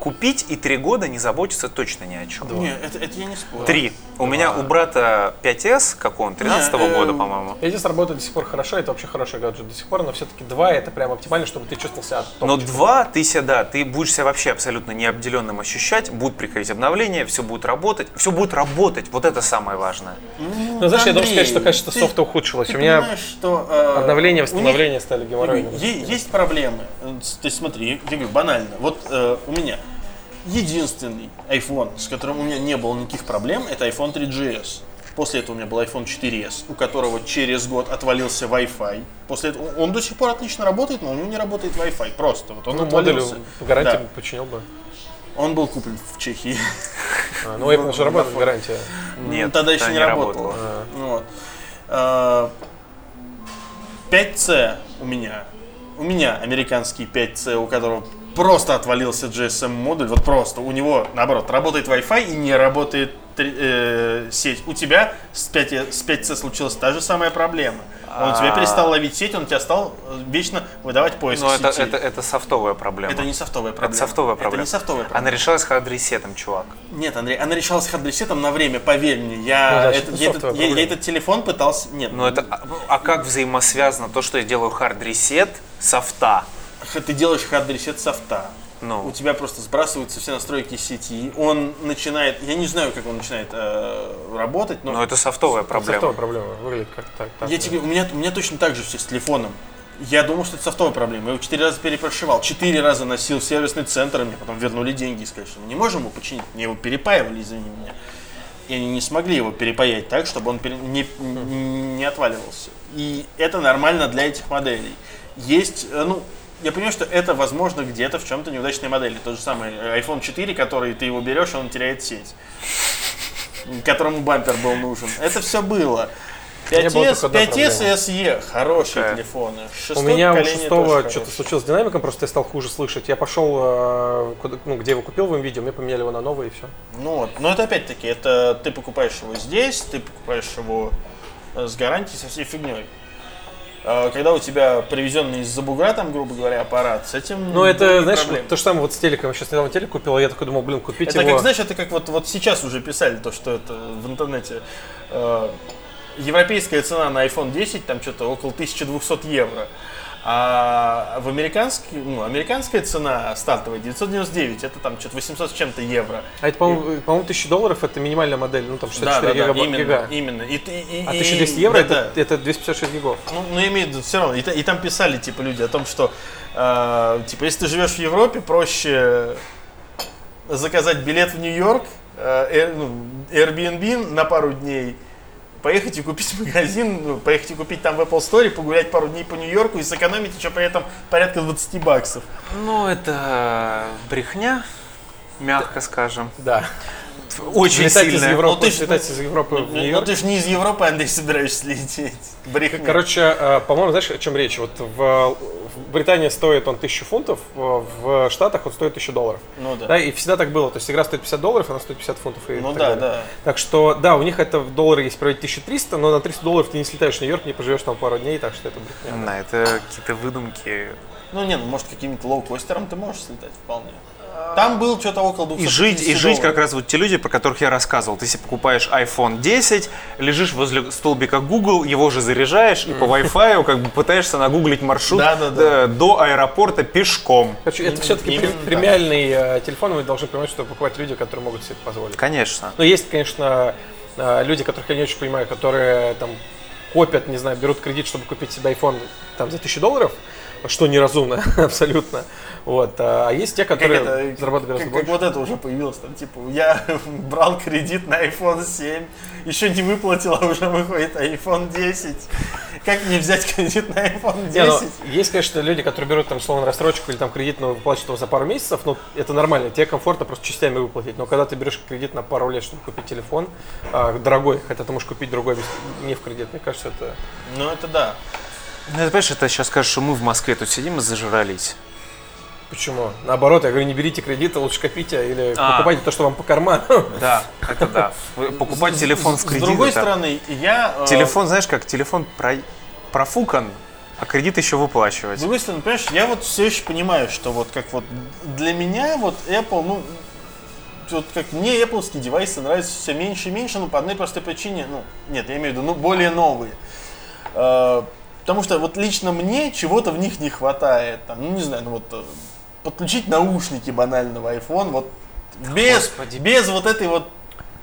купить и три года не заботиться точно ни о чем. Не, это, это я не спорю. Три. У меня у брата 5S, как он, 13 Не, э, года, по-моему. Эдис работает до сих пор хорошо, это вообще хороший гаджет до сих пор, но все-таки 2 это прям оптимально, чтобы ты чувствовал себя Но топчиком. два, ты себя, да, ты будешь себя вообще абсолютно необделенным ощущать, будут приходить обновления, все будет работать, все будет работать, вот это самое важное. Ну, знаешь, я должен Андрей, сказать, что качество ты- софта ухудшилось. Ты У меня что э, обновления, у них- восстановления стали геморройными. Есть проблемы. Э, То есть смотри, я говорю, банально. Вот э, у меня единственный iPhone, с которым у меня не было никаких проблем, это iPhone 3GS. После этого у меня был iPhone 4s, у которого через год отвалился Wi-Fi. После этого он до сих пор отлично работает, но у него не работает Wi-Fi. Просто вот он Ну, модуль отвалился. по гарантии Да. починил бы. Он был куплен в Чехии. А, ну, Apple же работает гарантия. Нет, Ну, тогда еще не, работало. Вот. А, 5C у меня. У меня американский 5C, у которого просто отвалился GSM модуль. Вот просто. У него, наоборот, работает Wi-Fi и не работает э, сеть. У тебя с, 5, с 5C случилась та же самая проблема. Он у тебя А. перестал ловить сеть, он тебя стал э, вечно выдавать поиск Но это, сетей. это, это софтовая проблема. Это не софтовая проблема. Это софтовая проблема. Это не софтовая проблема. Она решалась hard reset ом, чувак. Нет, Андрей, она решалась hard reset ом на время, поверь мне. Ну Я, да, этот, это я, этот, я- я этот телефон пытался... Нет, Но это, а, а как взаимосвязано то, что я делаю hard reset, софта? Ты делаешь hard reset софта. Ну. У тебя просто сбрасываются все настройки сети. Он начинает... Я не знаю, как он начинает э, работать, но... Но это софтовая Софтовая проблема. проблема. Выглядит как так. так я да. тебе, у, меня, у меня точно так же все с телефоном. Я думал, что это софтовая проблема. Я его четыре раза перепрошивал. Четыре раза носил в сервисный центр. Мне потом вернули деньги и сказали, что мы не можем его починить. Мне его перепаивали, извини меня. И они не смогли его перепаять так, чтобы он пере- не, не отваливался. И это нормально для этих моделей. Есть, э, ну, я понимаю, что это возможно где-то в чем-то неудачной модели. Тот же самый э, iPhone 4, который ты его берешь, он теряет сеть. [LAUGHS] Которому бампер был нужен. Это все было. меня была 5S, только одна 5S проблема. и SE хорошие Какая? телефоны. У меня у шестого что-то случилось с динамиком, просто я стал хуже слышать. Я пошел, э, ну, где его купил в видео, мне поменяли его на новый и все. Ну вот, но это опять-таки, это ты покупаешь его здесь, ты покупаешь его э, с гарантией, со всей фигней. А Когда у тебя привезенный из-за бугра, там, грубо говоря, аппарат, с этим Ну, это, знаешь, проблемы. вот то же самое вот с телеком. Я сейчас недавно телек купил, и я такой думал, блин, купить Это его. как, знаешь, это как вот, вот сейчас уже писали то, что это в интернете. э, европейская цена на iPhone 10 там что-то около 1200 евро. А в американский, ну, американская цена стартовая 999, это там что-то 800 с чем-то евро. А это, по-моему, по-моему, 1000 долларов это минимальная модель, ну там 64 Да, да, да, гига. именно, именно. И, ты- и- А и- 1200 евро да, это, да. это 256 гигов. Ну, ну, я имею в виду, все равно. И, и там писали, типа, люди о том, что, э, типа, если ты живешь в Европе, проще заказать билет в Нью-Йорк, э, э, ну, Airbnb на пару дней, поехать и купить [LAUGHS] магазин, ну, поехать и купить там в Apple Store, погулять пару дней по Нью-Йорку и сэкономить еще при этом порядка 20 баксов. Ну, это брехня, мягко скажем. Да. Очень Летать из. Европы, Ну, ты ж- летать из Европы в Ну, Нью-Йорк. ты же не из Европы, Андрей, собираешься лететь. Брехня. Короче, э, по-моему, знаешь, о чем речь? Вот в, в Британии стоит он 1000 фунтов, в в Штатах он стоит 1000 долларов. Ну да. Да, и всегда так было. То есть игра стоит 50 долларов, она стоит 50 фунтов. И Ну так да, далее. да. Так что, да, у них это в доллары есть проводить 1300, но на 300 долларов ты не слетаешь в Нью-Йорк, не поживешь там пару дней, так что это брехня. Да, это какие-то выдумки. Ну не, ну может каким-то лоукостером ты можешь слетать вполне. Там был что-то около 250 И жить, и жить долларов. как раз вот те люди, про которых я рассказывал. Ты себе покупаешь iPhone 10, лежишь возле столбика Google, его же заряжаешь, и по Wi-Fi как бы пытаешься нагуглить маршрут э, до аэропорта пешком. Короче, это все-таки премиальный э, телефон, вы должны понимать, что покупать люди, которые могут себе это позволить. Конечно. Но есть, конечно, э, люди, которых я не очень понимаю, которые там копят, не знаю, берут кредит, чтобы купить себе iPhone там за 1000 долларов, что неразумно [LAUGHS] абсолютно. Вот. А есть те, которые как это, зарабатывают как, гораздо как больше. вот это уже появилось, там, типа, я [LAUGHS] брал кредит на iPhone 7, еще не выплатил, а уже выходит iPhone 10. Как мне взять кредит на iPhone 10? Не, ну, есть, конечно, люди, которые берут там словно рассрочку или там кредит, но выплачивают его за пару месяцев, но это нормально, тебе комфортно просто частями выплатить. Но когда ты берешь кредит на пару лет, чтобы купить телефон, а, дорогой, хотя ты можешь купить другой не в кредит, мне кажется, это... Ну, это да. Ну, ты понимаешь, это сейчас скажешь, что мы в Москве тут сидим и зажрались. Почему? Наоборот, я говорю, не берите кредиты, лучше копите или А. покупайте то, что вам по карману. Да, это да. Покупать телефон в С кредит. другой это- стороны, я... э, Телефон, знаешь как, телефон про- профукан, а кредит еще С выплачивать. другой стороны, понимаешь, я вот все еще понимаю, что вот как вот для меня вот Apple, ну, вот как мне Apple девайсы нравятся все меньше и меньше, но по одной простой причине, ну, нет, я имею в виду, ну, более новые. Э, Потому что вот лично мне чего-то в них не хватает. Там, ну, не знаю, ну вот э, подключить наушники банально в iPhone, вот без, Господи. без вот этой вот,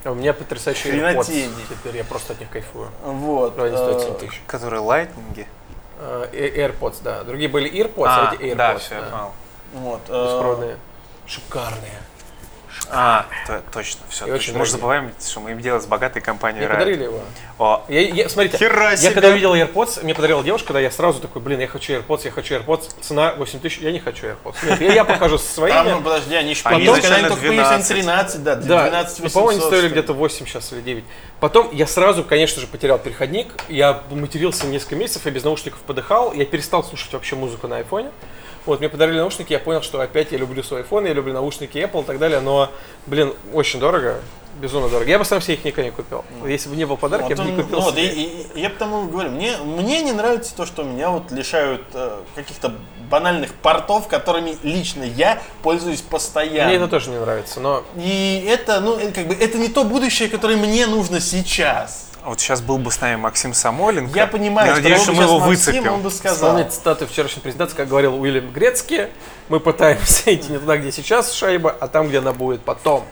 У меня потрясающие Хренотень. AirPods. Теперь я просто от них кайфую. вот. Но они стоят э, 7 тысяч. Которые лайтнинги. А, э- AirPods, да. Другие были AirPods, а, А, эти AirPods. да, все, я понял. Вот. э, Беспроводные. Шикарные. А, то- точно, все. И очень Мы же забываем, что мы им делаем с богатой компанией Мне Riot. подарили его. О, Я, я- смотрите, Хера я себе! когда увидел AirPods, мне подарила девушка, да, я сразу такой, блин, я хочу AirPods, я хочу AirPods, цена 8 тысяч, я не хочу AirPods. Нет, я, я покажу со своими. Там, ну, подожди, они еще Они потом, когда они изначально только появились, они 12. 13, да, Да, 12 ну, по-моему, они 800, стоили где-то 8 сейчас или 9. Потом я сразу, конечно же, потерял переходник. Я матерился несколько месяцев, я без наушников подыхал. Я перестал слушать вообще музыку на айфоне. Вот, мне подарили наушники, я понял, что опять я люблю свой iPhone, я люблю наушники Apple и так далее, но, блин, очень дорого, безумно дорого. Я бы сам себе их никогда не купил. Если бы не был подарок, Вот я бы не купил ну себе. и, и- я потому и говорю, мне, мне не нравится то, что меня вот лишают э, каких-то банальных портов, которыми лично я пользуюсь постоянно. Мне это тоже не нравится, но И это, ну, э, как бы, это не то будущее, которое мне нужно сейчас. Вот сейчас был бы с нами Максим Самойленко. Я понимаю, Я что надеюсь, был что мы его Максим, выцепим. он бы сказал. вспомнить цитату вчерашней презентации, как говорил Уильям Грецки, мы пытаемся [LAUGHS] идти не туда, где сейчас шайба, а там, где она будет потом.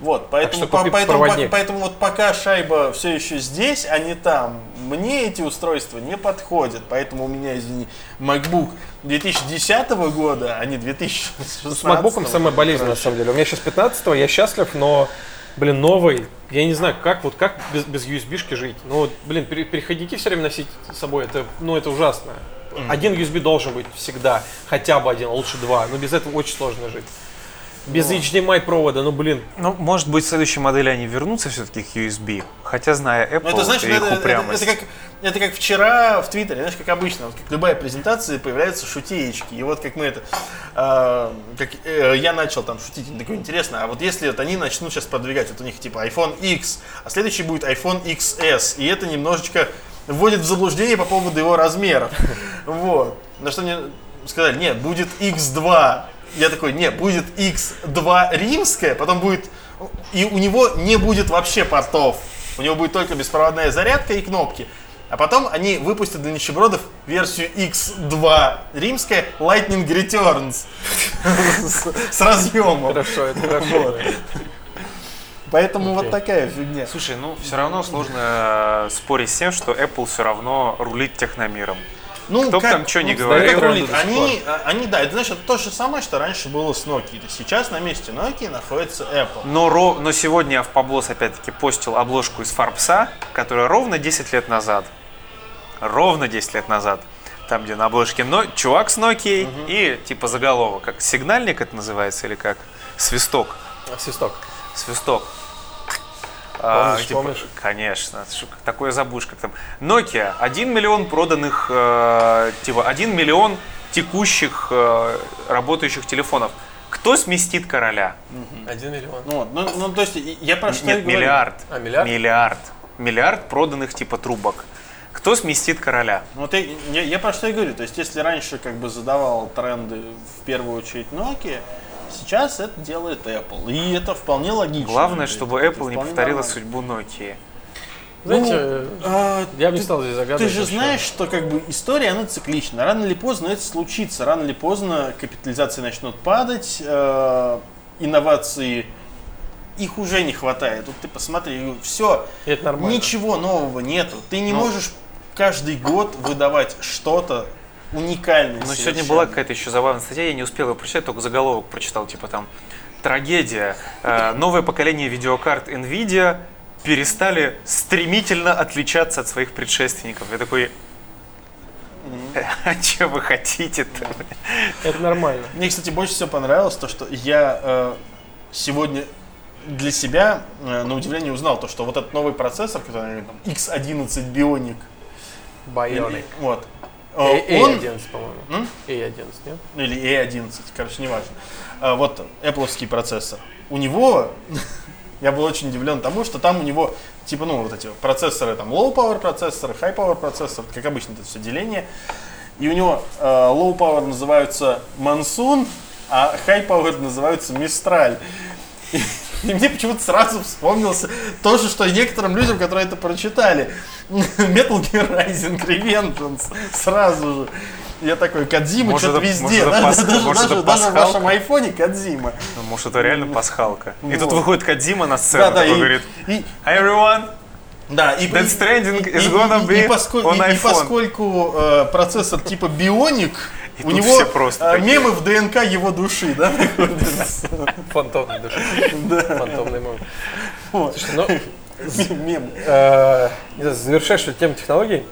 Вот, поэтому, что по- поэтому, проводник. по- поэтому вот пока шайба все еще здесь, а не там, мне эти устройства не подходят. Поэтому у меня, извини, MacBook 2010 года, а не 2016. С MacBook самое болезненное, на самом деле. У меня сейчас 15 я счастлив, но, блин, новый. Я не знаю, как вот как без, без USB-шки жить. Ну, вот, блин, пере- переходники все время носить с собой, это, ну, это ужасно. Один USB должен быть всегда, хотя бы один, а лучше два. Но без этого очень сложно жить. Без HDMI провода, ну, блин, Ну, может быть, в следующей модели они вернутся все-таки к USB. Хотя, зная Apple Ну, это знаешь, и это, их это- упрямость. это как, это как вчера в Твиттере, знаешь, как обычно, вот как любая презентация, появляются шутеечки. И вот как мы это, э, как э, я начал там шутить, такое интересно, а вот если вот они начнут сейчас продвигать, вот у них типа iPhone X, а следующий будет iPhone XS, и это немножечко вводит в заблуждение по поводу его размеров. [LAUGHS] Вот. На что мне сказали, нет, будет X2. Я такой, нет, будет X2 римская, потом будет... И у него не будет вообще портов. У него будет только беспроводная зарядка и кнопки. А потом они выпустят для нищебродов версию X2 римская Lightning Returns [LAUGHS] с, разъемом. хорошо, это хорошо. Вот. Поэтому вот Окей. такая фигня. Слушай, ну все равно сложно э, спорить с тем, что Apple все равно рулит техномиром. Ну, Кто бы там ни ну, говорил. как сих Они, а, они, да, это значит то же самое, что раньше было с Nokia. Сейчас на месте Nokia находится Apple. Но, ро- но сегодня Авпоблос опять-таки постил обложку из Фарбса, которая ровно 10 лет назад, ровно 10 лет назад, там, где на обложке но, чувак с Nokia и типа заголовок, как сигнальник это называется или как свисток, Свисток. свисток. А, Помнишь, типа, помнишь? Конечно, такое забудешь, как там. Nokia, 1 миллион проданных, э, типа 1 миллион текущих э, работающих телефонов. Кто сместит короля? Один миллион. Ну, вот, ну, ну, то есть я про что Нет, миллиард. А, миллиард? Миллиард. Миллиард проданных типа трубок. Кто сместит короля? Ну, Вот я, я, я про что и говорю. То есть, если раньше как бы задавал тренды в первую очередь Nokia, сейчас это делает Apple. И это вполне логично. Главное, Это- чтобы это Apple не вполне повторила нормально. судьбу Nokia. Знаете, Ну, а, я бы не ты- стал здесь Ты загадывать. же вообще. знаешь, что как бы история, она циклична. Рано или поздно это случится. Рано или поздно капитализации начнут падать, э, инновации их уже не хватает. Вот ты посмотри, все, это нормально. ничего нового нету. Ты не Ну. можешь каждый год выдавать что-то уникальный. Но сегодня была какая-то еще забавная статья, я не успел ее прочитать, только заголовок прочитал, типа там трагедия. Э, новое поколение видеокарт NVIDIA перестали стремительно отличаться от своих предшественников. Я такой, а что вы хотите-то? Это нормально. Мне, кстати, больше всего понравилось то, что я э, сегодня для себя, э, на удивление, узнал то, что вот этот новый процессор, который там, X11 Bionic, Bionic. вот, A11, по-моему. М? A11, нет? или A11, короче, неважно. А, вот Apple процессор. У него, [LAUGHS] я был очень удивлен тому, что там у него, типа, ну, вот эти процессоры, там, low power процессор, high power процессор, как обычно это все деление. И у него э, low power называются Monsoon, а high power называются Mistral. [LAUGHS] И, [LAUGHS] и мне почему-то сразу вспомнился то же, что и некоторым людям, которые это прочитали. [LAUGHS] Metal Gear Rising Revengeance. Сразу же. Я такой, Кадзима что-то везде. может, это Да, пас- даже, может, даже, даже в вашем айфоне Кадзима. Ну, Может, это реально пасхалка. И тут Вот. выходит Кадзима на сцену, Да, да, такой и, говорит, и, Hi everyone, да, и, Death Stranding и- is и- gonna и- be и поско- on и- и iPhone. поскольку э, процессор типа Bionic, И у него все просто э, такие. мемы в ДНК его души, да, находятся? [LAUGHS] Фантомный душа. Фантомный мем. Вот. Слушай, ну, [LAUGHS] Мем. э, завершающую тему технологий,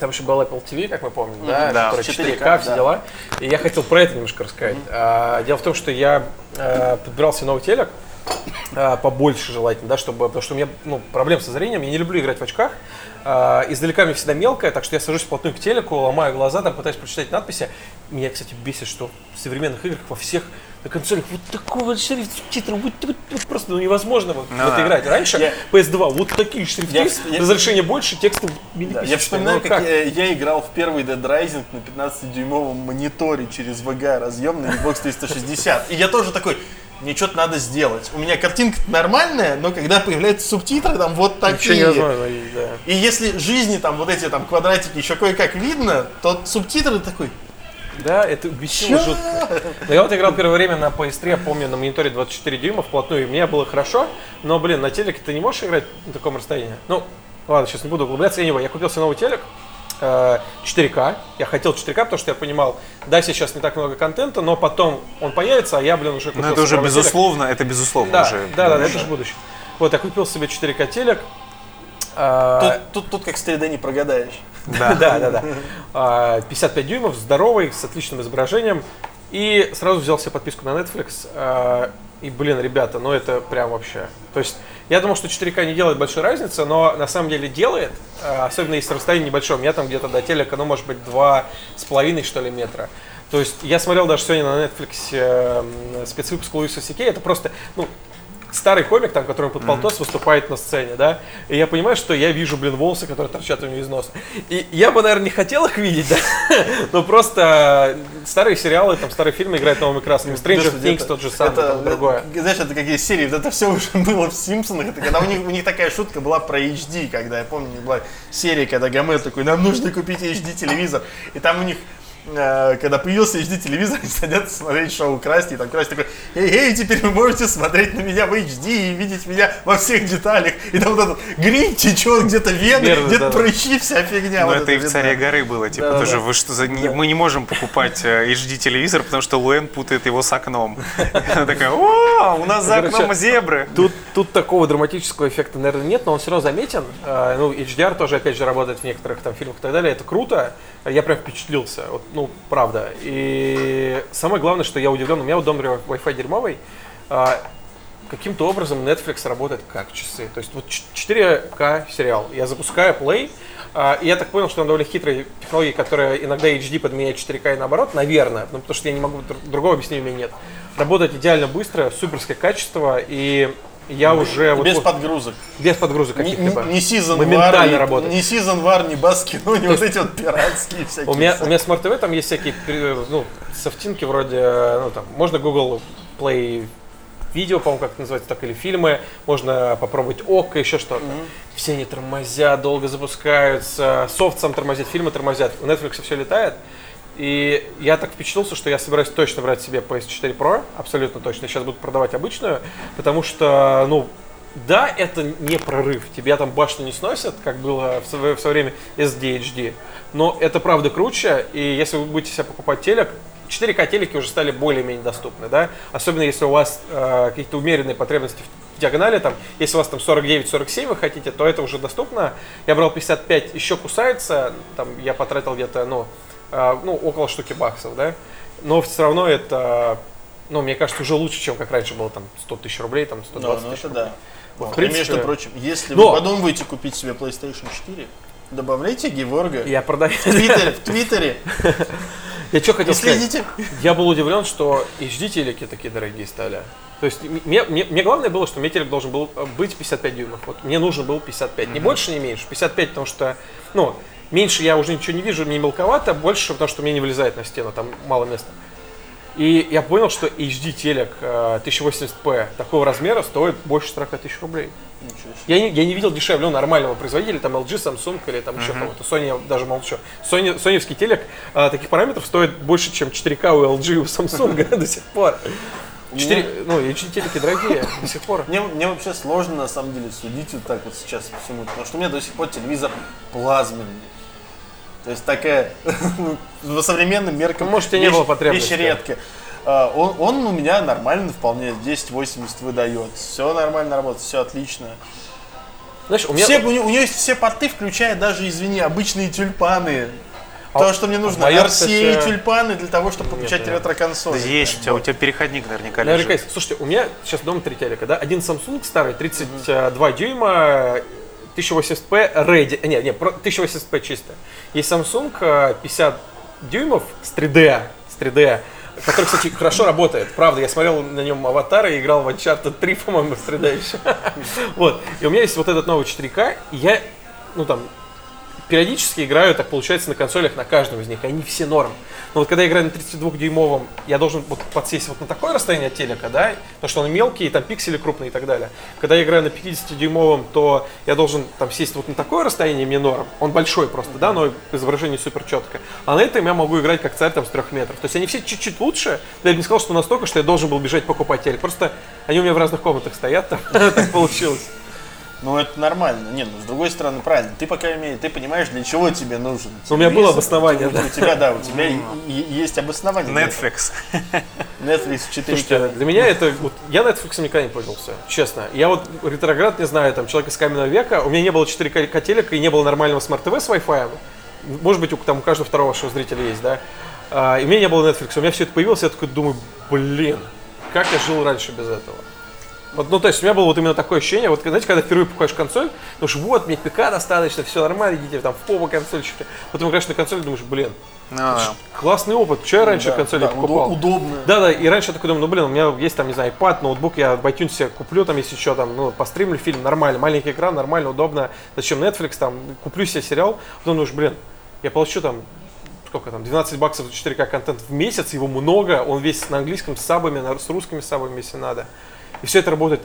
там еще был Apple TV, как мы помним, да, да, который 4K, 4K, все да. дела. И я хотел про это немножко рассказать. А, Дело в том, что я э, подбирал себе новый телек, а, побольше желательно, да, чтобы, потому что у меня ну, проблем со зрением, я не люблю играть в очках. А, Издалека мне всегда мелкое, так что я сажусь вплотную к телеку, ломаю глаза, там пытаюсь прочитать надписи. Меня, кстати, бесит, что в современных играх во всех на консолях вот такой вот шрифт субтитров, вот, вот- вот просто ну, невозможно вот, Ну вот да. играть. Раньше Я- PS2 вот такие шрифты, Я я- разрешение больше, текстов Да, я вспоминаю, Ну, как, я, я играл в первый Dead Rising на 15-дюймовом мониторе через VGA разъем на Xbox 360. И я тоже такой, мне что-то надо сделать. У меня картинка нормальная, но когда появляются субтитры, там вот Ничего такие. невозможно, и, да. И если жизни там вот эти там квадратики еще кое-как видно, то субтитры такой, Да, это бесило жутко. Но я вот играл первое время на PS3, я помню, на мониторе 24 дюйма вплотную, и мне было хорошо, но, блин, на телеке ты не можешь играть на таком расстоянии. Ну, ладно, сейчас не буду углубляться, я не Я купил себе новый телек, 4К. Я хотел 4К, потому что я понимал, да, сейчас не так много контента, но потом он появится, а я, блин, уже купил Ну это уже цифровой телек. безусловно, это безусловно Да, уже. да, да, да, это же будущее. Вот, я купил себе 4К телек. а, тут, тут, тут как с 3D не прогадаешь. Да. [LAUGHS] да, да, да. А, 55 дюймов, здоровый, с отличным изображением. И сразу взял себе подписку на Netflix. а, И, блин, ребята, ну это прям вообще. То есть, я думал, что 4К не делает большой разницы, но на самом деле делает. а, Особенно если расстояние небольшое. У меня там где-то до телека, ну, может быть, 2,5 что ли метра. То есть, я смотрел даже сегодня на Netflix э, спецвыпуск Луиса Сикей. Это просто, ну, старый комик, там, который под полтос выступает на сцене, да, и я понимаю, что я вижу, блин, волосы, которые торчат у него из носа. И я бы, наверное, не хотел их видеть, да, но просто старые сериалы, там, старые фильмы играют новыми красками. Stranger Things тот же самый, это, там, другое. знаешь, это какие серии, это все уже [LAUGHS] было в Симпсонах. Это когда у них, у них такая шутка была про HD, когда я помню, была серия, когда Гомер такой, нам нужно купить HD телевизор. И там у них когда появился HD телевизор, они садятся смотреть шоу Красти, и там Красти такой, эй, эй, теперь вы можете смотреть на меня в HD и видеть меня во всех деталях. И там вот этот грим течет, где-то вены, где-то да-да. прыщи, вся фигня. Но вот это и в. «Царе горы» было, типа, Да-да-да. тоже, вы что за... не- Мы не можем покупать э, HD-телевизор, потому что Луэн путает его с окном. [LAUGHS] Она такая, о, у нас за окном зебры. Тут, тут такого драматического эффекта, наверное, нет, но он все равно заметен. А, ну, HDR тоже, опять же, работает в некоторых там фильмах и так далее. Это круто. Я прям впечатлился. Вот, ну, правда. И самое главное, что я удивлен, у меня вот дом Wi-Fi дерьмовый. а, каким-то образом Netflix работает как часы. То есть вот ч- 4К сериал. Я запускаю Play, а, и я так понял, что он довольно хитрая технология, которая иногда HD подменяет 4К и наоборот, наверное, ну, потому что я не могу, др- другого объяснения у меня нет. Работает идеально быстро, суперское качество, и я уже... Без вот- подгрузок. без подгрузок каких-либо. ни Season Моментально работает. ни Season War, ни Баскино, ни вот эти вот пиратские всякие. У меня, у меня Smart TV, там есть всякие ну, софтинки вроде, ну, там, можно Google Play видео, по-моему, как это называется, так, или фильмы, можно попробовать ОК, еще что-то. Все они тормозят, долго запускаются, софт сам тормозит, фильмы тормозят, у Netflix все летает. И я так впечатлился, что я собираюсь точно брать себе PS4 Pro, абсолютно точно. Сейчас буду продавать обычную, потому что, ну, да, это не прорыв, тебя там башню не сносят, как было в свое, в свое время SDHD, но это правда круче, и если вы будете себе покупать телек, 4К телеки уже стали более-менее доступны, да, особенно если у вас э, какие-то умеренные потребности в диагонали, там, если у вас там 49-47 вы хотите, то это уже доступно. Я брал 55, еще кусается, там, я потратил где-то, ну, ну, около штуки баксов, да, но все равно это, ну, мне кажется, уже лучше, чем как раньше было, там, 100 тысяч рублей, там, 120 Ну, ну, тысяч рублей. да. Вот, в И, принципе, между прочим, если Но- вы подумаете купить себе PlayStation 4, добавляйте Геворга я продаю. в Твиттере, в Твиттере Я что хотел и сказать? Я был удивлен, что HD телеки такие дорогие стали. То есть мне, мне, мне главное было, что мне телек должен был э, быть 55 дюймов. Вот мне нужен был 55. Не больше, не меньше. 55, потому что, ну, меньше я уже ничего не вижу, мне мелковато, больше, потому что мне не вылезает на стену, там мало места. И я понял, что HD телек э, 1080p такого размера стоит больше 40 тысяч рублей. Я не, я не видел дешевле ну, нормального производителя, там LG, Samsung или там еще кого-то. Sony я даже молчу. Sony, соневский телек а, таких параметров стоит больше, чем 4К у LG и у Samsung [LAUGHS] до сих пор. Четыре, ну, HD телеки дорогие до сих пор. Мне, мне вообще сложно на самом деле судить вот так вот сейчас по всему, потому что у меня до сих пор телевизор плазменный. То есть такая, ну, по современным меркам, может, тебя не вещь- было потребности. вещь редкая. А, Он, он у меня нормально вполне, 1080 выдает. Все нормально работает, все отлично. Знаешь, у меня... Все, у, него, у него есть все порты, включая даже, извини, обычные тюльпаны. А То, что мне нужно. моем, RCA кстати, тюльпаны для того, чтобы подключать нет. ретро-консоль. Есть, у тебя, у тебя переходник наверняка Наверняка лежит. есть. Слушайте, у меня сейчас дома три телека, да? Один Samsung старый, 32 дюйма, 1080p Ready. э, Не, не, про- 1080p чисто. Есть Samsung э, 50 дюймов с 3D, с 3D, который, кстати, хорошо работает. Правда, я смотрел на нем аватары и играл в Uncharted 3, по-моему, с 3D еще. [LAUGHS] Вот. И у меня есть вот этот новый 4К, и я, ну там, периодически играю, так получается, на консолях на каждом из них, и они все норм. Но вот когда я играю на 32-дюймовом, я должен вот подсесть вот на такое расстояние от телека, да, потому что он мелкий, там пиксели крупные и так далее. Когда я играю на 50-дюймовом, то я должен там сесть вот на такое расстояние, мне норм. Он большой просто, да, но изображение супер четко. А на этом я могу играть как царь там с трех метров. То есть они все чуть-чуть лучше. Да я бы не сказал, что настолько, что я должен был бежать покупать телек. Просто они у меня в разных комнатах стоят, там [LAUGHS] так получилось. Ну, это нормально. Не, ну, с другой стороны, правильно. Ты, по крайней мере, ты понимаешь, для чего тебе нужен У меня было телевизор. обоснование, У, да. у тебя, да, у тебя есть обоснование. Netflix. Netflix 4 Слушайте, для меня это... Вот, я Netflix никогда не пользовался, честно. Я вот ретроград, не знаю, там, человек из каменного века, у меня не было 4К телека и не было нормального смарт-ТВ с Wi-Fi. Может быть, у, там, у каждого второго вашего зрителя есть, да? А, и у меня не было Netflix. У меня все это появилось, я такой думаю, блин, как я жил раньше без этого? Вот, ну, то есть у меня было вот именно такое ощущение, вот, знаете, когда впервые покупаешь консоль, думаешь, вот, мне ПК достаточно, все нормально, идите там в попу консольчики. Потом играешь на консоль и думаешь, блин, Ну, да. классный опыт, что я раньше Да, консоли да, покупал? удо- удобно. Да, да, и раньше я такой думаю, ну блин, у меня есть там, не знаю, iPad, ноутбук, я в iTunes себе куплю там, если что, там, ну, постримлю фильм, нормально, маленький экран, нормально, удобно. Зачем Netflix, там, куплю себе сериал, потом думаешь, блин, я получу там, сколько там, 12 баксов за 4К контент в месяц, его много, он весь на английском с сабами, с русскими сабами, если надо. И все это работает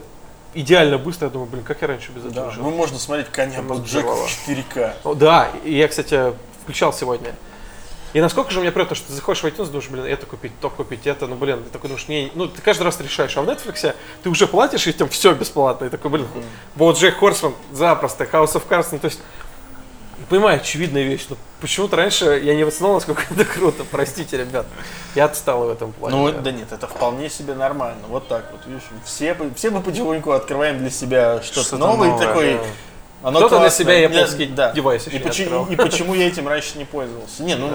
идеально быстро, я думаю, блин, как я раньше без этого Да, жил? ну можно смотреть коня взорвало. в 4К. О, да, и я, кстати, включал сегодня. И насколько же у меня прет, то, что ты заходишь в iTunes, думаешь, блин, это купить, то купить, это, ну, блин, ты такой думаешь, не, ну, ты каждый раз решаешь, а в Netflix ты уже платишь, и там все бесплатно, и такой, блин, вот Джек Хорсман запросто, House of Cards, ну, то есть, понимаю, очевидная вещь, но почему-то раньше я не оценил, насколько это круто, простите, ребят, я отстал в этом плане. Ну, да. да нет, это вполне себе нормально. Вот так вот, видишь, все, все мы потихоньку открываем для себя что-то Что-то новое, новое, такой. да. Оно Кто-то для себя Я- Apple-ский да. девайс еще и, открыл. и почему я этим раньше не пользовался? Не, ну,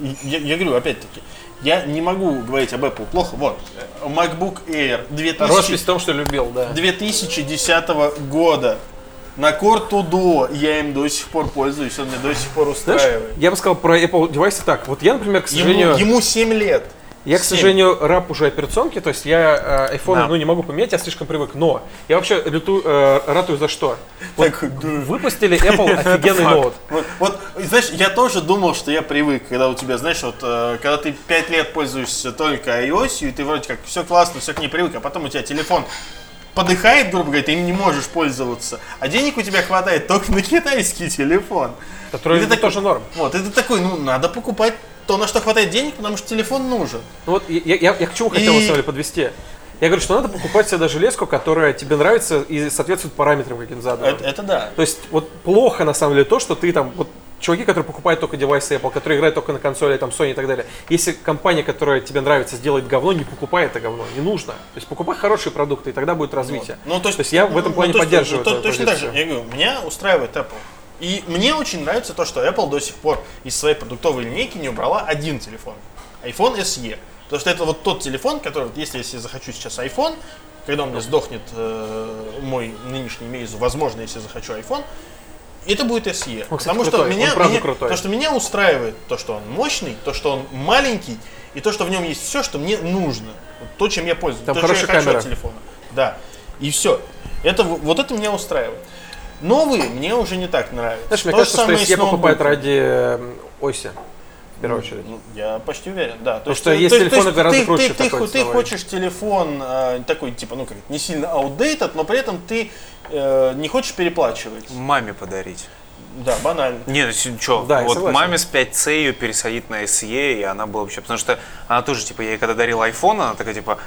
и- я, я говорю, опять-таки, я не могу говорить об Apple плохо. Вот, MacBook Air 2000, Роспись в том, что любил, да. 2010 года. На Кортудо я им до сих пор пользуюсь, он меня до сих пор Знаешь, устраивает. я бы сказал про Apple девайсы так. Вот я, например, к сожалению... Ему, ему 7 лет. Я, к Семь. сожалению, раб уже операционки, то есть я э, iPhone Да. ну, не могу поменять, я слишком привык. Но я вообще люту, э, ратую за что? Вот Так, выпустили Apple [LAUGHS] офигенный ноут. Вот, знаешь, я тоже думал, что я привык, когда у тебя, знаешь, вот, э, когда ты 5 лет пользуешься только iOS, и ты вроде как все классно, все к ней привык, а потом у тебя телефон подыхает, грубо говоря, ты им не можешь пользоваться, а денег у тебя хватает только на китайский телефон. Который ну, такой- тоже норм. Вот, ты такой, ну, надо покупать то, на что хватает денег, потому что телефон нужен. Ну вот я, я, я к чему хотел на самом деле подвести. Я говорю, что надо покупать себе даже железку, которая тебе нравится и соответствует параметрам каким-то заданным. Это, это да. То есть вот плохо на самом деле то, что ты там вот чуваки, которые покупают только девайсы Apple, которые играют только на консоли, там Sony и так далее. Если компания, которая тебе нравится, сделает говно, не покупай это говно, не нужно. То есть покупай хорошие продукты, и тогда будет развитие. Ну, то есть, есть я в этом ну, плане то есть, поддерживаю ну, то- Точно так же, я говорю, меня устраивает Apple. И мне очень нравится то, что Apple до сих пор из своей продуктовой линейки не убрала один телефон. iPhone SE. Потому что это вот тот телефон, который, вот если, если я захочу сейчас iPhone, когда у меня сдохнет э, мой нынешний Meizu, возможно, если захочу iPhone, это будет SE. Он, кстати, Потому что крутой, меня, он меня- крутой. то, что меня устраивает, то, что он мощный, то, что он маленький, и то, что в нем есть все, что мне нужно. Вот то, чем я пользуюсь. Там то, что я хорошая хочу камера. от телефона. Да. И все. Это, вот это меня устраивает. Новые мне уже не так нравятся. Знаешь, мне То же кажется, что с покупают ради э, оси, первую очередь. Ну, Я почти уверен, да. То что есть телефоны гораздо ты, круче Ты, ты, такой ты хочешь телефон э, такой, типа, ну как, не сильно outdated, но при этом ты э, не хочешь переплачивать. Маме подарить. Да, банально. Нет, что, Да, вот согласен. маме с 5C ее пересадить на SE, и она была вообще, потому что она тоже, типа, я ей когда дарил iPhone, она такая, типа,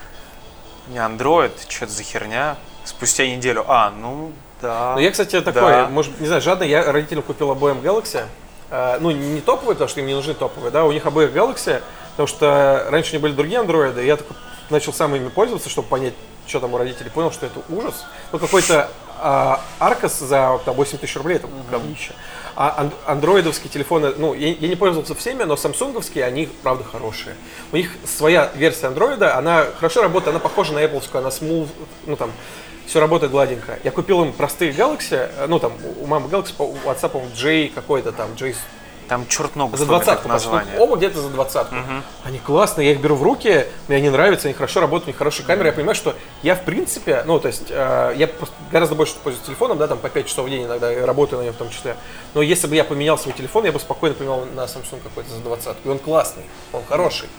не Android, что это за херня? Спустя неделю, а, ну, да. Но я, кстати, такой, Да. может, не знаю, жадный, я родителям купил обоим Galaxy. Э, ну, не топовые, потому что им не нужны топовые, да, у них обоих Galaxy, потому что раньше у них были другие андроиды, и я такой начал сам ими пользоваться, чтобы понять, что там у родителей, понял, что это ужас. Ну, какой-то а, Аркос за там, 8 тысяч рублей, это говнище. А ан- андроидовские телефоны, ну, я, я не пользовался всеми, но самсунговские, они, правда, хорошие. У них своя версия андроида, она хорошо работает, она похожа на Apple, она smooth, ну, там, все работает гладенько. Я купил им простые Galaxy, э, ну, там, у мамы Galaxy, у отца, по-моему, J какой-то там, J Там черт ногу за двадцатку название. Оба где-то за двадцатку. Они классные, я их беру в руки, мне они нравятся, они хорошо работают, у них хорошая камера. Я понимаю, что я в принципе, ну то есть э, я гораздо больше пользуюсь телефоном, да, там по 5 часов в день иногда работаю на нем в том числе. Но если бы я поменял свой телефон, я бы спокойно поменял на Samsung какой-то за двадцатку. И он классный, он хороший.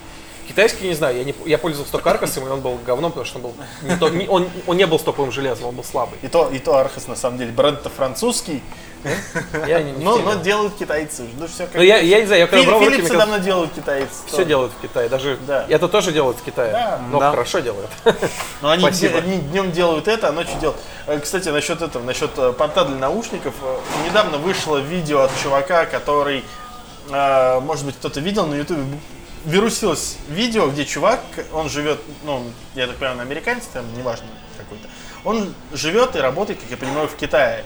Китайский не знаю, я, не, я пользовался только Аркосом, и он был говном, потому что он был не то- не- он, он не был стоповым железом, он был слабый. И то, и то Архас на самом деле бренд-то французский, Я не, не но, но делают китайцы. Ну, все как Ну, я, я не знаю, я когда Фили- брал Филипсы казалось, давно делают китайцы. все делают в Китае, даже Да. это тоже делают в Китае, Да. но Да. хорошо делают. [LAUGHS] Но они, Спасибо. они днем делают это, а ночью делают. Э, Кстати, насчет этого, насчет э, порта для наушников. э, Недавно вышло видео от чувака, который, может быть, кто-то видел на ютубе, вирусилось видео, где чувак, он живет, ну, я так понимаю, он американец, там, неважно какой-то. Он живет и работает, как я понимаю, в Китае.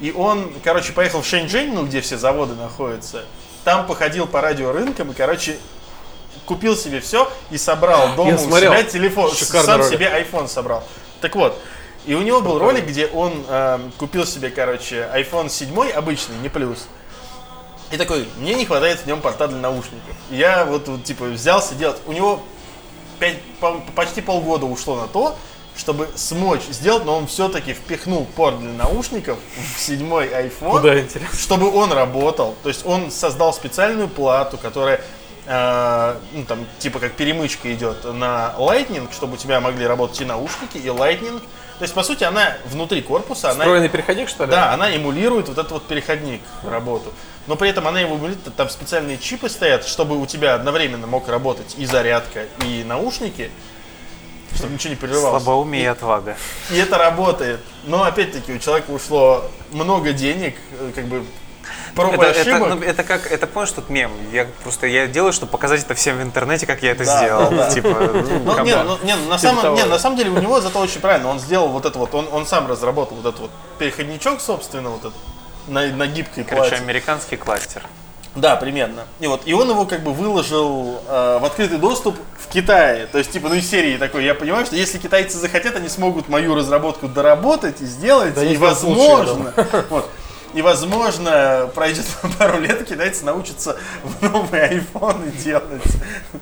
И он, короче, поехал в Шэньчжэнь, ну, где все заводы находятся. Там походил по радиорынкам и, короче, купил себе все и собрал дома Я у смотрел. себя телефон. Шикарный сам ролик. себе iPhone собрал. Так вот, и у него был ролик, где он эм, купил себе, короче, iPhone 7 обычный, не плюс. И такой, мне не хватает в нем порта для наушников. И я вот, вот, типа, взялся делать. У него пять- по- почти полгода ушло на то, чтобы смочь сделать, но он все-таки впихнул порт для наушников в седьмой iPhone Куда интересно? чтобы он работал. То есть он создал специальную плату, которая э, ну, там, типа как перемычка идет на Lightning, чтобы у тебя могли работать и наушники, и Lightning. То есть, по сути, она внутри корпуса, она, Встроенный переходник, что ли? да, она эмулирует вот этот вот переходник работу. Но при этом она эмулирует, там специальные чипы стоят, чтобы у тебя одновременно мог работать и зарядка, и наушники, чтобы ничего не прерывалось. Слабоумие и отвага. И это работает. Но опять-таки у человека ушло много денег, э, как бы проб и Это, это, ошибок. ну, это как, это помнишь тот мем? Я просто я делаю, чтобы показать это всем в интернете, как я это Да, сделал. да, да. Типа, [LAUGHS] ну, Ну, come on. не, ну, не, на, самом, того. не, на самом деле у него зато очень правильно. Он сделал вот это вот, он, он сам разработал вот этот вот переходничок, собственно, вот этот на, на гибкой Короче, плате. американский кластер. Да, примерно. И вот, и он его как бы выложил э, в открытый доступ в Китае. То есть, типа, ну из серии такой, я понимаю, что если китайцы захотят, они смогут мою разработку доработать и сделать. Да и не сделают лучше, возможно, вот, и возможно, пройдет [LAUGHS] пару лет, китайцы научатся в новые айфоны делать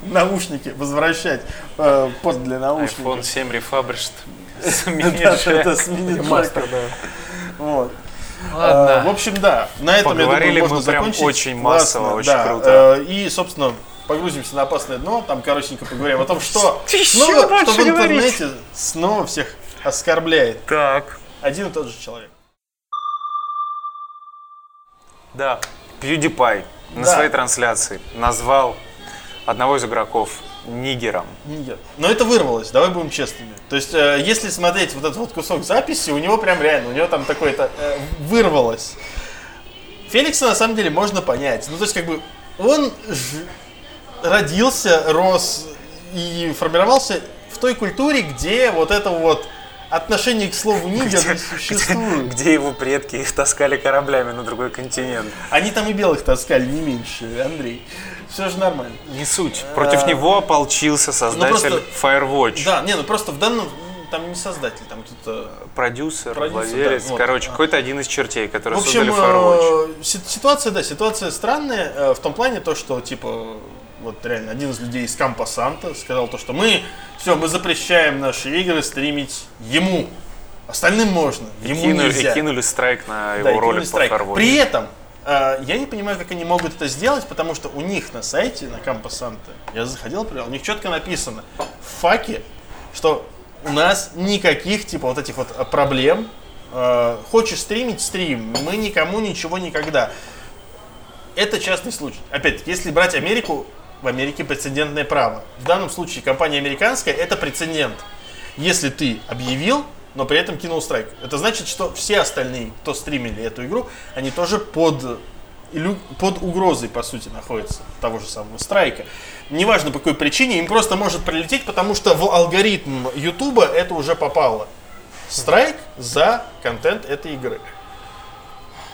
наушники, возвращать э, порт для наушников. iPhone 7 refurbished. Да, да, да, с мини-джеком. Мастер, да. Вот. Ладно. Э, В общем, да, на этом, я Поговорили думаю, можно мы прям закончить. очень Классно, массово, очень да. круто. Э, И, собственно, погрузимся на опасное дно, там коротенько поговорим о том, что Еще снова, больше что в говорить. интернете снова всех оскорбляет Так. один и тот же человек. Да. PewDiePie на Да. своей трансляции назвал одного из игроков нигером. Нет. Но это вырвалось, давай будем честными. То есть, э, если смотреть вот этот вот кусок записи, у него прям реально, у него там такое-то э, вырвалось. Феликса на самом деле можно понять. Ну, то есть, как бы, он ж- родился, рос и формировался в той культуре, где вот это вот отношение к слову нигер не существует. Где его предки их таскали кораблями на другой континент. Они там и белых таскали не меньше, Андрей. Все же нормально. Не суть. Против него ополчился создатель просто- Firewatch. Да, не, ну просто в данном там не создатель, там тут э, Продюсер, Продюсер, владелец, да, вот. короче, какой-то один из чертей, которые В общем, создали Firewatch. э, си- ситуация, да, ситуация странная э, в том плане, то, что, типа, вот реально один из людей из Кампа Санта сказал то, что мы, все, мы запрещаем наши игры стримить ему. Остальным можно, ему Кинули, нельзя. и кинули страйк на Да, его и кинули ролик по страйк. Firewatch. При этом э, я не понимаю, как они могут это сделать, потому что у них на сайте, на Кампа Санта, я заходил, проверял, у них четко написано в факе, что у нас никаких, типа, вот этих вот э, проблем. Э, хочешь стримить, стрим. Мы никому ничего никогда. Это частный случай. Опять-таки, если брать Америку, в Америке прецедентное право. В данном случае компания американская это прецедент. Если ты объявил, но при этом кинул страйк, это значит, что все остальные, кто стримили эту игру, они тоже под, под угрозой, по сути, находятся того же самого страйка. Неважно по какой причине, им просто может прилететь, потому что в алгоритм Ютуба это уже попало. Страйк за контент этой игры.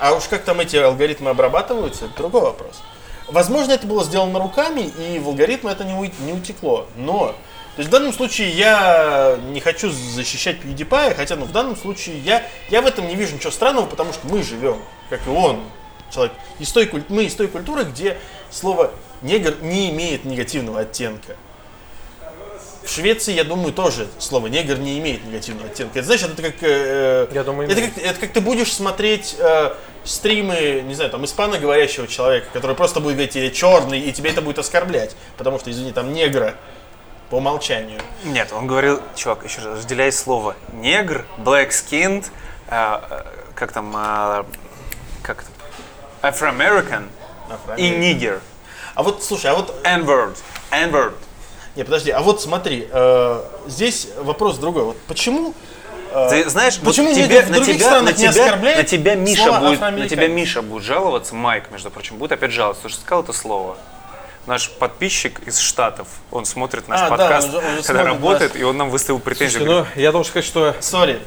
А уж как там эти алгоритмы обрабатываются, это другой вопрос. Возможно, это было сделано руками, и в алгоритмы это не, не утекло. Но, то есть в данном случае я не хочу защищать PewDiePie, хотя, ну, в данном случае я, я в этом не вижу ничего странного, потому что мы живем, как и он, человек, из той, куль- мы из той культуры, где слово негр не имеет негативного оттенка. В Швеции, я думаю, тоже слово негр не имеет негативного оттенка. Это значит, это как... э, Я думаю, это как, это как ты будешь смотреть э, стримы, не знаю, там, испаноговорящего человека, который просто будет говорить, я черный, и тебе это будет оскорблять. Потому что, извини, там негра по умолчанию. Нет, он говорил, чувак, еще раз, разделяй слово негр, black skinned, э, э, как там, э, как это, Afro-American и нигер. А вот, слушай, а вот N-word, N-word. Не, подожди, а вот смотри, э, здесь вопрос другой. Вот почему э, Ты знаешь, вот почему тебе, негров в на других тебя, на странах не тебя, на тебя Миша будет, на тебя Миша будет жаловаться, Майк, между прочим, будет опять жаловаться, потому что сказал это слово. Наш подписчик из Штатов, он смотрит наш А, да, подкаст, он же- он же когда смотрит работает, наш- и он нам выставил претензию. Слушайте, говорит, ну, я должен сказать, что Сори,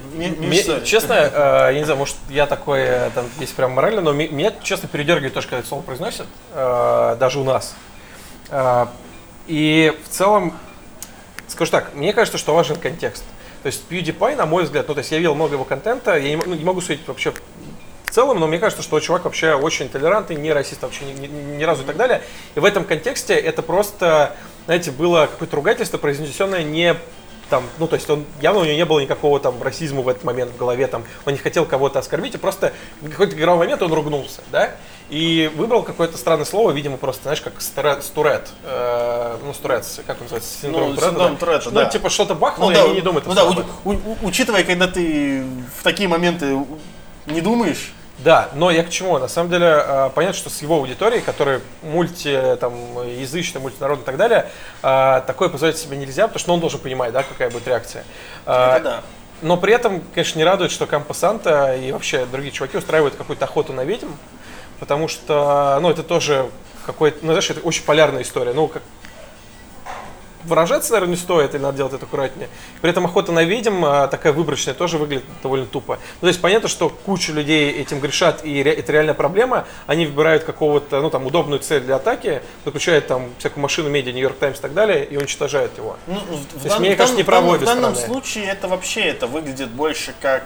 честно, э, я не знаю, может, я такой, э, там, есть прям морально, но меня, честно, передергивает то, что когда это слово произносят, э, даже у нас. И в целом, скажу так, мне кажется, что важен контекст. То есть PewDiePie, на мой взгляд, ну, то есть я видел много его контента, я не, ну, не могу судить вообще в целом, но мне кажется, что чувак вообще очень толерантный, не расист вообще ни, ни- ни разу и так далее. И в этом контексте это просто, знаете, было какое-то ругательство, произнесенное не там, ну, то есть он, явно у него не было никакого там расизма в этот момент в голове, там, он не хотел кого-то оскорбить, и просто в какой-то игровой момент он ругнулся, да, и выбрал какое-то странное слово, видимо, просто, знаешь, как стуре- стурет, э, ну, стурец, как он называется, синдром Ну, Туретта, синдром да? Туретта, Ну, да. типа, что-то Ну и да, они не думают. ну да, у- у- учитывая, когда ты в такие моменты не думаешь, Да, но я к чему? На самом деле, э, понятно, что с его аудиторией, которая мульти, там, язычная, мультинародная и так далее, э, такое позволить себе нельзя, потому что он должен понимать, да, какая будет реакция. Э, это да. Но при этом, конечно, не радует, что Кампо Санта и вообще другие чуваки устраивают какую-то охоту на ведьм, потому что, ну, это тоже какой-то, ну, знаешь, это очень полярная история. Ну, как выражаться, наверное, не стоит, или надо делать это аккуратнее. При этом охота на ведьм а, такая выборочная тоже выглядит довольно тупо. Ну, то есть понятно, что куча людей этим грешат, и это реальная проблема. Они выбирают какого-то, ну, там, удобную цель для атаки, заключают там всякую машину медиа, Нью-Йорк Таймс и так далее, и уничтожают его. Ну, в, в есть, мне кажется, не в данном- в данном случае это вообще это выглядит больше как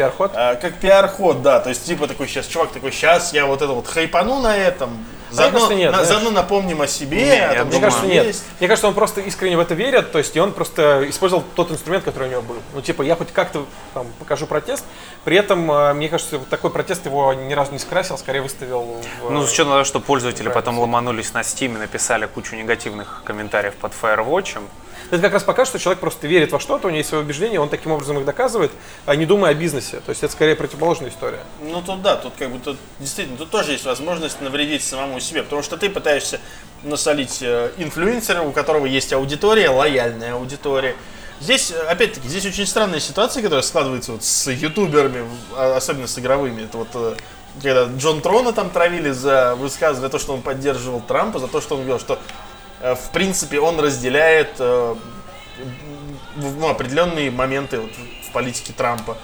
Пиар-ход? А, как пиар-ход, да, то есть типа такой сейчас, чувак такой, сейчас я вот это вот хайпану на этом, заодно, кажется, нет, на- заодно напомним о себе, Не, о том, Мне кажется, нет. есть. Мне кажется, он просто искренне в это верит, то есть и он просто использовал тот инструмент, который у него был. Ну, типа, я хоть как-то там, покажу протест, при этом, э, мне кажется, вот такой протест его ни разу не скрасил, скорее выставил в... Ну, с учетом того, что пользователи потом ломанулись на Steam и написали кучу негативных комментариев под Firewatch, Это как раз покажет, что человек просто верит во что-то, у него есть свои убеждения, он таким образом их доказывает, а не думая о бизнесе. То есть это скорее противоположная история. Ну тут да, тут как бы тут действительно тут тоже есть возможность навредить самому себе, потому что ты пытаешься насолить э, инфлюенсера, у которого есть аудитория, лояльная аудитория. Здесь, опять-таки, здесь очень странная ситуация, которая складывается вот с ютуберами, а, особенно с игровыми. Это вот э, когда Джон Трона там травили за высказывание, за то, что он поддерживал Трампа, за то, что он говорил, что в принципе он разделяет э, ну, определенные моменты вот в политике Трампа.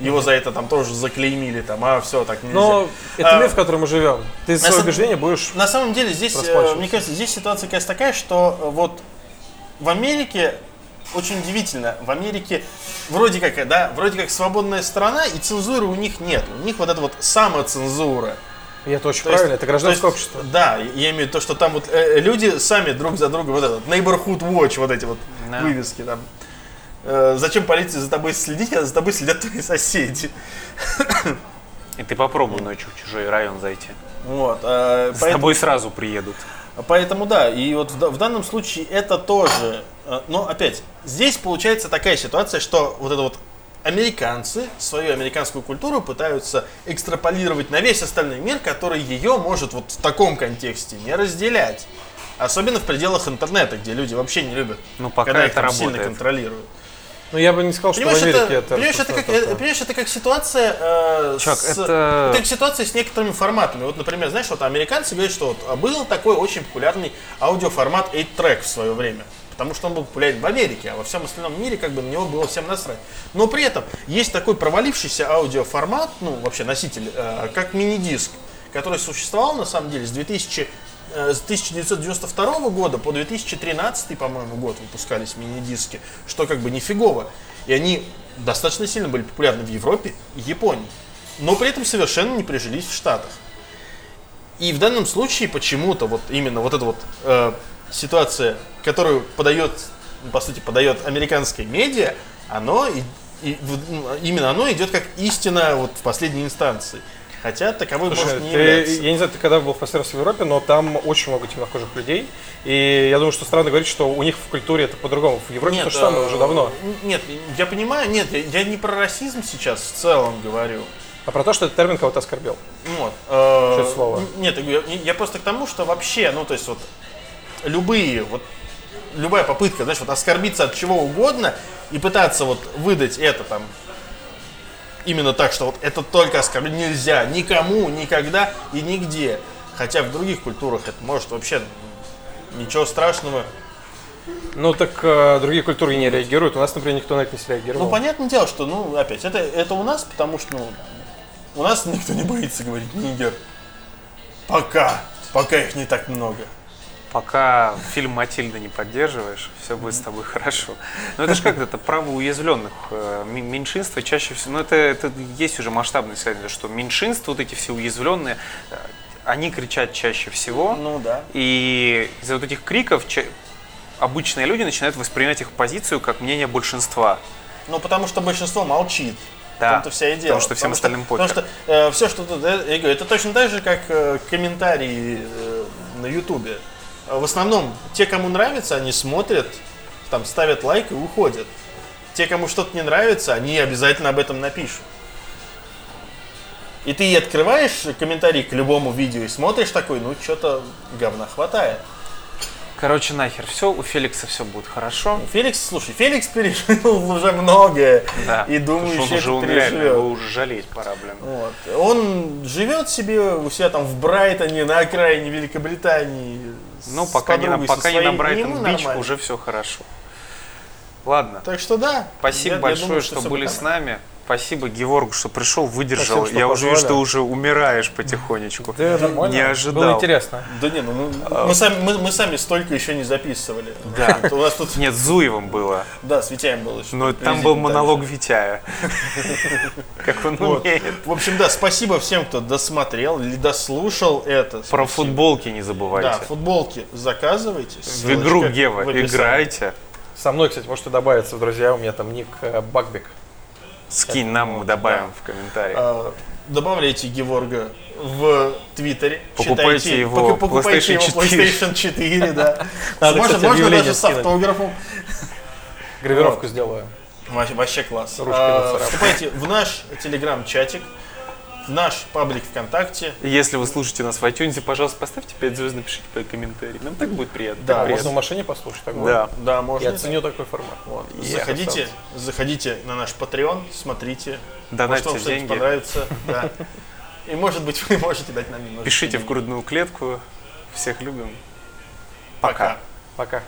Его за это там тоже заклеймили, там, а все, так нельзя. Но это А, мир, в котором мы живем. Ты свое убеждение будешь... на самом деле здесь, э, мне кажется, здесь ситуация, конечно, такая, что э, вот в Америке очень удивительно. В Америке вроде как, э, да, вроде как свободная страна, и цензуры у них нет. У них вот эта вот самоцензура. И это очень То есть- правильно, это гражданское есть, общество. Да, я имею в виду то, что там вот э, люди сами друг за другом, вот этот neighborhood watch, вот эти вот Да. вывески там. Э, зачем полиции за тобой следить, когда за тобой следят твои соседи? И ты попробуй ночью в чужой район зайти. Вот, э, С поэтому- тобой сразу приедут. Поэтому да, и вот в, в данном случае это тоже. э, Но опять, здесь получается такая ситуация, что вот это вот американцы свою американскую культуру пытаются экстраполировать на весь остальной мир, который ее может вот в таком контексте не разделять. Особенно в пределах интернета, где люди вообще не любят, Ну, пока когда их это там сильно работает. контролируют. Ну, я бы не сказал, что в Понимаешь, Америке это, это... понимаешь, это как, э, такое. понимаешь, это как ситуация э, Чувак, с, это- как ситуация с некоторыми форматами. Вот, например, знаешь, вот американцы говорят, что вот а был такой очень популярный аудиоформат 8-track в свое время. Потому что он был популярен в Америке, а во всем остальном мире как бы на него было всем насрать. Но при этом есть такой провалившийся аудиоформат, ну вообще носитель, э, как мини-диск, который существовал на самом деле с 2000 э, с 1992 года по 2013, по-моему, год выпускались мини-диски, что как бы нифигово. И они достаточно сильно были популярны в Европе и Японии, но при этом совершенно не прижились в Штатах. И в данном случае почему-то вот именно вот эта вот э, ситуация, которую подает, ну, по сути, подает американское медиа, оно и, и ну, именно оно идет как истина вот в последней инстанции. Хотя таковой Слушай, может не ты- являться. я не знаю, ты когда был в последний раз в Европе, но там очень много темнокожих людей. И я думаю, что странно говорить, что у них в культуре это по-другому. В Европе то же самое э, уже давно. Нет, я понимаю, нет, я, я не про расизм сейчас в целом говорю. А про то, что этот термин кого-то оскорбил. Вот. э, Что это слово? Нет, я, я просто к тому, что вообще, ну, то есть вот любые, вот любая попытка, знаешь, вот оскорбиться от чего угодно и пытаться вот выдать это там именно так, что вот это только оскорбление нельзя никому, никогда и нигде. Хотя в других культурах это может вообще ничего страшного. Ну так э, другие культуры не реагируют. У нас, например, никто на это не среагировал. Ну, понятное дело, что, ну, опять, это, это у нас, потому что, ну, у нас никто не боится говорить нигер. Пока. Пока их не так много. Пока фильм Матильда не поддерживаешь, все будет с тобой хорошо. Но это же как это право уязвленных э, меньшинства чаще всего. Ну это, это есть уже масштабное исследование, что меньшинства, вот эти все уязвленные, э, они кричат чаще всего. Ну да. И из-за вот этих криков обычные люди начинают воспринимать их позицию как мнение большинства. Ну, потому что большинство молчит. Да, В том-то вся и дело. потому что всем остальным Потому похер. что все, что тут, э, я говорю, это точно так же, как э, комментарии э, на Ютубе. В основном, те, кому нравится, они смотрят, там ставят лайк и уходят. Те, кому что-то не нравится, они обязательно об этом напишут. И ты открываешь комментарий к любому видео и смотришь такой, ну, что-то говна хватает. Короче, нахер, все, у Феликса все будет хорошо. Феликс, слушай, Феликс пережил [LAUGHS] уже многое. Да, И думаю, он уже умирает, его уже жалеть пора, блин. Вот. Он живет себе у себя там в Брайтоне, на окраине Великобритании. Ну, пока не пока не на своей, Брайтон-Бич, нормально. уже все хорошо. Ладно, Так что да. спасибо я- я большое, думаю, что всё были с нами. Спасибо, Геворгу, что пришел, выдержал. Спасибо, что Я уже вижу, что уже умираешь потихонечку. Да, нормально. Не ожидал. Было интересно. Да не, ну мы, мы сами, мы, мы сами столько еще не записывали. Да. [LAUGHS] У нас тут, Нет, с Зуевым было. да, с Витяем был еще. Но там был монолог. Витяя. [LAUGHS] Как он Вот. умеет. В общем, да, спасибо всем, кто досмотрел или дослушал это. Про футболки не Да, забывайте. футболки заказывайте. В игру Гева играйте. Со мной, кстати, можете добавиться в друзья. У меня там ник э, Бакбек. Скинь нам, мы добавим в комментариях. А, добавляйте Геворга в Твиттере. Покупайте читайте, его поку- покупайте его PlayStation 4. PlayStation 4, да. [LAUGHS] Надо, Можно, кстати, можно даже с автографом. Гравировку сделаю. Вообще, вообще класс. А. Вступайте в наш телеграм-чатик, наш паблик ВКонтакте. Если вы слушаете нас в iTunes, пожалуйста, поставьте 5 звезд, напишите комментарий. Нам так будет приятно. Да, так Можно в приятно. машине послушать такое? Да. Да, можно. Я ценю такой формат. Вот. Заходите, заходите на наш Patreon, смотрите. Донатьте Может, вам деньги. понравится. Да. И может быть вы можете дать нам немножко. Пишите в денег. грудную клетку. Всех любим. Пока. Пока.